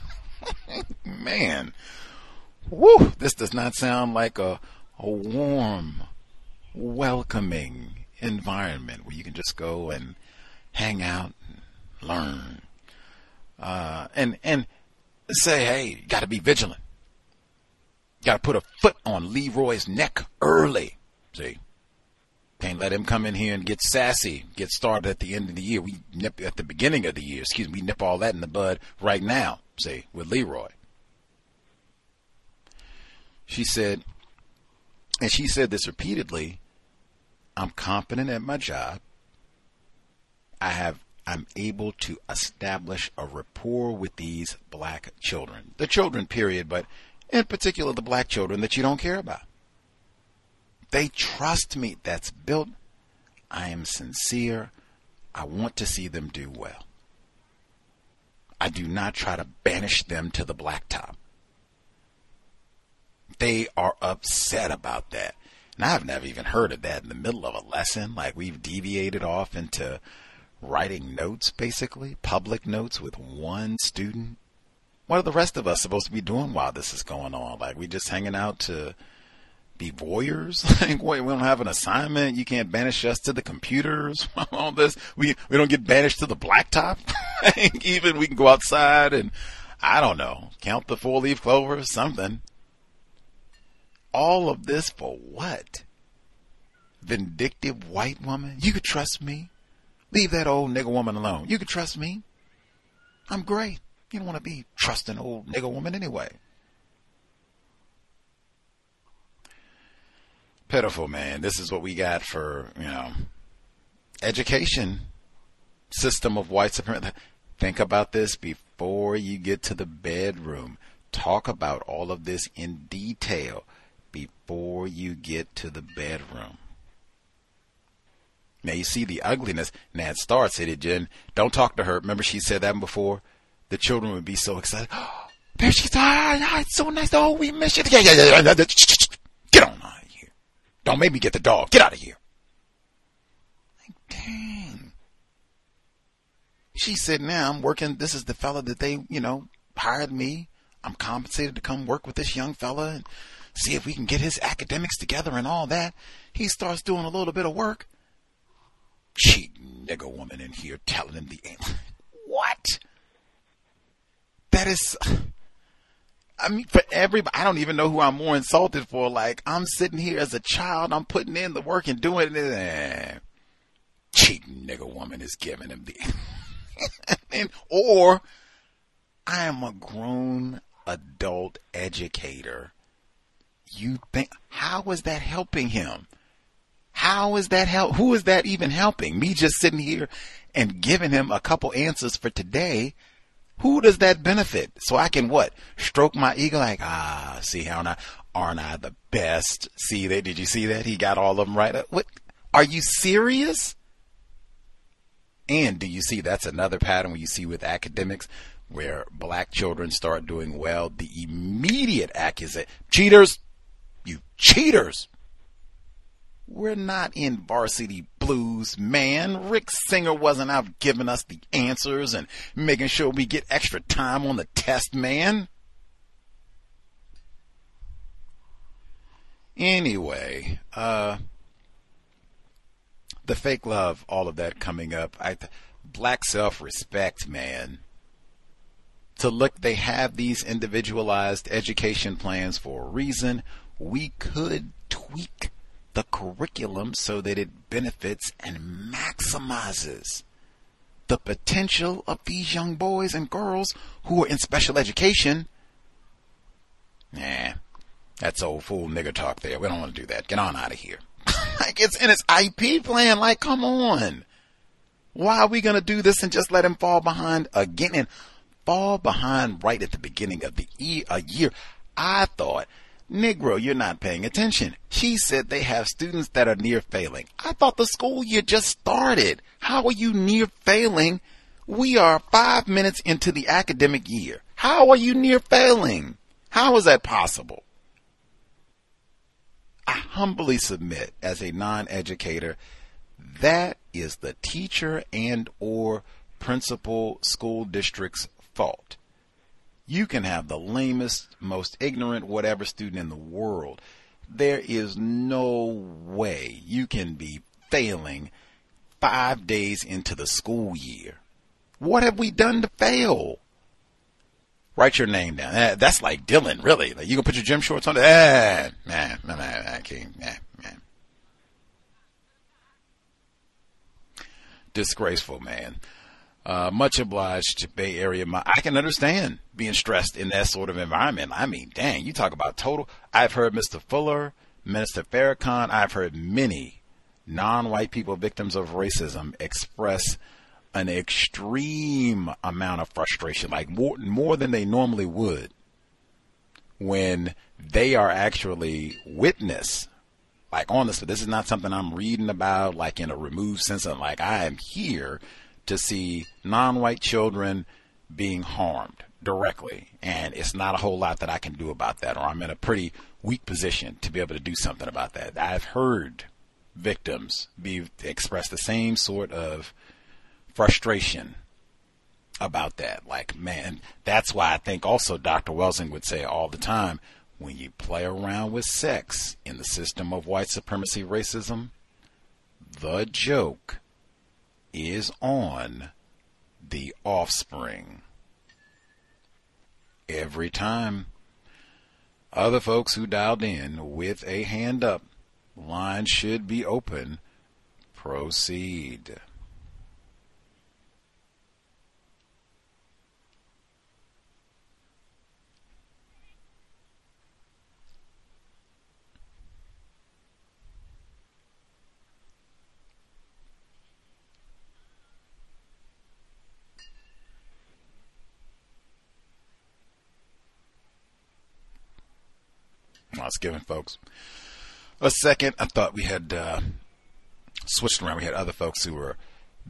[laughs] man. Woo! This does not sound like a, a warm, welcoming, environment where you can just go and hang out and learn. Uh, and, and say, hey, you gotta be vigilant. You gotta put a foot on Leroy's neck early. See? Can't let him come in here and get sassy, get started at the end of the year. We nip at the beginning of the year, excuse me, we nip all that in the bud right now, see, with Leroy. She said, and she said this repeatedly, I'm competent at my job. I have I'm able to establish a rapport with these black children. The children period, but in particular the black children that you don't care about. They trust me. That's built. I am sincere. I want to see them do well. I do not try to banish them to the blacktop. They are upset about that. And I've never even heard of that in the middle of a lesson. Like we've deviated off into writing notes, basically, public notes with one student. What are the rest of us supposed to be doing while this is going on? Like we just hanging out to be voyeurs? [laughs] Like, wait, we don't have an assignment. You can't banish us to the computers. [laughs] All this, we we don't get banished to the blacktop. [laughs] Even we can go outside and I don't know, count the four leaf clover or something. All of this for what? Vindictive white woman? You could trust me. Leave that old nigger woman alone. You could trust me. I'm great. You don't want to be trusting old nigger woman anyway. Pitiful, man. This is what we got for, you know, education system of white supremacy. Think about this before you get to the bedroom. Talk about all of this in detail before you get to the bedroom. Now you see the ugliness. Now it starts, it, Jen. Don't talk to her. Remember she said that before? The children would be so excited. [gasps] There she's ah, it's so nice. Oh, we miss you. Yeah, yeah, yeah. Get on out of here. Don't make me get the dog. Get out of here. Like, dang. She said, now I'm working. This is the fella that they, you know, hired me. I'm compensated to come work with this young fella and see if we can get his academics together and all that. He starts doing a little bit of work. Cheap nigger woman in here telling him the answer. [laughs] what? That is. [sighs] I mean, for everybody, I don't even know who I'm more insulted for. Like, I'm sitting here as a child, I'm putting in the work and doing it. And, cheap nigger woman is giving him the. [laughs] and, or I am a grown adult educator. You think, how is that helping him? How is that help? Who is that even helping? Me just sitting here and giving him a couple answers for today. Who does that benefit? So I can what? Stroke my ego like, ah, see how I, aren't I the best? See that? Did you see that? He got all of them right. What? Are you serious? And do you see that's another pattern where you see with academics where black children start doing well, the immediate accusation, cheaters, you cheaters. We're not in varsity blues, man. Rick Singer wasn't out giving us the answers and making sure we get extra time on the test, man. Anyway, uh, the fake love, all of that coming up. I, black self-respect, man. To look, they have these individualized education plans for a reason. We could tweak the curriculum so that it benefits and maximizes the potential of these young boys and girls who are in special education. Nah, that's old fool nigger talk there. We don't want to do that. Get on out of here. [laughs] like it's in its IP plan. Like, come on. Why are we going to do this and just let him fall behind again and fall behind right at the beginning of the year? I thought Negro, you're not paying attention. She said they have students that are near failing. I thought the school year just started. How are you near failing? We are five minutes into the academic year. How are you near failing? How is that possible? I humbly submit as a non-educator, that is the teacher and or principal school district's fault. You can have the lamest, most ignorant, whatever student in the world. There is no way you can be failing five days into the school year. What have we done to fail? Write your name down. Eh, that's like Dylan, really. Like you can put your gym shorts on. Eh, man, man, I can't. Man. Disgraceful, man. Uh, much obliged, Bay Area. I can understand being stressed in that sort of environment. I mean, dang, you talk about total. I've heard Mr. Fuller, Minister Farrakhan. I've heard many non-white people victims of racism express an extreme amount of frustration, like more, more than they normally would, when they are actually witness. Like honestly, this is not something I'm reading about, like in a removed sense of like I am here to see non-white children being harmed directly. And it's not a whole lot that I can do about that, or I'm in a pretty weak position to be able to do something about that. I've heard victims be express the same sort of frustration about that. Like, man, that's why I think also Dr. Welsing would say all the time, when you play around with sex in the system of white supremacy racism, the joke is on the offspring. Every time. Other folks who dialed in with a hand up, line should be open. Proceed. Was giving folks a second. I thought we had uh, switched around. We had other folks who were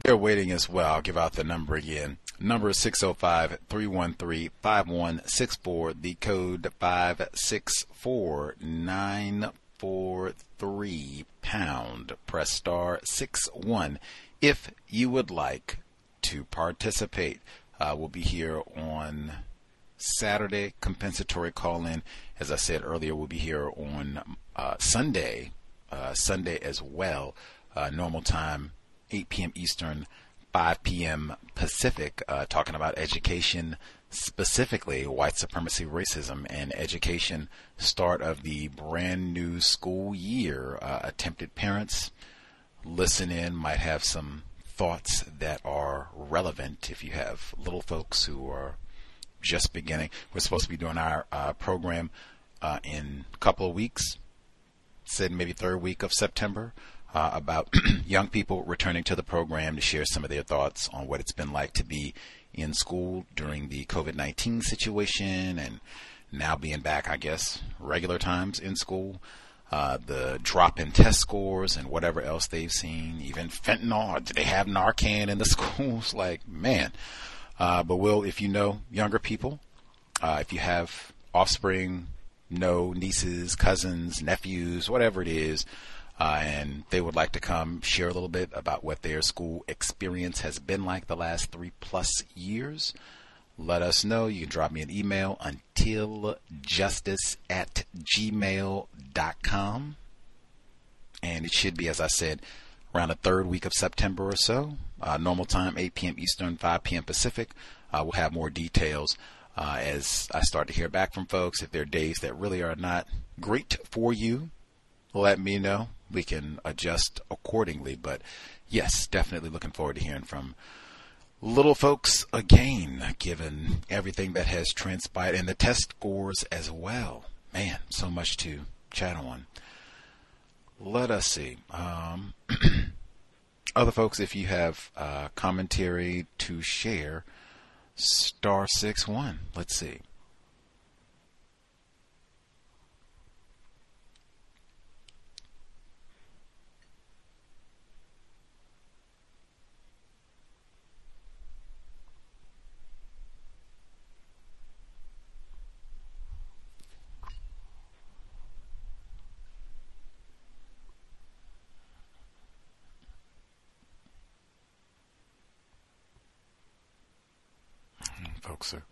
there waiting as well. I'll give out the number again. Number is 605 313 5164. The code 564943 pound. Press star 6 1 if you would like to participate. Uh, we'll be here on Saturday, compensatory call in. As I said earlier, we'll be here on uh, Sunday, uh, Sunday as well, uh, normal time, 8 p.m. Eastern, 5 p.m. Pacific, uh, talking about education, specifically white supremacy, racism, and education. Start of the brand new school year. Uh, attempted parents listen in, might have some thoughts that are relevant if you have little folks who are just beginning. We're supposed to be doing our uh, program uh, in a couple of weeks, said maybe third week of September, uh, about [clears throat] young people returning to the program to share some of their thoughts on what it's been like to be in school during the COVID 19 situation and now being back, I guess, regular times in school. Uh, the drop in test scores and whatever else they've seen, even fentanyl. Do they have Narcan in the [laughs] schools? Like, man, uh, but Will, if you know younger people, uh, if you have offspring, know nieces, cousins, nephews, whatever it is, uh, and they would like to come share a little bit about what their school experience has been like the last three plus years, let us know. You can drop me an email untiljustice at gmail.com. And it should be, as I said, around the third week of September or so. Uh, normal time, 8 p.m. Eastern, 5 p.m. Pacific. Uh, we'll have more details uh, as I start to hear back from folks. If there are days that really are not great for you, let me know. We can adjust accordingly. But yes, definitely looking forward to hearing from little folks again, given everything that has transpired and the test scores as well. Man, so much to chat on let us see. Um, [clears throat] other folks, if you have uh, commentary to share, star six one. Let's see. Folks are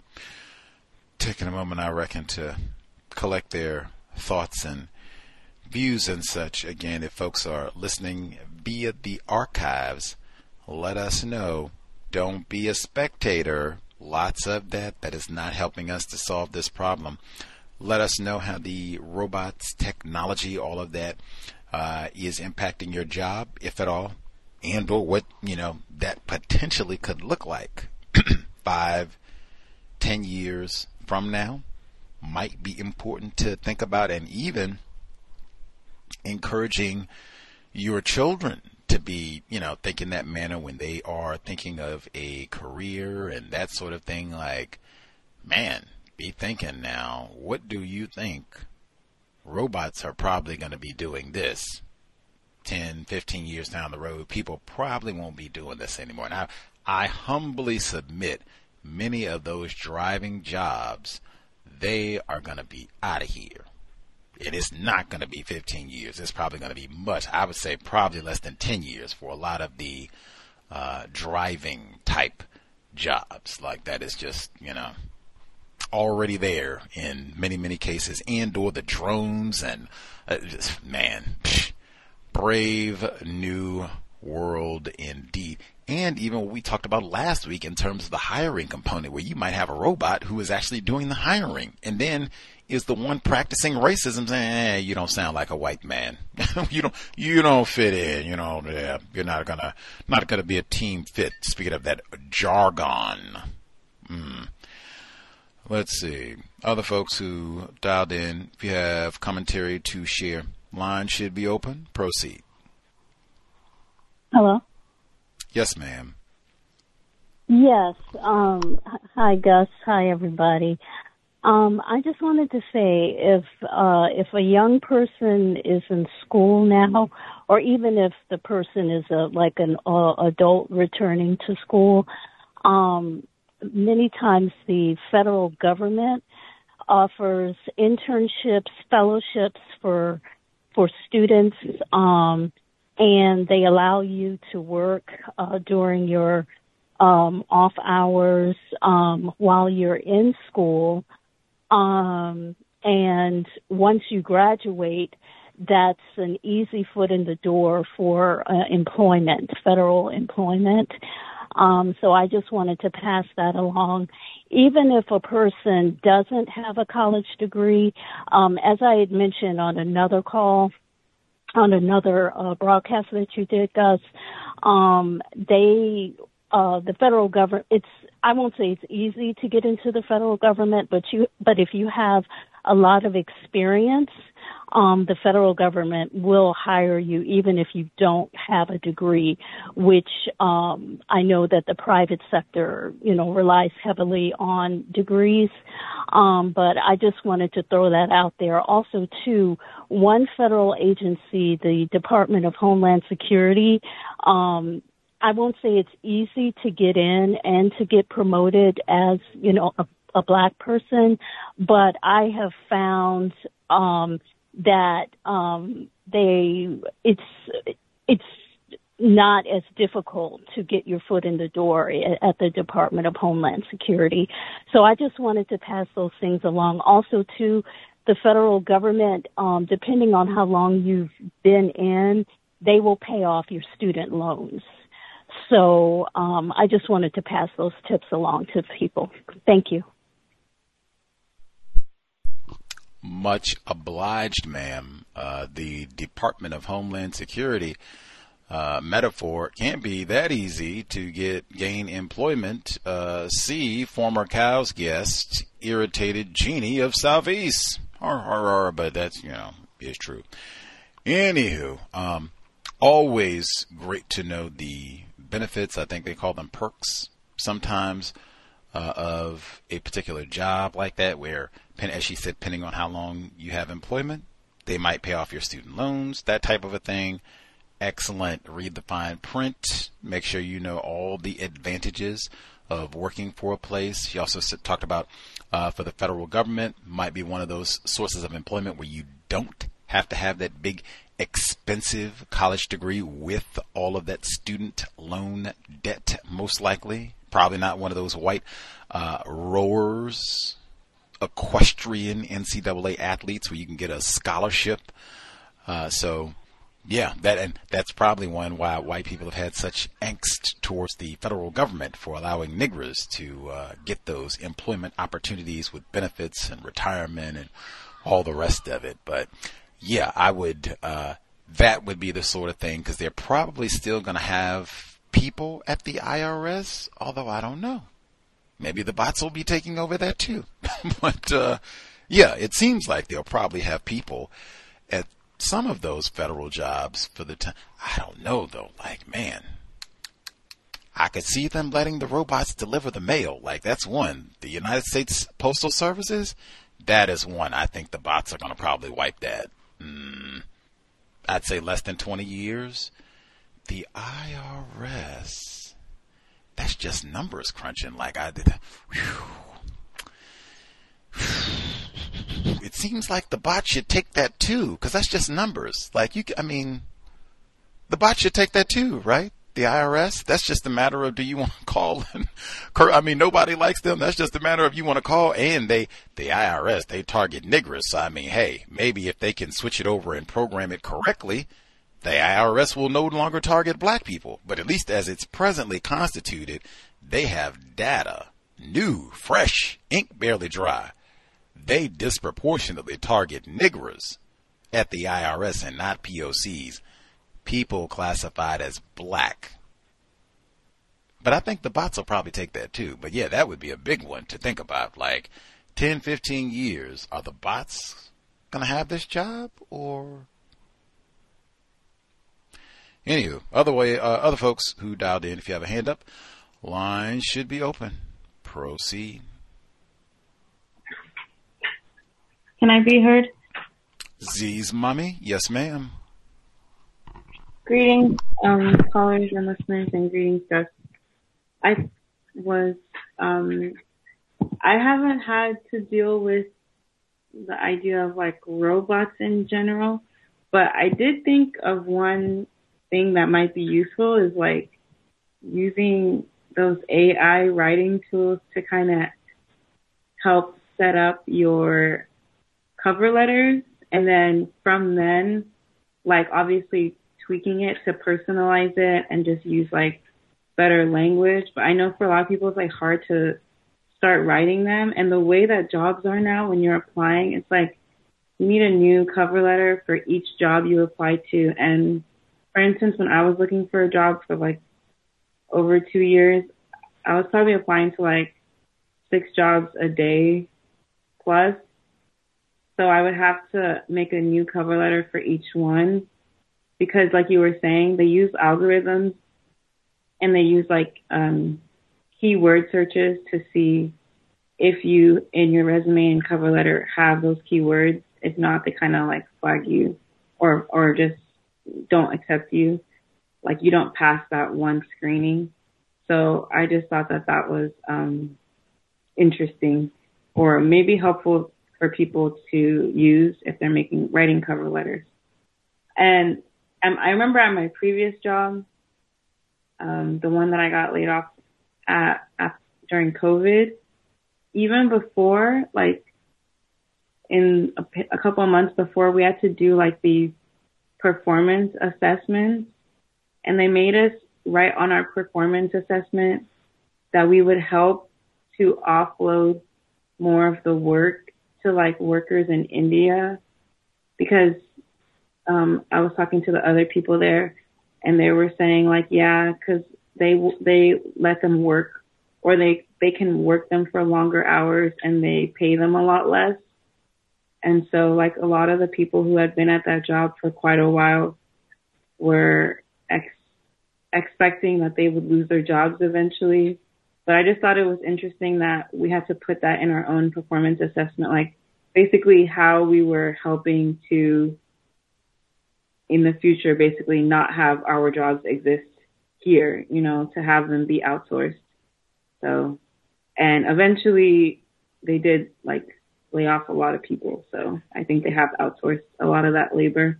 taking a moment, I reckon, to collect their thoughts and views and such. Again, if folks are listening via the archives, let us know. Don't be a spectator. Lots of that. That is not helping us to solve this problem. Let us know how the robots, technology, all of that uh, is impacting your job, if at all, and or what you know that potentially could look like [clears throat] five, 10 years from now might be important to think about and even encouraging your children to be, you know, thinking that manner when they are thinking of a career and that sort of thing. Like, man, be thinking now, what do you think? Robots are probably going to be doing this 10, 15 years down the road. People probably won't be doing this anymore. Now, I humbly submit many of those driving jobs, they are going to be out of here. And it's not going to be 15 years. It's probably going to be much, I would say probably less than 10 years for a lot of the uh, driving type jobs. Like that is just, you know, already there in many, many cases, and or the drones and uh, just, man, brave new world indeed. And even what we talked about last week in terms of the hiring component, where you might have a robot who is actually doing the hiring, and then is the one practicing racism saying, eh, "You don't sound like a white man. [laughs] you don't, you don't fit in. You know, yeah, you're not gonna, not gonna be a team fit." Speaking of that jargon, mm. let's see other folks who dialed in. If you have commentary to share, line should be open. Proceed. Hello. Yes, ma'am. Yes. Um, hi, Gus. Hi, everybody. Um, I just wanted to say if uh, if a young person is in school now, or even if the person is a like an uh, adult returning to school, um, many times the federal government offers internships, fellowships for for students, um, and they allow you to work uh, during your um, off hours um, while you're in school. Um, and once you graduate, that's an easy foot in the door for uh, employment, federal employment. Um, so I just wanted to pass that along. Even if a person doesn't have a college degree, um, as I had mentioned on another call, on another uh, broadcast that you did, Gus, um, they, uh, the federal government, it's, I won't say it's easy to get into the federal government, but you, but if you have a lot of experience, um, the federal government will hire you even if you don't have a degree, which um, I know that the private sector, you know, relies heavily on degrees. Um, but I just wanted to throw that out there. Also, too, one federal agency, the Department of Homeland Security, um, I won't say it's easy to get in and to get promoted as, you know, a, a black person, but I have found um that um they it's it's not as difficult to get your foot in the door at the Department of Homeland Security. So I just wanted to pass those things along. Also to the federal government, um, depending on how long you've been in, they will pay off your student loans. So um, I just wanted to pass those tips along to people. Thank you. Much obliged, ma'am. Uh, the Department of Homeland Security uh, metaphor can't be that easy to get gain employment. Uh, see former cows guest, irritated genie of Southeast. Har, har, har, but that's you know is true. Anywho, um, always great to know the benefits. I think they call them perks sometimes uh, of a particular job like that, where as she said, depending on how long you have employment, they might pay off your student loans, that type of a thing. Excellent. Read the fine print. Make sure you know all the advantages of working for a place. She also talked about uh, for the federal government might be one of those sources of employment where you don't have to have that big expensive college degree with all of that student loan debt most likely probably not one of those white uh, rowers equestrian NCAA athletes where you can get a scholarship. Uh, so, yeah, that and that's probably one why white people have had such angst towards the federal government for allowing niggers to uh, get those employment opportunities with benefits and retirement and all the rest of it. But yeah, I would. Uh, that would be the sort of thing because they're probably still going to have people at the IRS, although I don't know. Maybe the bots will be taking over that too. [laughs] but uh, yeah, it seems like they'll probably have people at some of those federal jobs for the time. I don't know though. Like, man, I could see them letting the robots deliver the mail. Like, that's one. The United States Postal Services, that is one. I think the bots are going to probably wipe that. Mm, I'd say less than 20 years. The IRS that's just numbers crunching like I did. It seems like the bot should take that too, because that's just numbers. Like you, I mean, the bot should take that too, right? the IRS? That's just a matter of do you want to call? And, [laughs] I mean, nobody likes them. That's just a matter of you want to call. And they, the IRS, they target niggers. So I mean, hey, maybe if they can switch it over and program it correctly, the IRS will no longer target black people. But at least as it's presently constituted, they have data, new, fresh, ink barely dry. They disproportionately target niggers at the IRS and not POCs people classified as black. But I think the bots will probably take that too. But yeah, that would be a big one to think about. Like 10, 15 years, are the bots going to have this job or? Anywho, other way, uh, other folks who dialed in, if you have a hand up, line should be open. Proceed. Can I be heard? Z's mommy, yes, ma'am. Greetings, um, callers and listeners, and greetings, Gus. I was, um, I haven't had to deal with the idea of like robots in general, but I did think of one thing that might be useful is like using those AI writing tools to kind of help set up your cover letters. And then from then, like obviously tweaking it to personalize it and just use like better language. But I know for a lot of people, it's like hard to start writing them. And the way that jobs are now, when you're applying, it's like you need a new cover letter for each job you apply to. And for instance, when I was looking for a job for like over two years, I was probably applying to like six jobs a day plus. So I would have to make a new cover letter for each one because like you were saying, they use algorithms and they use like um, keyword searches to see if you in your resume and cover letter have those keywords. If not, they kind of like flag you or or just don't accept you. Like you don't pass that one screening. So I just thought that that was um, interesting or maybe helpful for people to use if they're making writing cover letters. And um, I remember at my previous job, um, the one that I got laid off at, at during COVID, even before, like in a, a couple of months before, we had to do like these performance assessments, and they made us write on our performance assessment that we would help to offload more of the work to like workers in India because um, I was talking to the other people there, and they were saying like, yeah, because they they let them work, or they they can work them for longer hours, and they pay them a lot less. And so, like a lot of the people who had been at that job for quite a while were ex- expecting that they would lose their jobs eventually. But I just thought it was interesting that we had to put that in our own performance assessment, like basically how we were helping to in the future basically not have our jobs exist here, you know, to have them be outsourced. So, and eventually they did like lay off a lot of people. So I think they have outsourced a lot of that labor.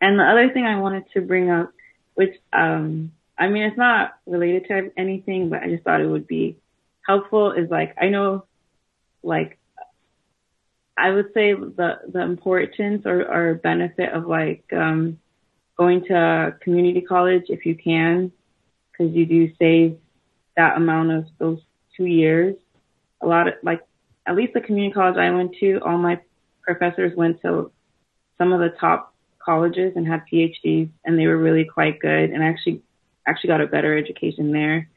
And the other thing I wanted to bring up, which, um, I mean, it's not related to anything, but I just thought it would be helpful is like, I know like I would say the the importance or, or benefit of like um, going to community college if you can, because you do save that amount of those two years. A lot of like at least the community college I went to, all my professors went to some of the top colleges and had PhDs, and they were really quite good. And I actually actually got a better education there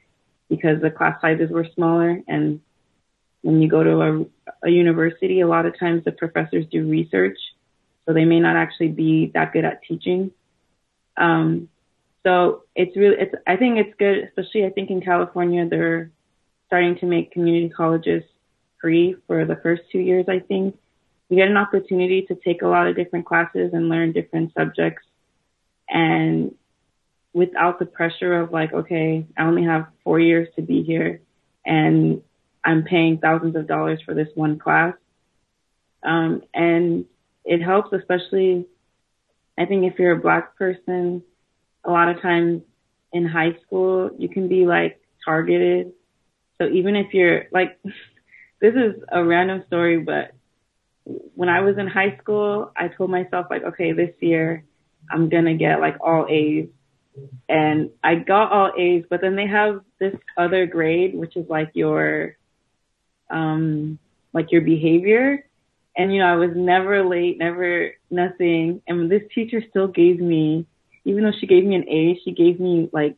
because the class sizes were smaller and when you go to a, a university, a lot of times the professors do research, so they may not actually be that good at teaching. Um, so it's really, it's, I think it's good, especially I think in California, they're starting to make community colleges free for the first two years, I think. You get an opportunity to take a lot of different classes and learn different subjects and without the pressure of like, okay, I only have four years to be here and I'm paying thousands of dollars for this one class. Um, and it helps, especially, I think if you're a black person, a lot of times in high school, you can be like targeted. So even if you're like, [laughs] this is a random story, but when I was in high school, I told myself like, okay, this year I'm gonna get like all A's. And I got all A's, but then they have this other grade, which is like your, um, like your behavior. And you know, I was never late, never nothing. And this teacher still gave me, even though she gave me an A, she gave me like,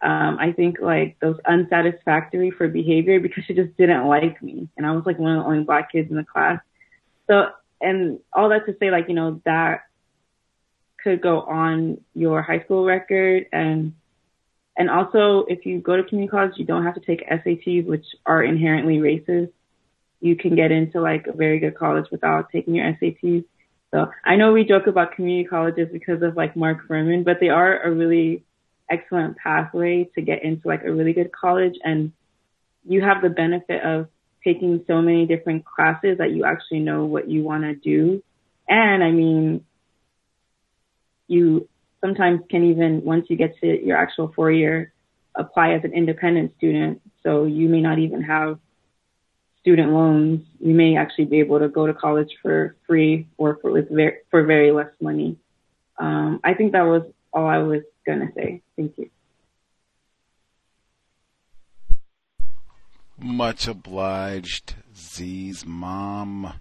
um, I think like those unsatisfactory for behavior because she just didn't like me. And I was like one of the only black kids in the class. So, and all that to say, like, you know, that could go on your high school record and and also if you go to community college you don't have to take SATs which are inherently racist you can get into like a very good college without taking your SATs so I know we joke about community colleges because of like Mark Fuhrman but they are a really excellent pathway to get into like a really good college and you have the benefit of taking so many different classes that you actually know what you want to do and I mean you sometimes can even, once you get to your actual four year, apply as an independent student. So you may not even have student loans. You may actually be able to go to college for free or for with very, for very less money. Um, I think that was all I was gonna say. Thank you. Much obliged, Z's mom.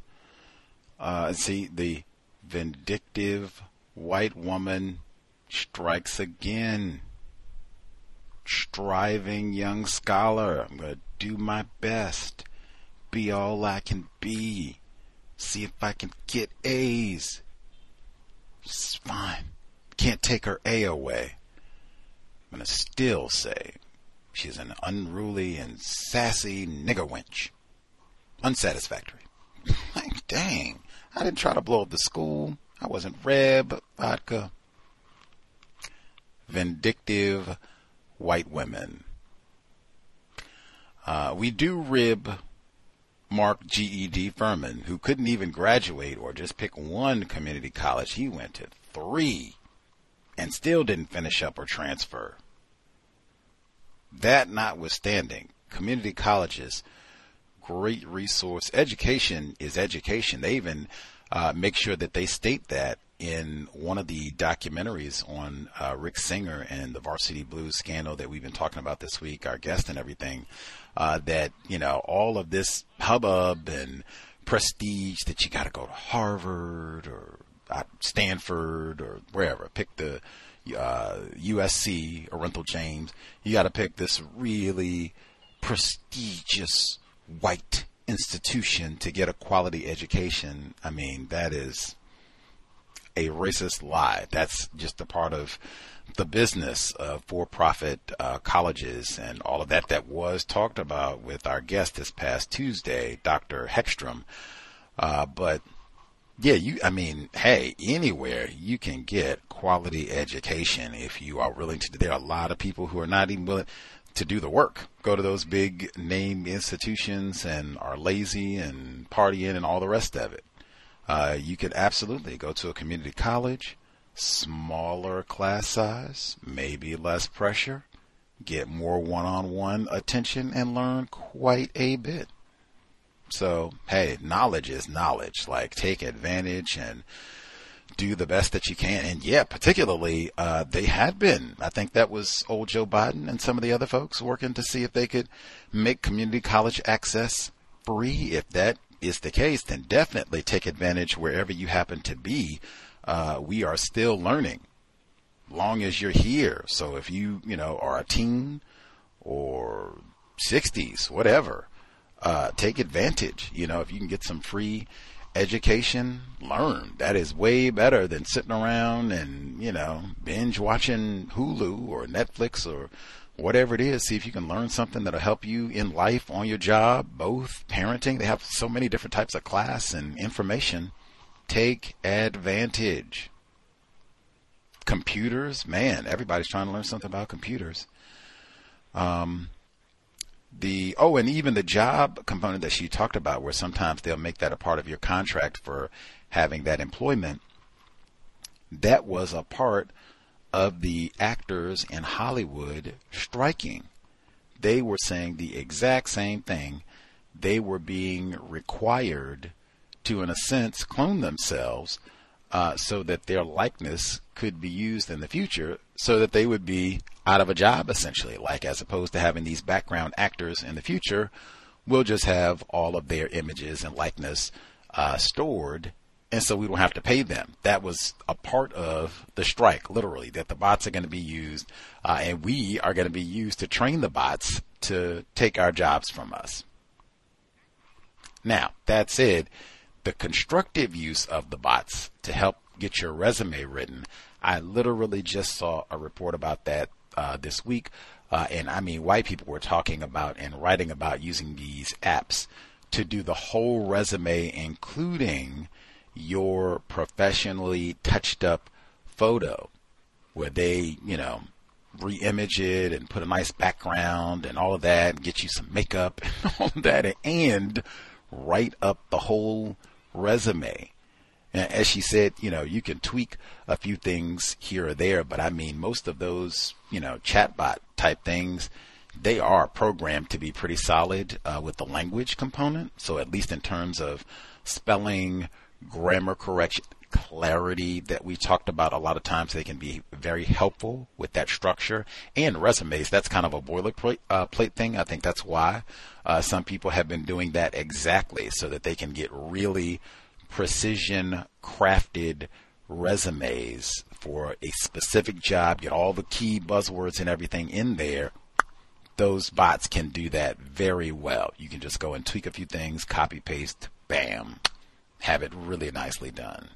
Uh, see the vindictive white woman strikes again. Striving young scholar, I'm going to do my best, be all I can be, see if I can get A's. It's fine. Can't take her A away. I'm going to still say she's an unruly and sassy nigger wench. Unsatisfactory. [laughs] like, dang, I didn't try to blow up the school. I wasn't Reb vodka. Vindictive white women. Uh, we do rib Mark GED Furman, who couldn't even graduate or just pick one community college. He went to three and still didn't finish up or transfer. That notwithstanding, community colleges, great resource. Education is education. They even uh, make sure that they state that in one of the documentaries on uh, Rick Singer and the Varsity Blues scandal that we've been talking about this week, our guest and everything, uh, that, you know, all of this hubbub and prestige that you got to go to Harvard or Stanford or wherever, pick the USC uh, or Renthal James, you got to pick this really prestigious white institution to get a quality education, I mean, that is a racist lie. That's just a part of the business of for-profit uh, colleges and all of that that was talked about with our guest this past Tuesday, Dr. Heckstrom. Uh, but yeah, you, I mean, hey, anywhere you can get quality education if you are willing to. Do there are a lot of people who are not even willing to do the work. Go to those big name institutions and are lazy and partying and all the rest of it. Uh, you could absolutely go to a community college, smaller class size, maybe less pressure, get more one on one attention, and learn quite a bit. So, hey, knowledge is knowledge. Like, take advantage and do the best that you can. And yeah, particularly, uh, they had been. I think that was old Joe Biden and some of the other folks working to see if they could make community college access free. If that is the case, then definitely take advantage wherever you happen to be. Uh, we are still learning long as you're here. So if you, you know, are a teen or 60s, whatever, uh, take advantage. You know, if you can get some free education, learn. That is way better than sitting around and, you know, binge watching Hulu or Netflix or whatever it is. See if you can learn something that'll help you in life, on your job, both parenting. They have so many different types of class and information. Take advantage. Computers, man, everybody's trying to learn something about computers. Um, the oh and even the job component that she talked about where sometimes they'll make that a part of your contract for having that employment that was a part of the actors in Hollywood striking. They were saying the exact same thing. They were being required to, in a sense, clone themselves uh, so that their likeness could be used in the future so that they would be out of a job essentially like as opposed to having these background actors in the future we'll just have all of their images and likeness uh, stored and so we don't have to pay them that was a part of the strike literally that the bots are going to be used uh, and we are going to be used to train the bots to take our jobs from us now that said the constructive use of the bots to help get your resume written. I literally just saw a report about that uh, this week. Uh, and I mean, white people were talking about and writing about using these apps to do the whole resume, including your professionally touched up photo, where they, you know, re-image it and put a nice background and all of that, and get you some makeup [laughs] and all that, and write up the whole resume. And as she said, you know, you can tweak a few things here or there, but I mean, most of those, you know, chatbot type things, they are programmed to be pretty solid uh, with the language component. So at least in terms of spelling, grammar correction, clarity that we talked about a lot of times, they can be very helpful with that structure. And resumes, that's kind of a boilerplate uh, plate thing. I think that's why uh, some people have been doing that exactly so that they can get really precision crafted resumes for a specific job, get all the key buzzwords and everything in there. Those bots can do that very well. You can just go and tweak a few things, copy paste, bam, have it really nicely done.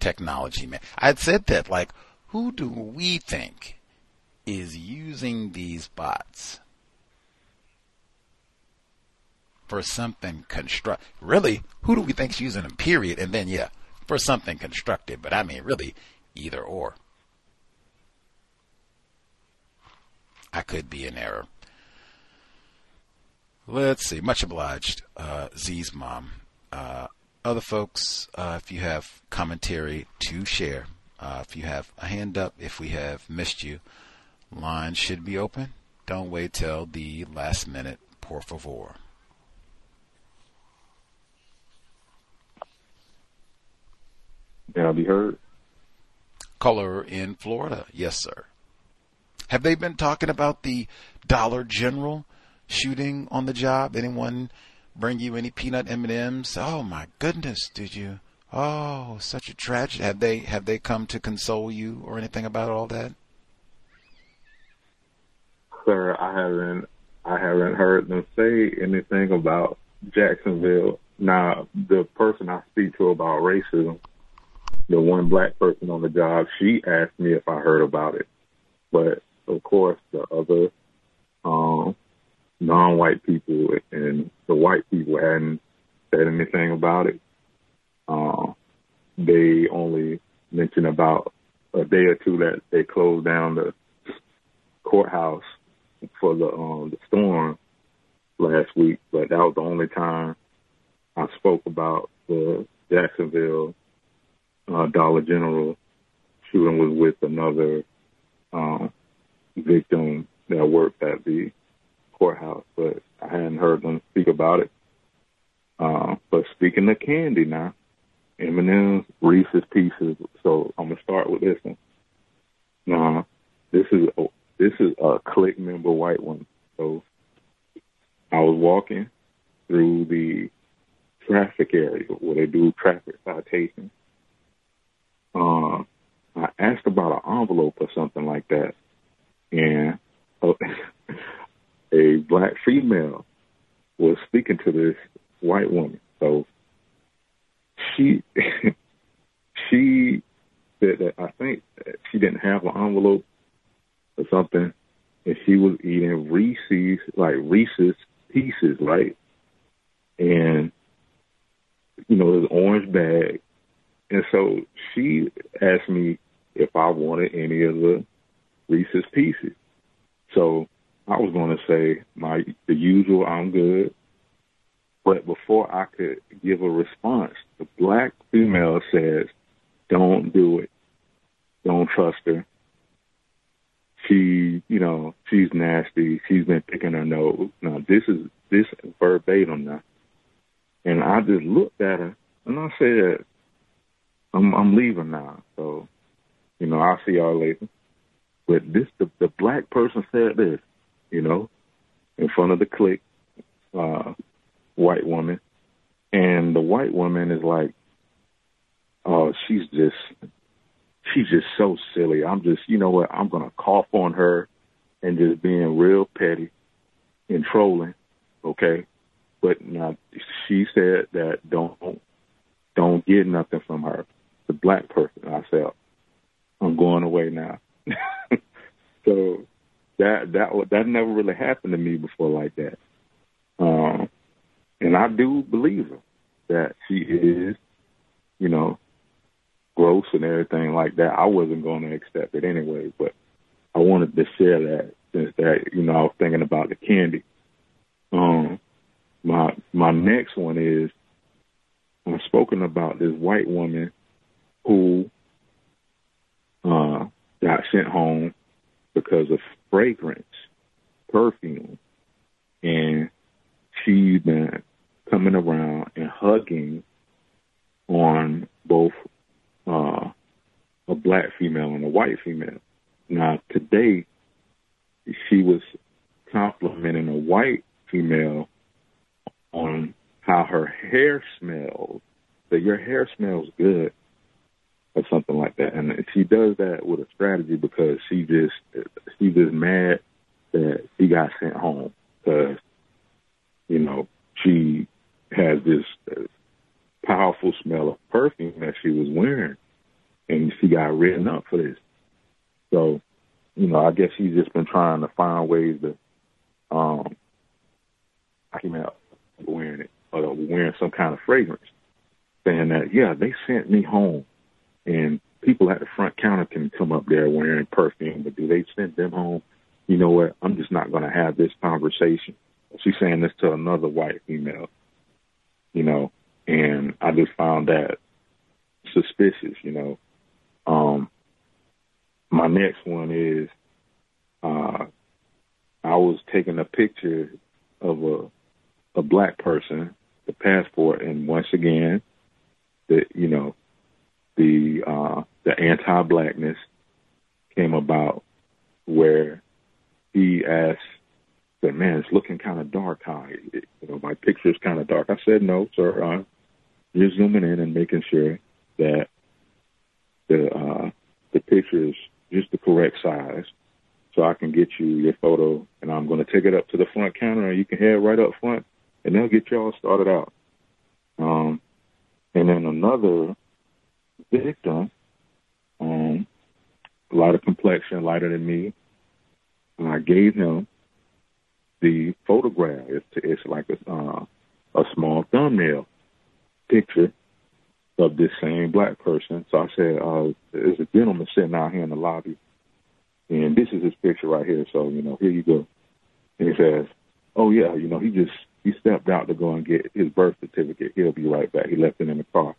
Technology, man. I'd said that, like, who do we think is using these bots? For something construct. Really, who do we think's using them? Period. And then yeah, for something constructive. But I mean, really, either or. I could be in error. Let's see. Much obliged, uh, Z's mom. Uh, other folks, uh, if you have commentary to share, uh, if you have a hand up, if we have missed you, line should be open. Don't wait till the last minute, por favor. Can I be heard? Caller in Florida. Yes, sir. Have they been talking about the Dollar General shooting on the job? Anyone bring you any peanut M&Ms? Oh my goodness, did you? Oh, such a tragedy. Have they have they come to console you or anything about all that? Sir, I haven't I haven't heard them say anything about Jacksonville. Now, the person I speak to about racism, the one black person on the job, she asked me if I heard about it. But of course, the other um, non-white people and the white people hadn't said anything about it. Uh, they only mentioned about a day or two that they closed down the courthouse for the um, the storm last week, but that was the only time I spoke about the Jacksonville uh, Dollar General shooting was with another um, victim that worked at the courthouse, but I hadn't heard them speak about it. Uh, but speaking of candy now, M&M's, Reese's Pieces. So I'm gonna start with this one. Now, this is a, this is a click member white one. So I was walking through the traffic area where they do traffic citation, uh, I asked about an envelope or something like that, and a, [laughs] a black female was speaking to this white woman. So she [laughs] she said that I think she didn't have an envelope or something, and she was eating Reese's like Reese's pieces, right? And you know, this orange bag and so she asked me if I wanted any of the Reese's Pieces. So I was going to say my the usual, I'm good. But before I could give a response, the black female says, "Don't do it. Don't trust her. She, you know, she's nasty. She's been picking her nose. Now this is this verbatim now. And I just looked at her and I said, I'm I'm leaving now. So, you know, I'll see y'all later. But this the the black person said this, you know, in front of the clique, uh, white woman. And the white woman is like, Oh, she's just she's just so silly. I'm just you know what, I'm gonna cough on her and just being real petty and trolling, okay? But now she said that don't don't get nothing from her. The black person. I said, I'm going away now. [laughs] so that that that never really happened to me before like that. Um, and I do believe her that she is, you know, gross and everything like that. I wasn't going to accept it anyway, but I wanted to share that since that you know I was thinking about the candy. Um, my my next one is I've spoken about this white woman who uh, got sent home because of fragrance, perfume, and she's been coming around and hugging on both uh, a black female and a white female. Now today, she was complimenting a white female on how her hair smells. That your hair smells good, or something like that. And she does that with a strategy because she just she's just mad that she got sent home because you know she has this uh, powerful smell of perfume that she was wearing, and she got written up for this. So, you know, I guess she's just been trying to find ways to um out wearing it or wearing some kind of fragrance, saying that yeah, they sent me home, and people at the front counter can come up there wearing perfume, but do they send them home? You know what? I'm just not going to have this conversation. She's saying this to another white female, you know, and I just found that suspicious, you know. Um, my next one is uh, I was taking a picture of a a black person, the passport, and once again, the you know, the uh, the anti-blackness came about where he asked, "Said, man, it's looking kind of dark. How you know, my picture is kind of dark." I said, "No, sir. Uh, you're zooming in and making sure that the uh, the picture is just the correct size." So I can get you your photo, and I'm going to take it up to the front counter, and you can head right up front and they'll get y'all started out. Um, and then another victim, um, of complexion, lighter than me. And I gave him the photograph. It's, it's like a, uh, a small thumbnail picture of this same black person. So I said, uh, there's a gentleman sitting out here in the lobby, and this is his picture right here. So, you know, here you go. And he says, oh, yeah, you know, he just he stepped out to go and get his birth certificate. He'll be right back. He left it in the car.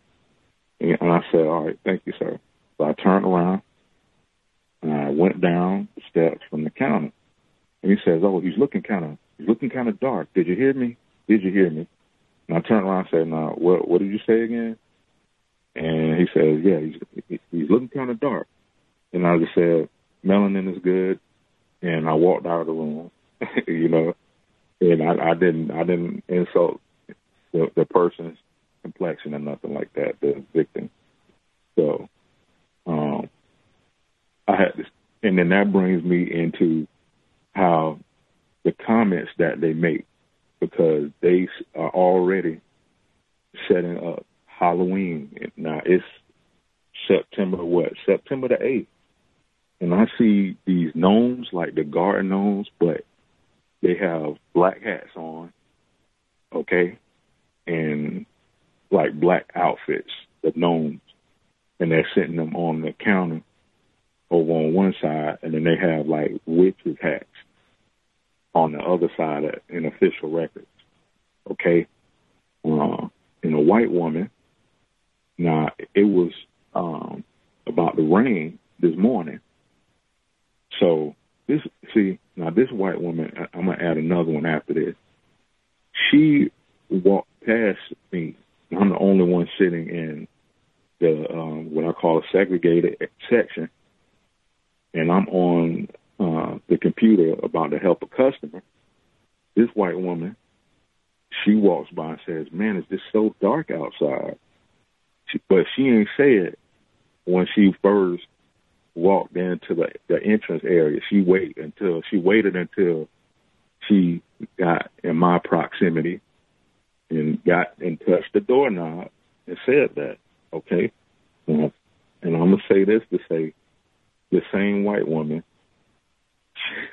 And I said, all right, thank you, sir. So I turned around and I went down the steps from the counter. And he says, oh, he's looking kind of, he's looking kind of dark. Did you hear me? Did you hear me? And I turned around and said, no, what, what did you say again? And he says, yeah, he's, he's looking kind of dark. And I just said, melanin is good. And I walked out of the room, [laughs] you know, and I, I didn't I didn't insult the, the person's complexion or nothing like that, the victim. So, um, I had this, and then that brings me into how the comments that they make because they are already setting up Halloween. Now it's September what? September the eighth, and I see these gnomes like the garden gnomes, but they have black hats on, okay, and like black outfits, the gnomes, and they're sitting them on the counter over on one side, and then they have like witches hats on the other side in official records, okay. Uh, and a white woman. Now it was um, about the rain this morning, so this see Now, this white woman, I'm gonna add another one after this. She walked past me. I'm the only one sitting in the um, what I call a segregated section, and I'm on uh, the computer about to help a customer. This white woman, she walks by and says, "Man, is this so dark outside?" She, but she ain't said when she first walked into the the entrance area. She wait until she waited until she got in my proximity and got and touched the doorknob and said that. Okay, and, I'm gonna say this to say the same white woman.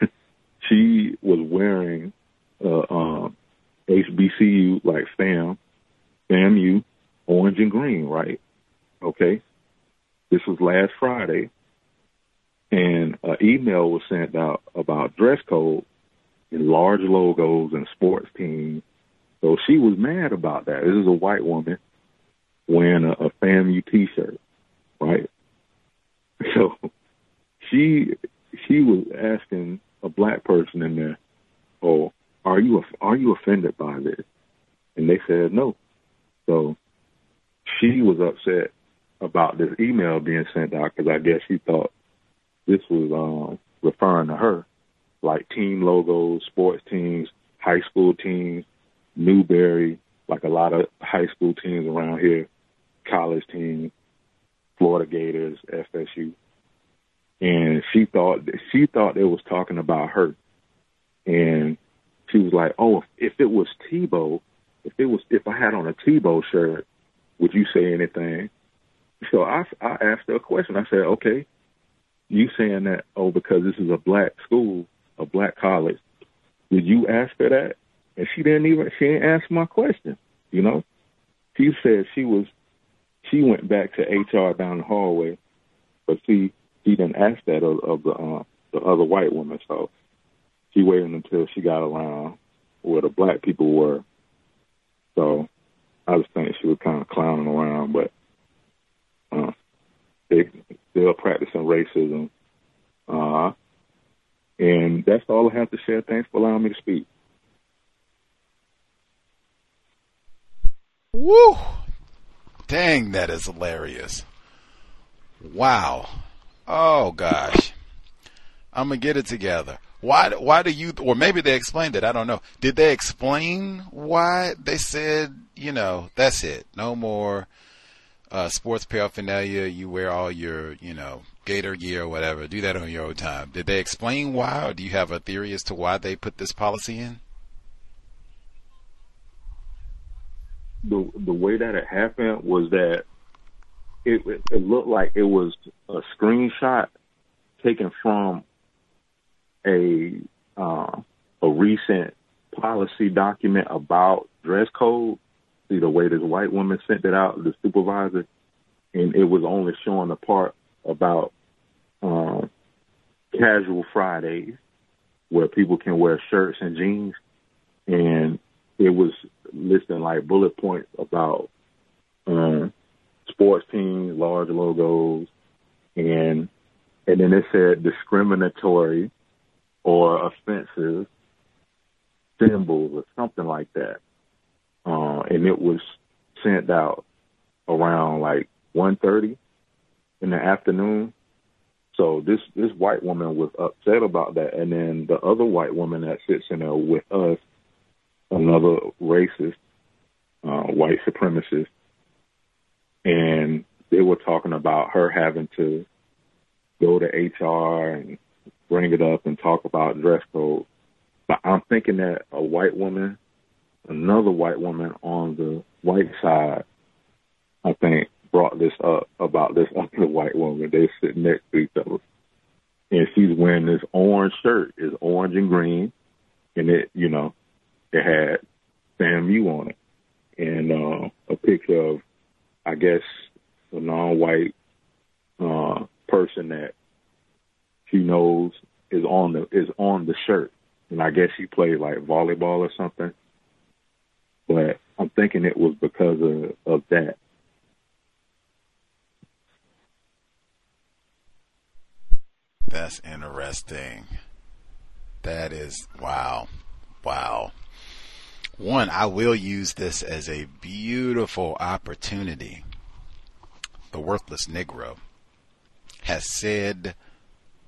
[laughs] she was wearing uh, um, HBCU like FAM, FAMU, orange and green, right? Okay. This was last Friday, and an email was sent out about dress code and large logos and sports teams. So she was mad about that. This is a white woman wearing a, a FAMU T-shirt, right? [laughs] So she she was asking a black person in there, "Oh, are you are you offended by this?" And they said no. So she was upset about this email being sent out because I guess she thought this was um, referring to her, like team logos, sports teams, high school teams, Newberry, like a lot of high school teams around here, college teams, Florida Gators, FSU, and she thought she thought they was talking about her, and she was like, "Oh, if, if it was Tebow, if it was if I had on a Tebow shirt, would you say anything?" So I I asked her a question. I said, "Okay, you saying that? Oh, because this is a black school, a black college. Did you ask her that?" And she didn't even she didn't answer my question. You know, she said she was she went back to HR down the hallway, but see he didn't ask that of, of the uh, the other white woman. So she waited until she got around where the black people were. So I just think she was kind of clowning around, but uh, they still practicing racism. Uh, and that's all I have to share. Thanks for allowing me to speak. Woo! Dang, that is hilarious. Wow. Oh gosh. I'm gonna get it together. Why? Why do you? Or maybe they explained it. I don't know. Did they explain why they said? You know, that's it. No more uh, sports paraphernalia. You wear all your, you know, gator gear or whatever. Do that on your own time. Did they explain why, or do you have a theory as to why they put this policy in? The the way that it happened was that it, it, looked like it was a screenshot taken from a uh, a recent policy document about dress code. See the way this white woman sent it out, to the supervisor, and it was only showing the part about um, casual Fridays where people can wear shirts and jeans, and it was listing like bullet points about um, sports teams, large logos, and and then it said discriminatory or offensive symbols or something like that. Uh, and it was sent out around like 1.30 in the afternoon. So this this white woman was upset about that, and then the other white woman that sits in there with us, another racist, uh, white supremacist, and they were talking about her having to go to HR and bring it up and talk about dress code. But I'm thinking that a white woman, another white woman on the white side, I think brought this up about this [laughs] other white woman. They sit next to each other. And she's wearing this orange shirt. It's orange and green. And it, you know, it had FAMU on it. And uh, a picture of I guess, a non-white uh, person that she knows is on the is on the shirt, and I guess she played like volleyball or something. But I'm thinking it was because of of that. That's interesting. That is wow. Wow. One, I will use this as a beautiful opportunity. The worthless Negro has said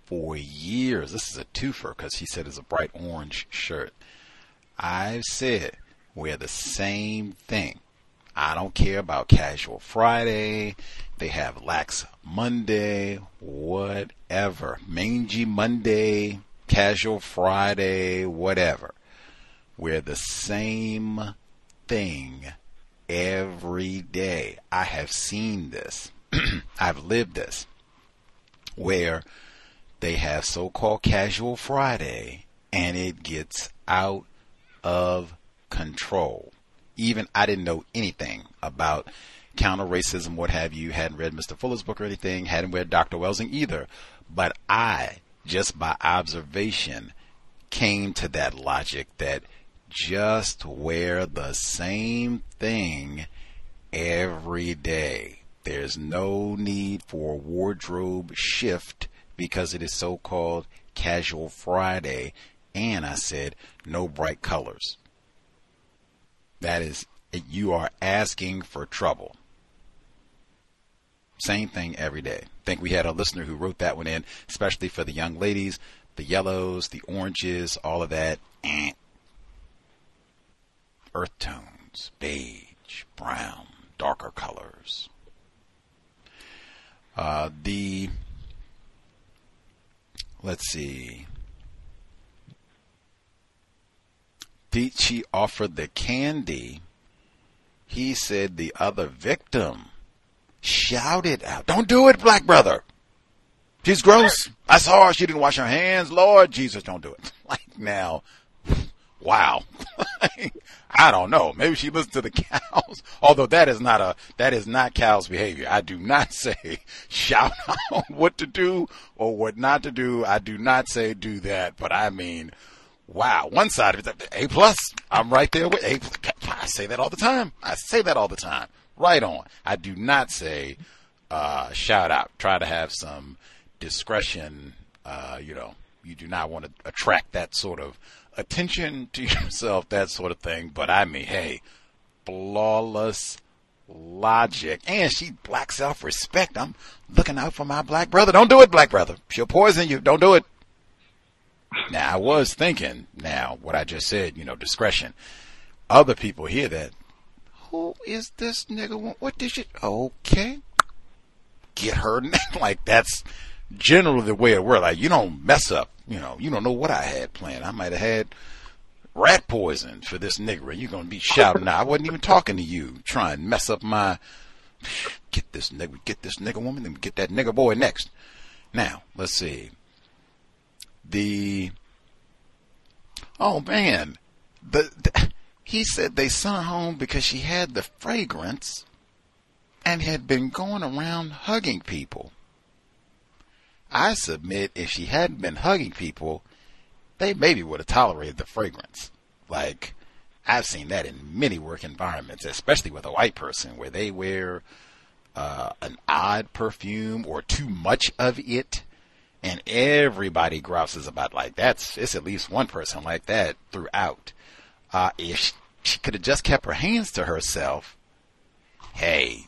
for years, this is a twofer because he said it's a bright orange shirt. I've said wear the same thing. I don't care about casual Friday. They have lax Monday, whatever. Mangy Monday, casual Friday, whatever. Wear the same thing every day. I have seen this. [clears throat] I've lived this. Where they have so-called casual Friday and it gets out of control. Even I didn't know anything about counter racism, what have you, hadn't read Mr. Fuller's book or anything, hadn't read Dr. Welsing either. But I, just by observation, came to that logic that just wear the same thing every day. There's no need for wardrobe shift because it is so called casual Friday. And I said, no bright colors. That is, you are asking for trouble. Same thing every day. I think we had a listener who wrote that one in, especially for the young ladies, the yellows, the oranges, all of that. Eh. Earth tones, beige, brown, darker colors. Uh, the let's see. Peachy offered the candy. He said the other victim shouted out, Don't do it, black brother. She's gross. I saw her. She didn't wash her hands. Lord Jesus, don't do it. [laughs] Like now, wow. [laughs] I don't know. Maybe she listened to the [laughs] cows. Although that is not a that is not cow's behavior. I do not [laughs] say shout out what to do or what not to do. I do not say do that. But I mean, wow. One side of it, A plus. I'm right there with A. I say that all the time. I say that all the time. Right on. I do not say uh, shout out. Try to have some discretion. Uh, you know, you do not want to attract that sort of attention [laughs] to yourself, that sort of thing. But I mean, hey, flawless logic. And she black self respect. I'm looking out for my black brother. Don't do it, black brother. She'll poison you. Don't do it. Now, I was thinking, now, what I just said, you know, discretion. Other people hear that. Who is this nigga? What did you? Okay. Get her. [laughs] like, that's generally the way it works. Like, you don't mess up you know, you don't know what I had planned. I might have had rat poison for this nigger. and You're gonna be shouting now. I wasn't even talking to you, trying to mess up my get this nigga, get this nigger woman, then get that nigger boy next. Now, let's see. The oh man, the, the he said they sent her home because she had the fragrance and had been going around hugging people. I submit if she hadn't been hugging people, they maybe would have tolerated the fragrance. Like, I've seen that in many work environments, especially with a white person, where they wear uh, an odd perfume or too much of it, and everybody grouses about like that's it's at least one person like that throughout. Uh, if she, she could have just kept her hands to herself, hey,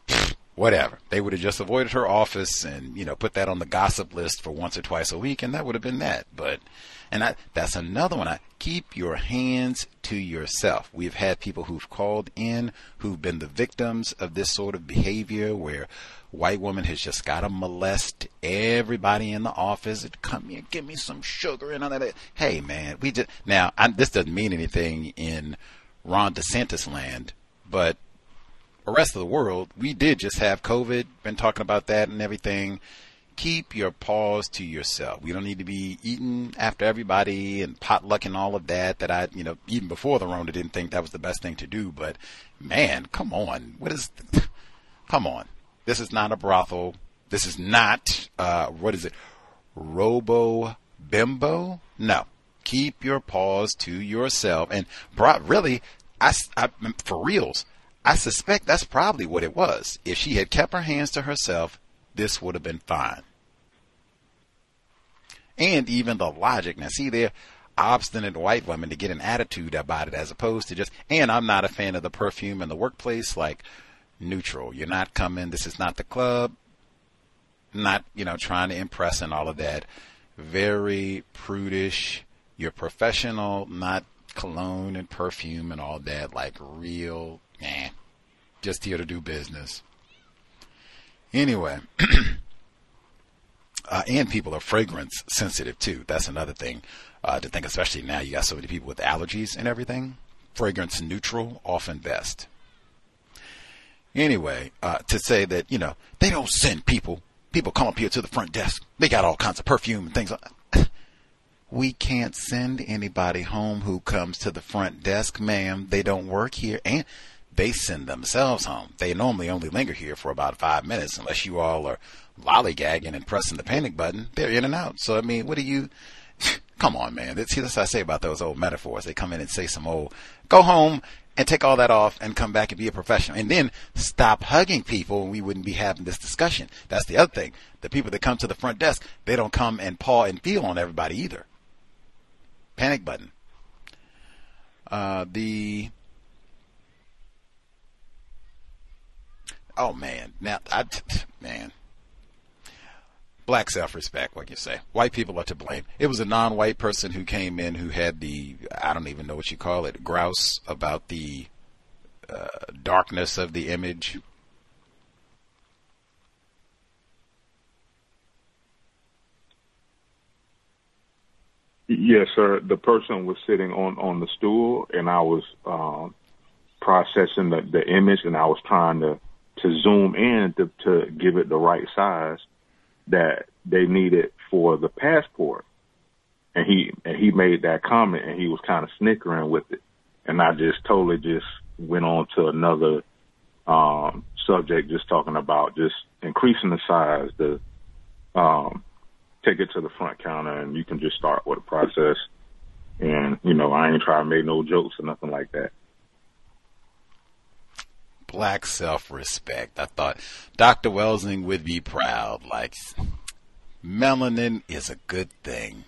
whatever. They would have just avoided her office and, you know, put that on the gossip list for once or twice a week and that would have been that. But, and I, that's another one. I keep your hands to yourself. We've had people who've called in who've been the victims of this sort of behavior where white woman has just got to molest everybody in the office. Come here, give me some sugar and all that. Hey man, we just, now I, this doesn't mean anything in Ron DeSantis land, but the rest of the world, we did just have COVID, been talking about that and everything. Keep your paws to yourself. We don't need to be eating after everybody and potluck and all of that. That I, you know, even before the Rona, didn't think that was the best thing to do. But man, come on, what is? [laughs] Come on, this is not a brothel. This is not uh, what is it? Robo bimbo? No. Keep your paws to yourself. And bro, really, I, I for reals I suspect that's probably what it was. If she had kept her hands to herself, this would have been fine. And even the logic. Now, see there, obstinate white woman to get an attitude about it as opposed to just, and I'm not a fan of the perfume in the workplace, like neutral. You're not coming. This is not the club. Not, you know, trying to impress and all of that. Very prudish. You're professional, not cologne and perfume and all that. Like real, eh, just here to do business. Anyway, [clears throat] uh, and people are fragrance sensitive too. That's another thing uh, to think, especially now you got so many people with allergies and everything. Fragrance neutral, often best. Anyway, uh, to say that, you know, they don't send people, people come up here to the front desk. They got all kinds of perfume and things. [laughs] we can't send anybody home who comes to the front desk, ma'am. They don't work here. And they send themselves home. They normally only linger here for about five minutes unless you all are lollygagging and pressing the panic button. They're in and out. So, I mean, what do you, [laughs] come on, man. That's, that's what I say about those old metaphors. They come in and say some old, go home and take all that off and come back and be a professional and then stop hugging people and we wouldn't be having this discussion. That's the other thing. The people that come to the front desk, they don't come and paw and feel on everybody either. Panic button. Uh, the, oh man, now I, [laughs] man, black self-respect, like you say. White people are to blame. It was a non-white person who came in who had the, I don't even know what you call it, grouse about the uh, darkness of the image. Yes, sir. The person was sitting on on the stool, and I was um, processing the, the image, and I was trying to to zoom in to, to give it the right size that they needed for the passport. And he and he made that comment and he was kind of snickering with it. And I just totally just went on to another um subject just talking about just increasing the size, the um take it to the front counter and you can just start with the process. And, you know, I ain't trying to make no jokes or nothing like that black self respect. I thought Dr. Welsing would be proud. Like, melanin is a good thing.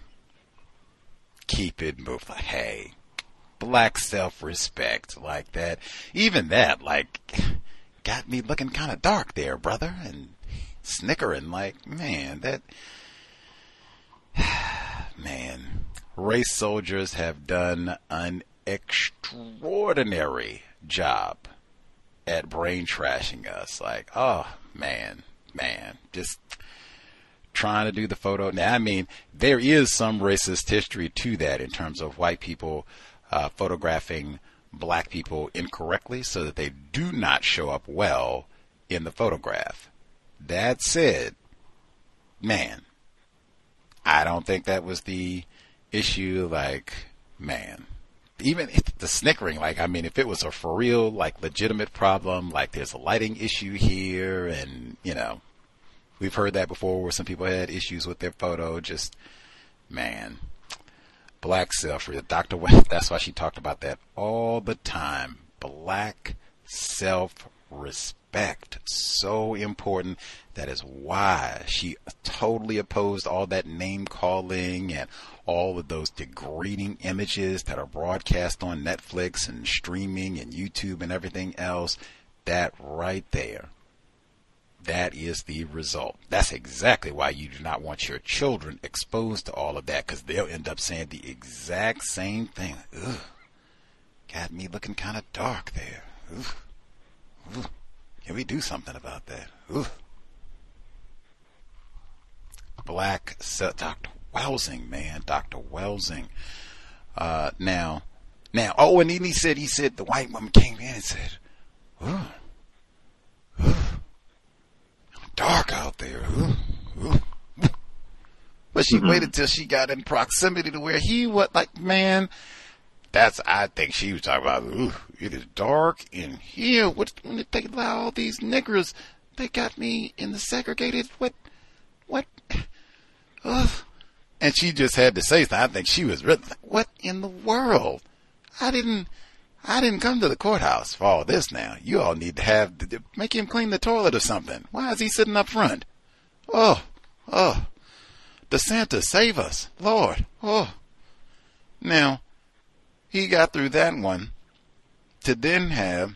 Keep it moving. Hey, black self respect like that. Even that, like, got me looking kind of dark there, brother, and snickering like, man, that, [sighs] man, race soldiers have done an extraordinary job at brain trashing us. Like, oh man, man, just trying to do the photo. Now, I mean, there is some racist history to that in terms of white people uh, photographing black people incorrectly so that they do not show up well in the photograph. That said, man, I don't think that was the issue. Like, man, even the snickering, like, I mean, if it was a for real, like, legitimate problem, like there's a lighting issue here, and, you know, we've heard that before where some people had issues with their photo, just, man. Black self, Dr. West, [laughs] that's why she talked about that all the time. Black self respect. So important. That is why she totally opposed all that name calling and all of those degrading images that are broadcast on Netflix and streaming and YouTube and everything else. That right there. That is the result. That's exactly why you do not want your children exposed to all of that because they'll end up saying the exact same thing. Ugh, got me looking kind of dark there. Ugh, ugh. Can we do something about that? Ugh. Black Dr. Welsing, man, Dr. Welsing. Uh, now, now, oh, and then he said, he said, the white woman came in and said, ooh, ooh, dark out there, ooh, ooh. But she mm-hmm. waited till she got in proximity to where he was like, man, that's, I think she was talking about, ooh, it is dark in here. What, when they allow all these niggers, they got me in the segregated, what, what, ugh. And she just had to say something. I think she was really, what in the world? I didn't, I didn't come to the courthouse for all this now. You all need to have, make him clean the toilet or something. Why is he sitting up front? Oh, oh. DeSantis, save us. Lord. Oh. Now, he got through that one to then have,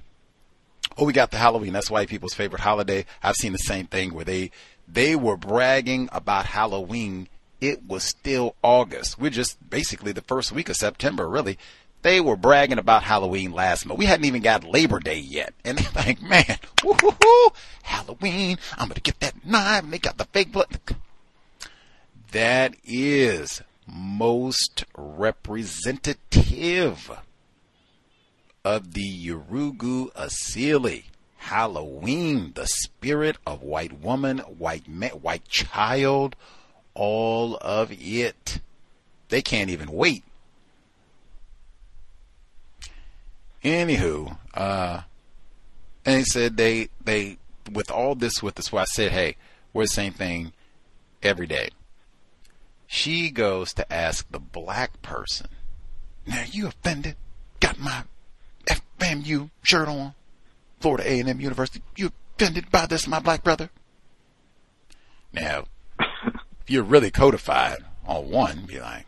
oh, we got the Halloween. That's white people's favorite holiday. I've seen the same thing where they, they were bragging about Halloween. It was still August. We're just basically the first week of September, really. They were bragging about Halloween last month. We hadn't even got Labor Day yet. And they're like, man, woo-hoo-hoo, Halloween, I'm going to get that knife. And they got the fake blood. That is most representative of the Yurugu Asili. Halloween, the spirit of white woman, white man, white child, all of it. They can't even wait. Anywho, uh, and he said they they with all this with this. Well, I said, hey, we're the same thing every day. She goes to ask the black person, "Now you offended? Got my FAMU shirt on, Florida A&M University. You offended by this, my black brother?" Now, you're really codified on one, be like,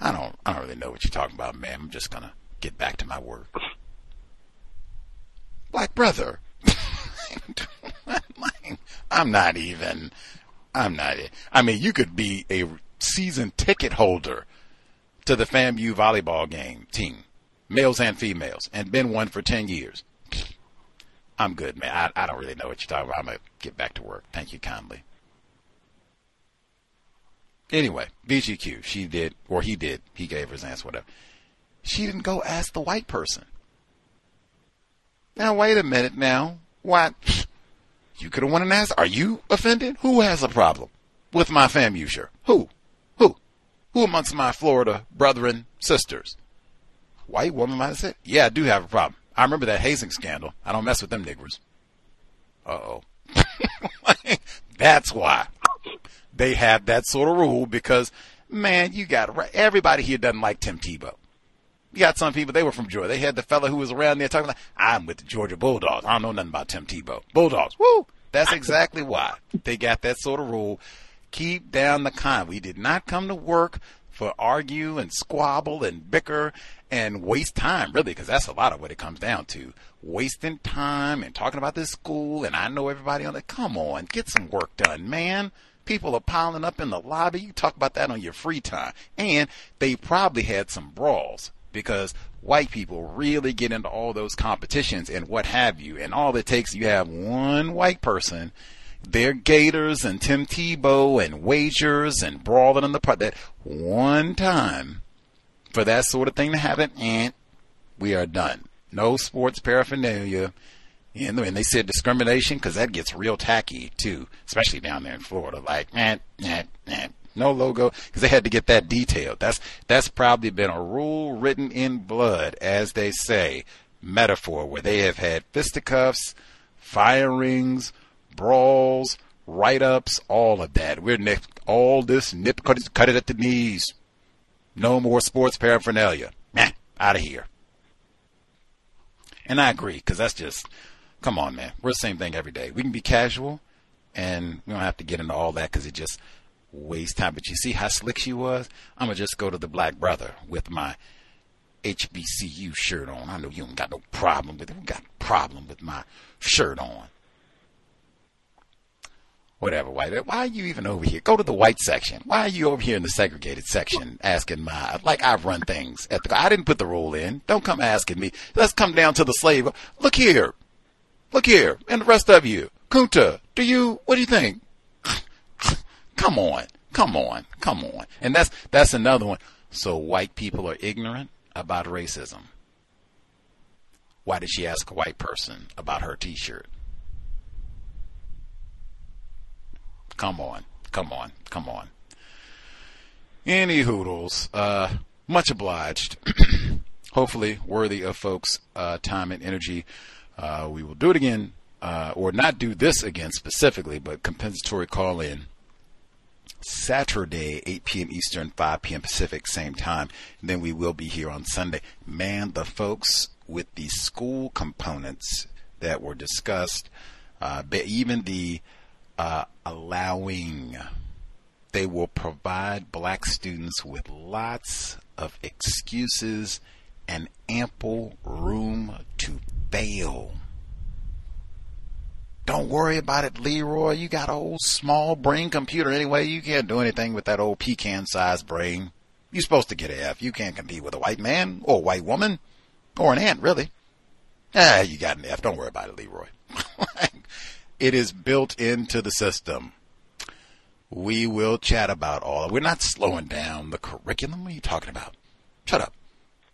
I don't, I don't really know what you're talking about, man. I'm just gonna get back to my work. Black brother. [laughs] I'm not even. I'm not. I mean, you could be a season ticket holder to the FAMU volleyball game team, males and females, and been one for 10 years. I'm good, man. I, I don't really know what you're talking about. I'm to get back to work. Thank you kindly. Anyway, VGQ, she did, or he did. He gave her his answer, whatever. She didn't go ask the white person. Now, wait a minute now. What? [sniffs] You could have went and asked, are you offended? Who has a problem with my FAMU shirt? Who? Who? Who amongst my Florida brethren, sisters? White woman might have said, yeah, I do have a problem. I remember that hazing scandal. I don't mess with them niggers. Uh oh. [laughs] That's why they have that sort of rule because, man, you got everybody here doesn't like Tim Tebow. You got some people, they were from Georgia. They had the fella who was around there talking like, I'm with the Georgia Bulldogs. I don't know nothing about Tim Tebow. Bulldogs, woo! That's exactly why they got that sort of rule. Keep down the con. We did not come to work for argue and squabble and bicker and waste time, really, because that's a lot of what it comes down to. Wasting time and talking about this school, and I know everybody on it. Come on, get some work done, man. People are piling up in the lobby. You talk about that on your free time. And they probably had some brawls because white people really get into all those competitions and what have you. And all it takes, you have one white person, they're Gators and Tim Tebow and wagers and brawling in the park. That one time for that sort of thing to happen, and we are done. No sports paraphernalia. And they said discrimination because that gets real tacky too, especially down there in Florida. Like, man, man, man, no logo because they had to get that detailed. That's that's probably been a rule written in blood, as they say, metaphor where they have had fisticuffs, firings, brawls, write-ups, all of that. We're nip, all this nip cut it, cut it at the knees. No more sports paraphernalia. Man, out of here. And I agree because that's just, come on, man. We're the same thing every day. We can be casual, and we don't have to get into all that because it just wastes time. But you see how slick she was? I'm going to just go to the black brother with my HBCU shirt on. I know you don't got no problem with it. You got a problem with my shirt on. Whatever, white. Why are you even over here? Go to the white section. Why are you over here in the segregated section asking my, like I've run things at the, I didn't put the rule in. Don't come asking me. Let's come down to the slave. Look here. Look here. And the rest of you. Kunta, do you, what do you think? Come on, come on, come on. And that's that's another one. So white people are ignorant about racism. Why did she ask a white person about her T-shirt? Come on, come on, come on. Any hoodles. Uh, much obliged. [clears throat] Hopefully worthy of folks' uh, time and energy. Uh, we will do it again, uh, or not do this again specifically, but compensatory call in Saturday, 8 p.m. Eastern, 5 p.m. Pacific, same time. And then we will be here on Sunday. Man, the folks with the school components that were discussed, uh, even the uh, allowing, they will provide black students with lots of excuses and ample room to fail. Don't worry about it, Leroy. You got a old small brain computer anyway. You can't do anything with that old pecan sized brain. You're supposed to get an F. You can't compete with a white man or a white woman or an ant, really. Ah, you got an F. Don't worry about it, Leroy. [laughs] it is built into the system. We will chat about all. We're not slowing down the curriculum. What are you talking about? Shut up.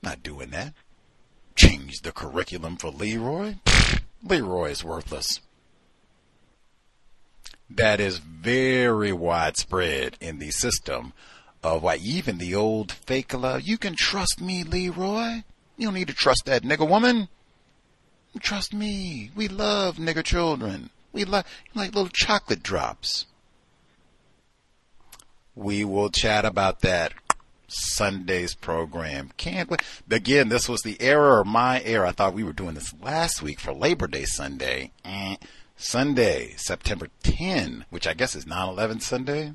Not doing that. Change the curriculum for Leroy? Leroy is worthless. That is very widespread in the system of why even the old fake love. You can trust me, Leroy. You don't need to trust that nigger woman. Trust me. We love nigger children. We love like little chocolate drops. We will chat about that Sunday's program. Can't wait. Again, this was the error, my error. I thought we were doing this last week for Labor Day Sunday. Eh. Sunday, September 10, which I guess is 9-11 Sunday.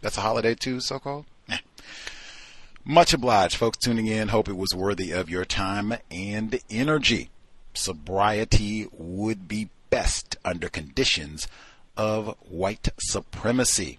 That's a holiday too, so called. Eh. Much obliged, folks, tuning in. Hope it was worthy of your time and energy. Sobriety would be best under conditions of white supremacy.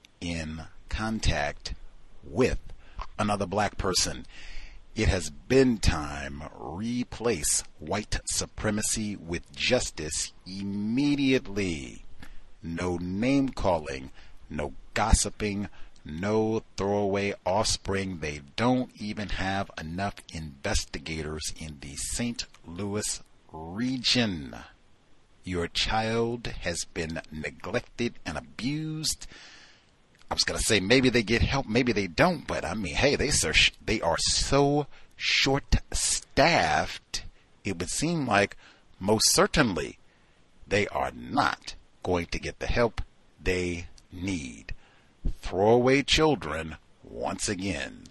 in contact with another black person. It has been time replace white supremacy with justice immediately. No name calling, no gossiping, no throwaway offspring. They don't even have enough investigators in the St. Louis region. Your child has been neglected and abused. I was going to say maybe they get help, maybe they don't, but I mean, hey, they so they are so short staffed. It would seem like most certainly they are not going to get the help they need. Throwaway children once again.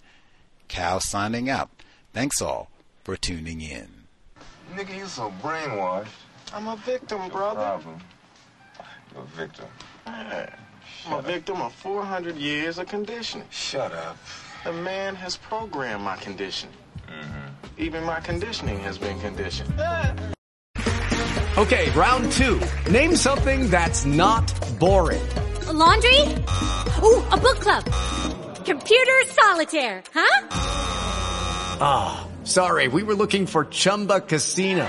Cal signing out. Thanks all for tuning in. Nigga, you so brainwashed. I'm a victim, brother. Problem. You're a victim. Yeah. I'm a victim of 400 years of conditioning. Shut up. The man has programmed my conditioning. Mm-hmm. Even my conditioning has been conditioned. Okay, round two. Name something that's not boring. A laundry? Ooh, a book club. Computer solitaire, huh? Ah, oh, sorry, we were looking for Chumba Casino.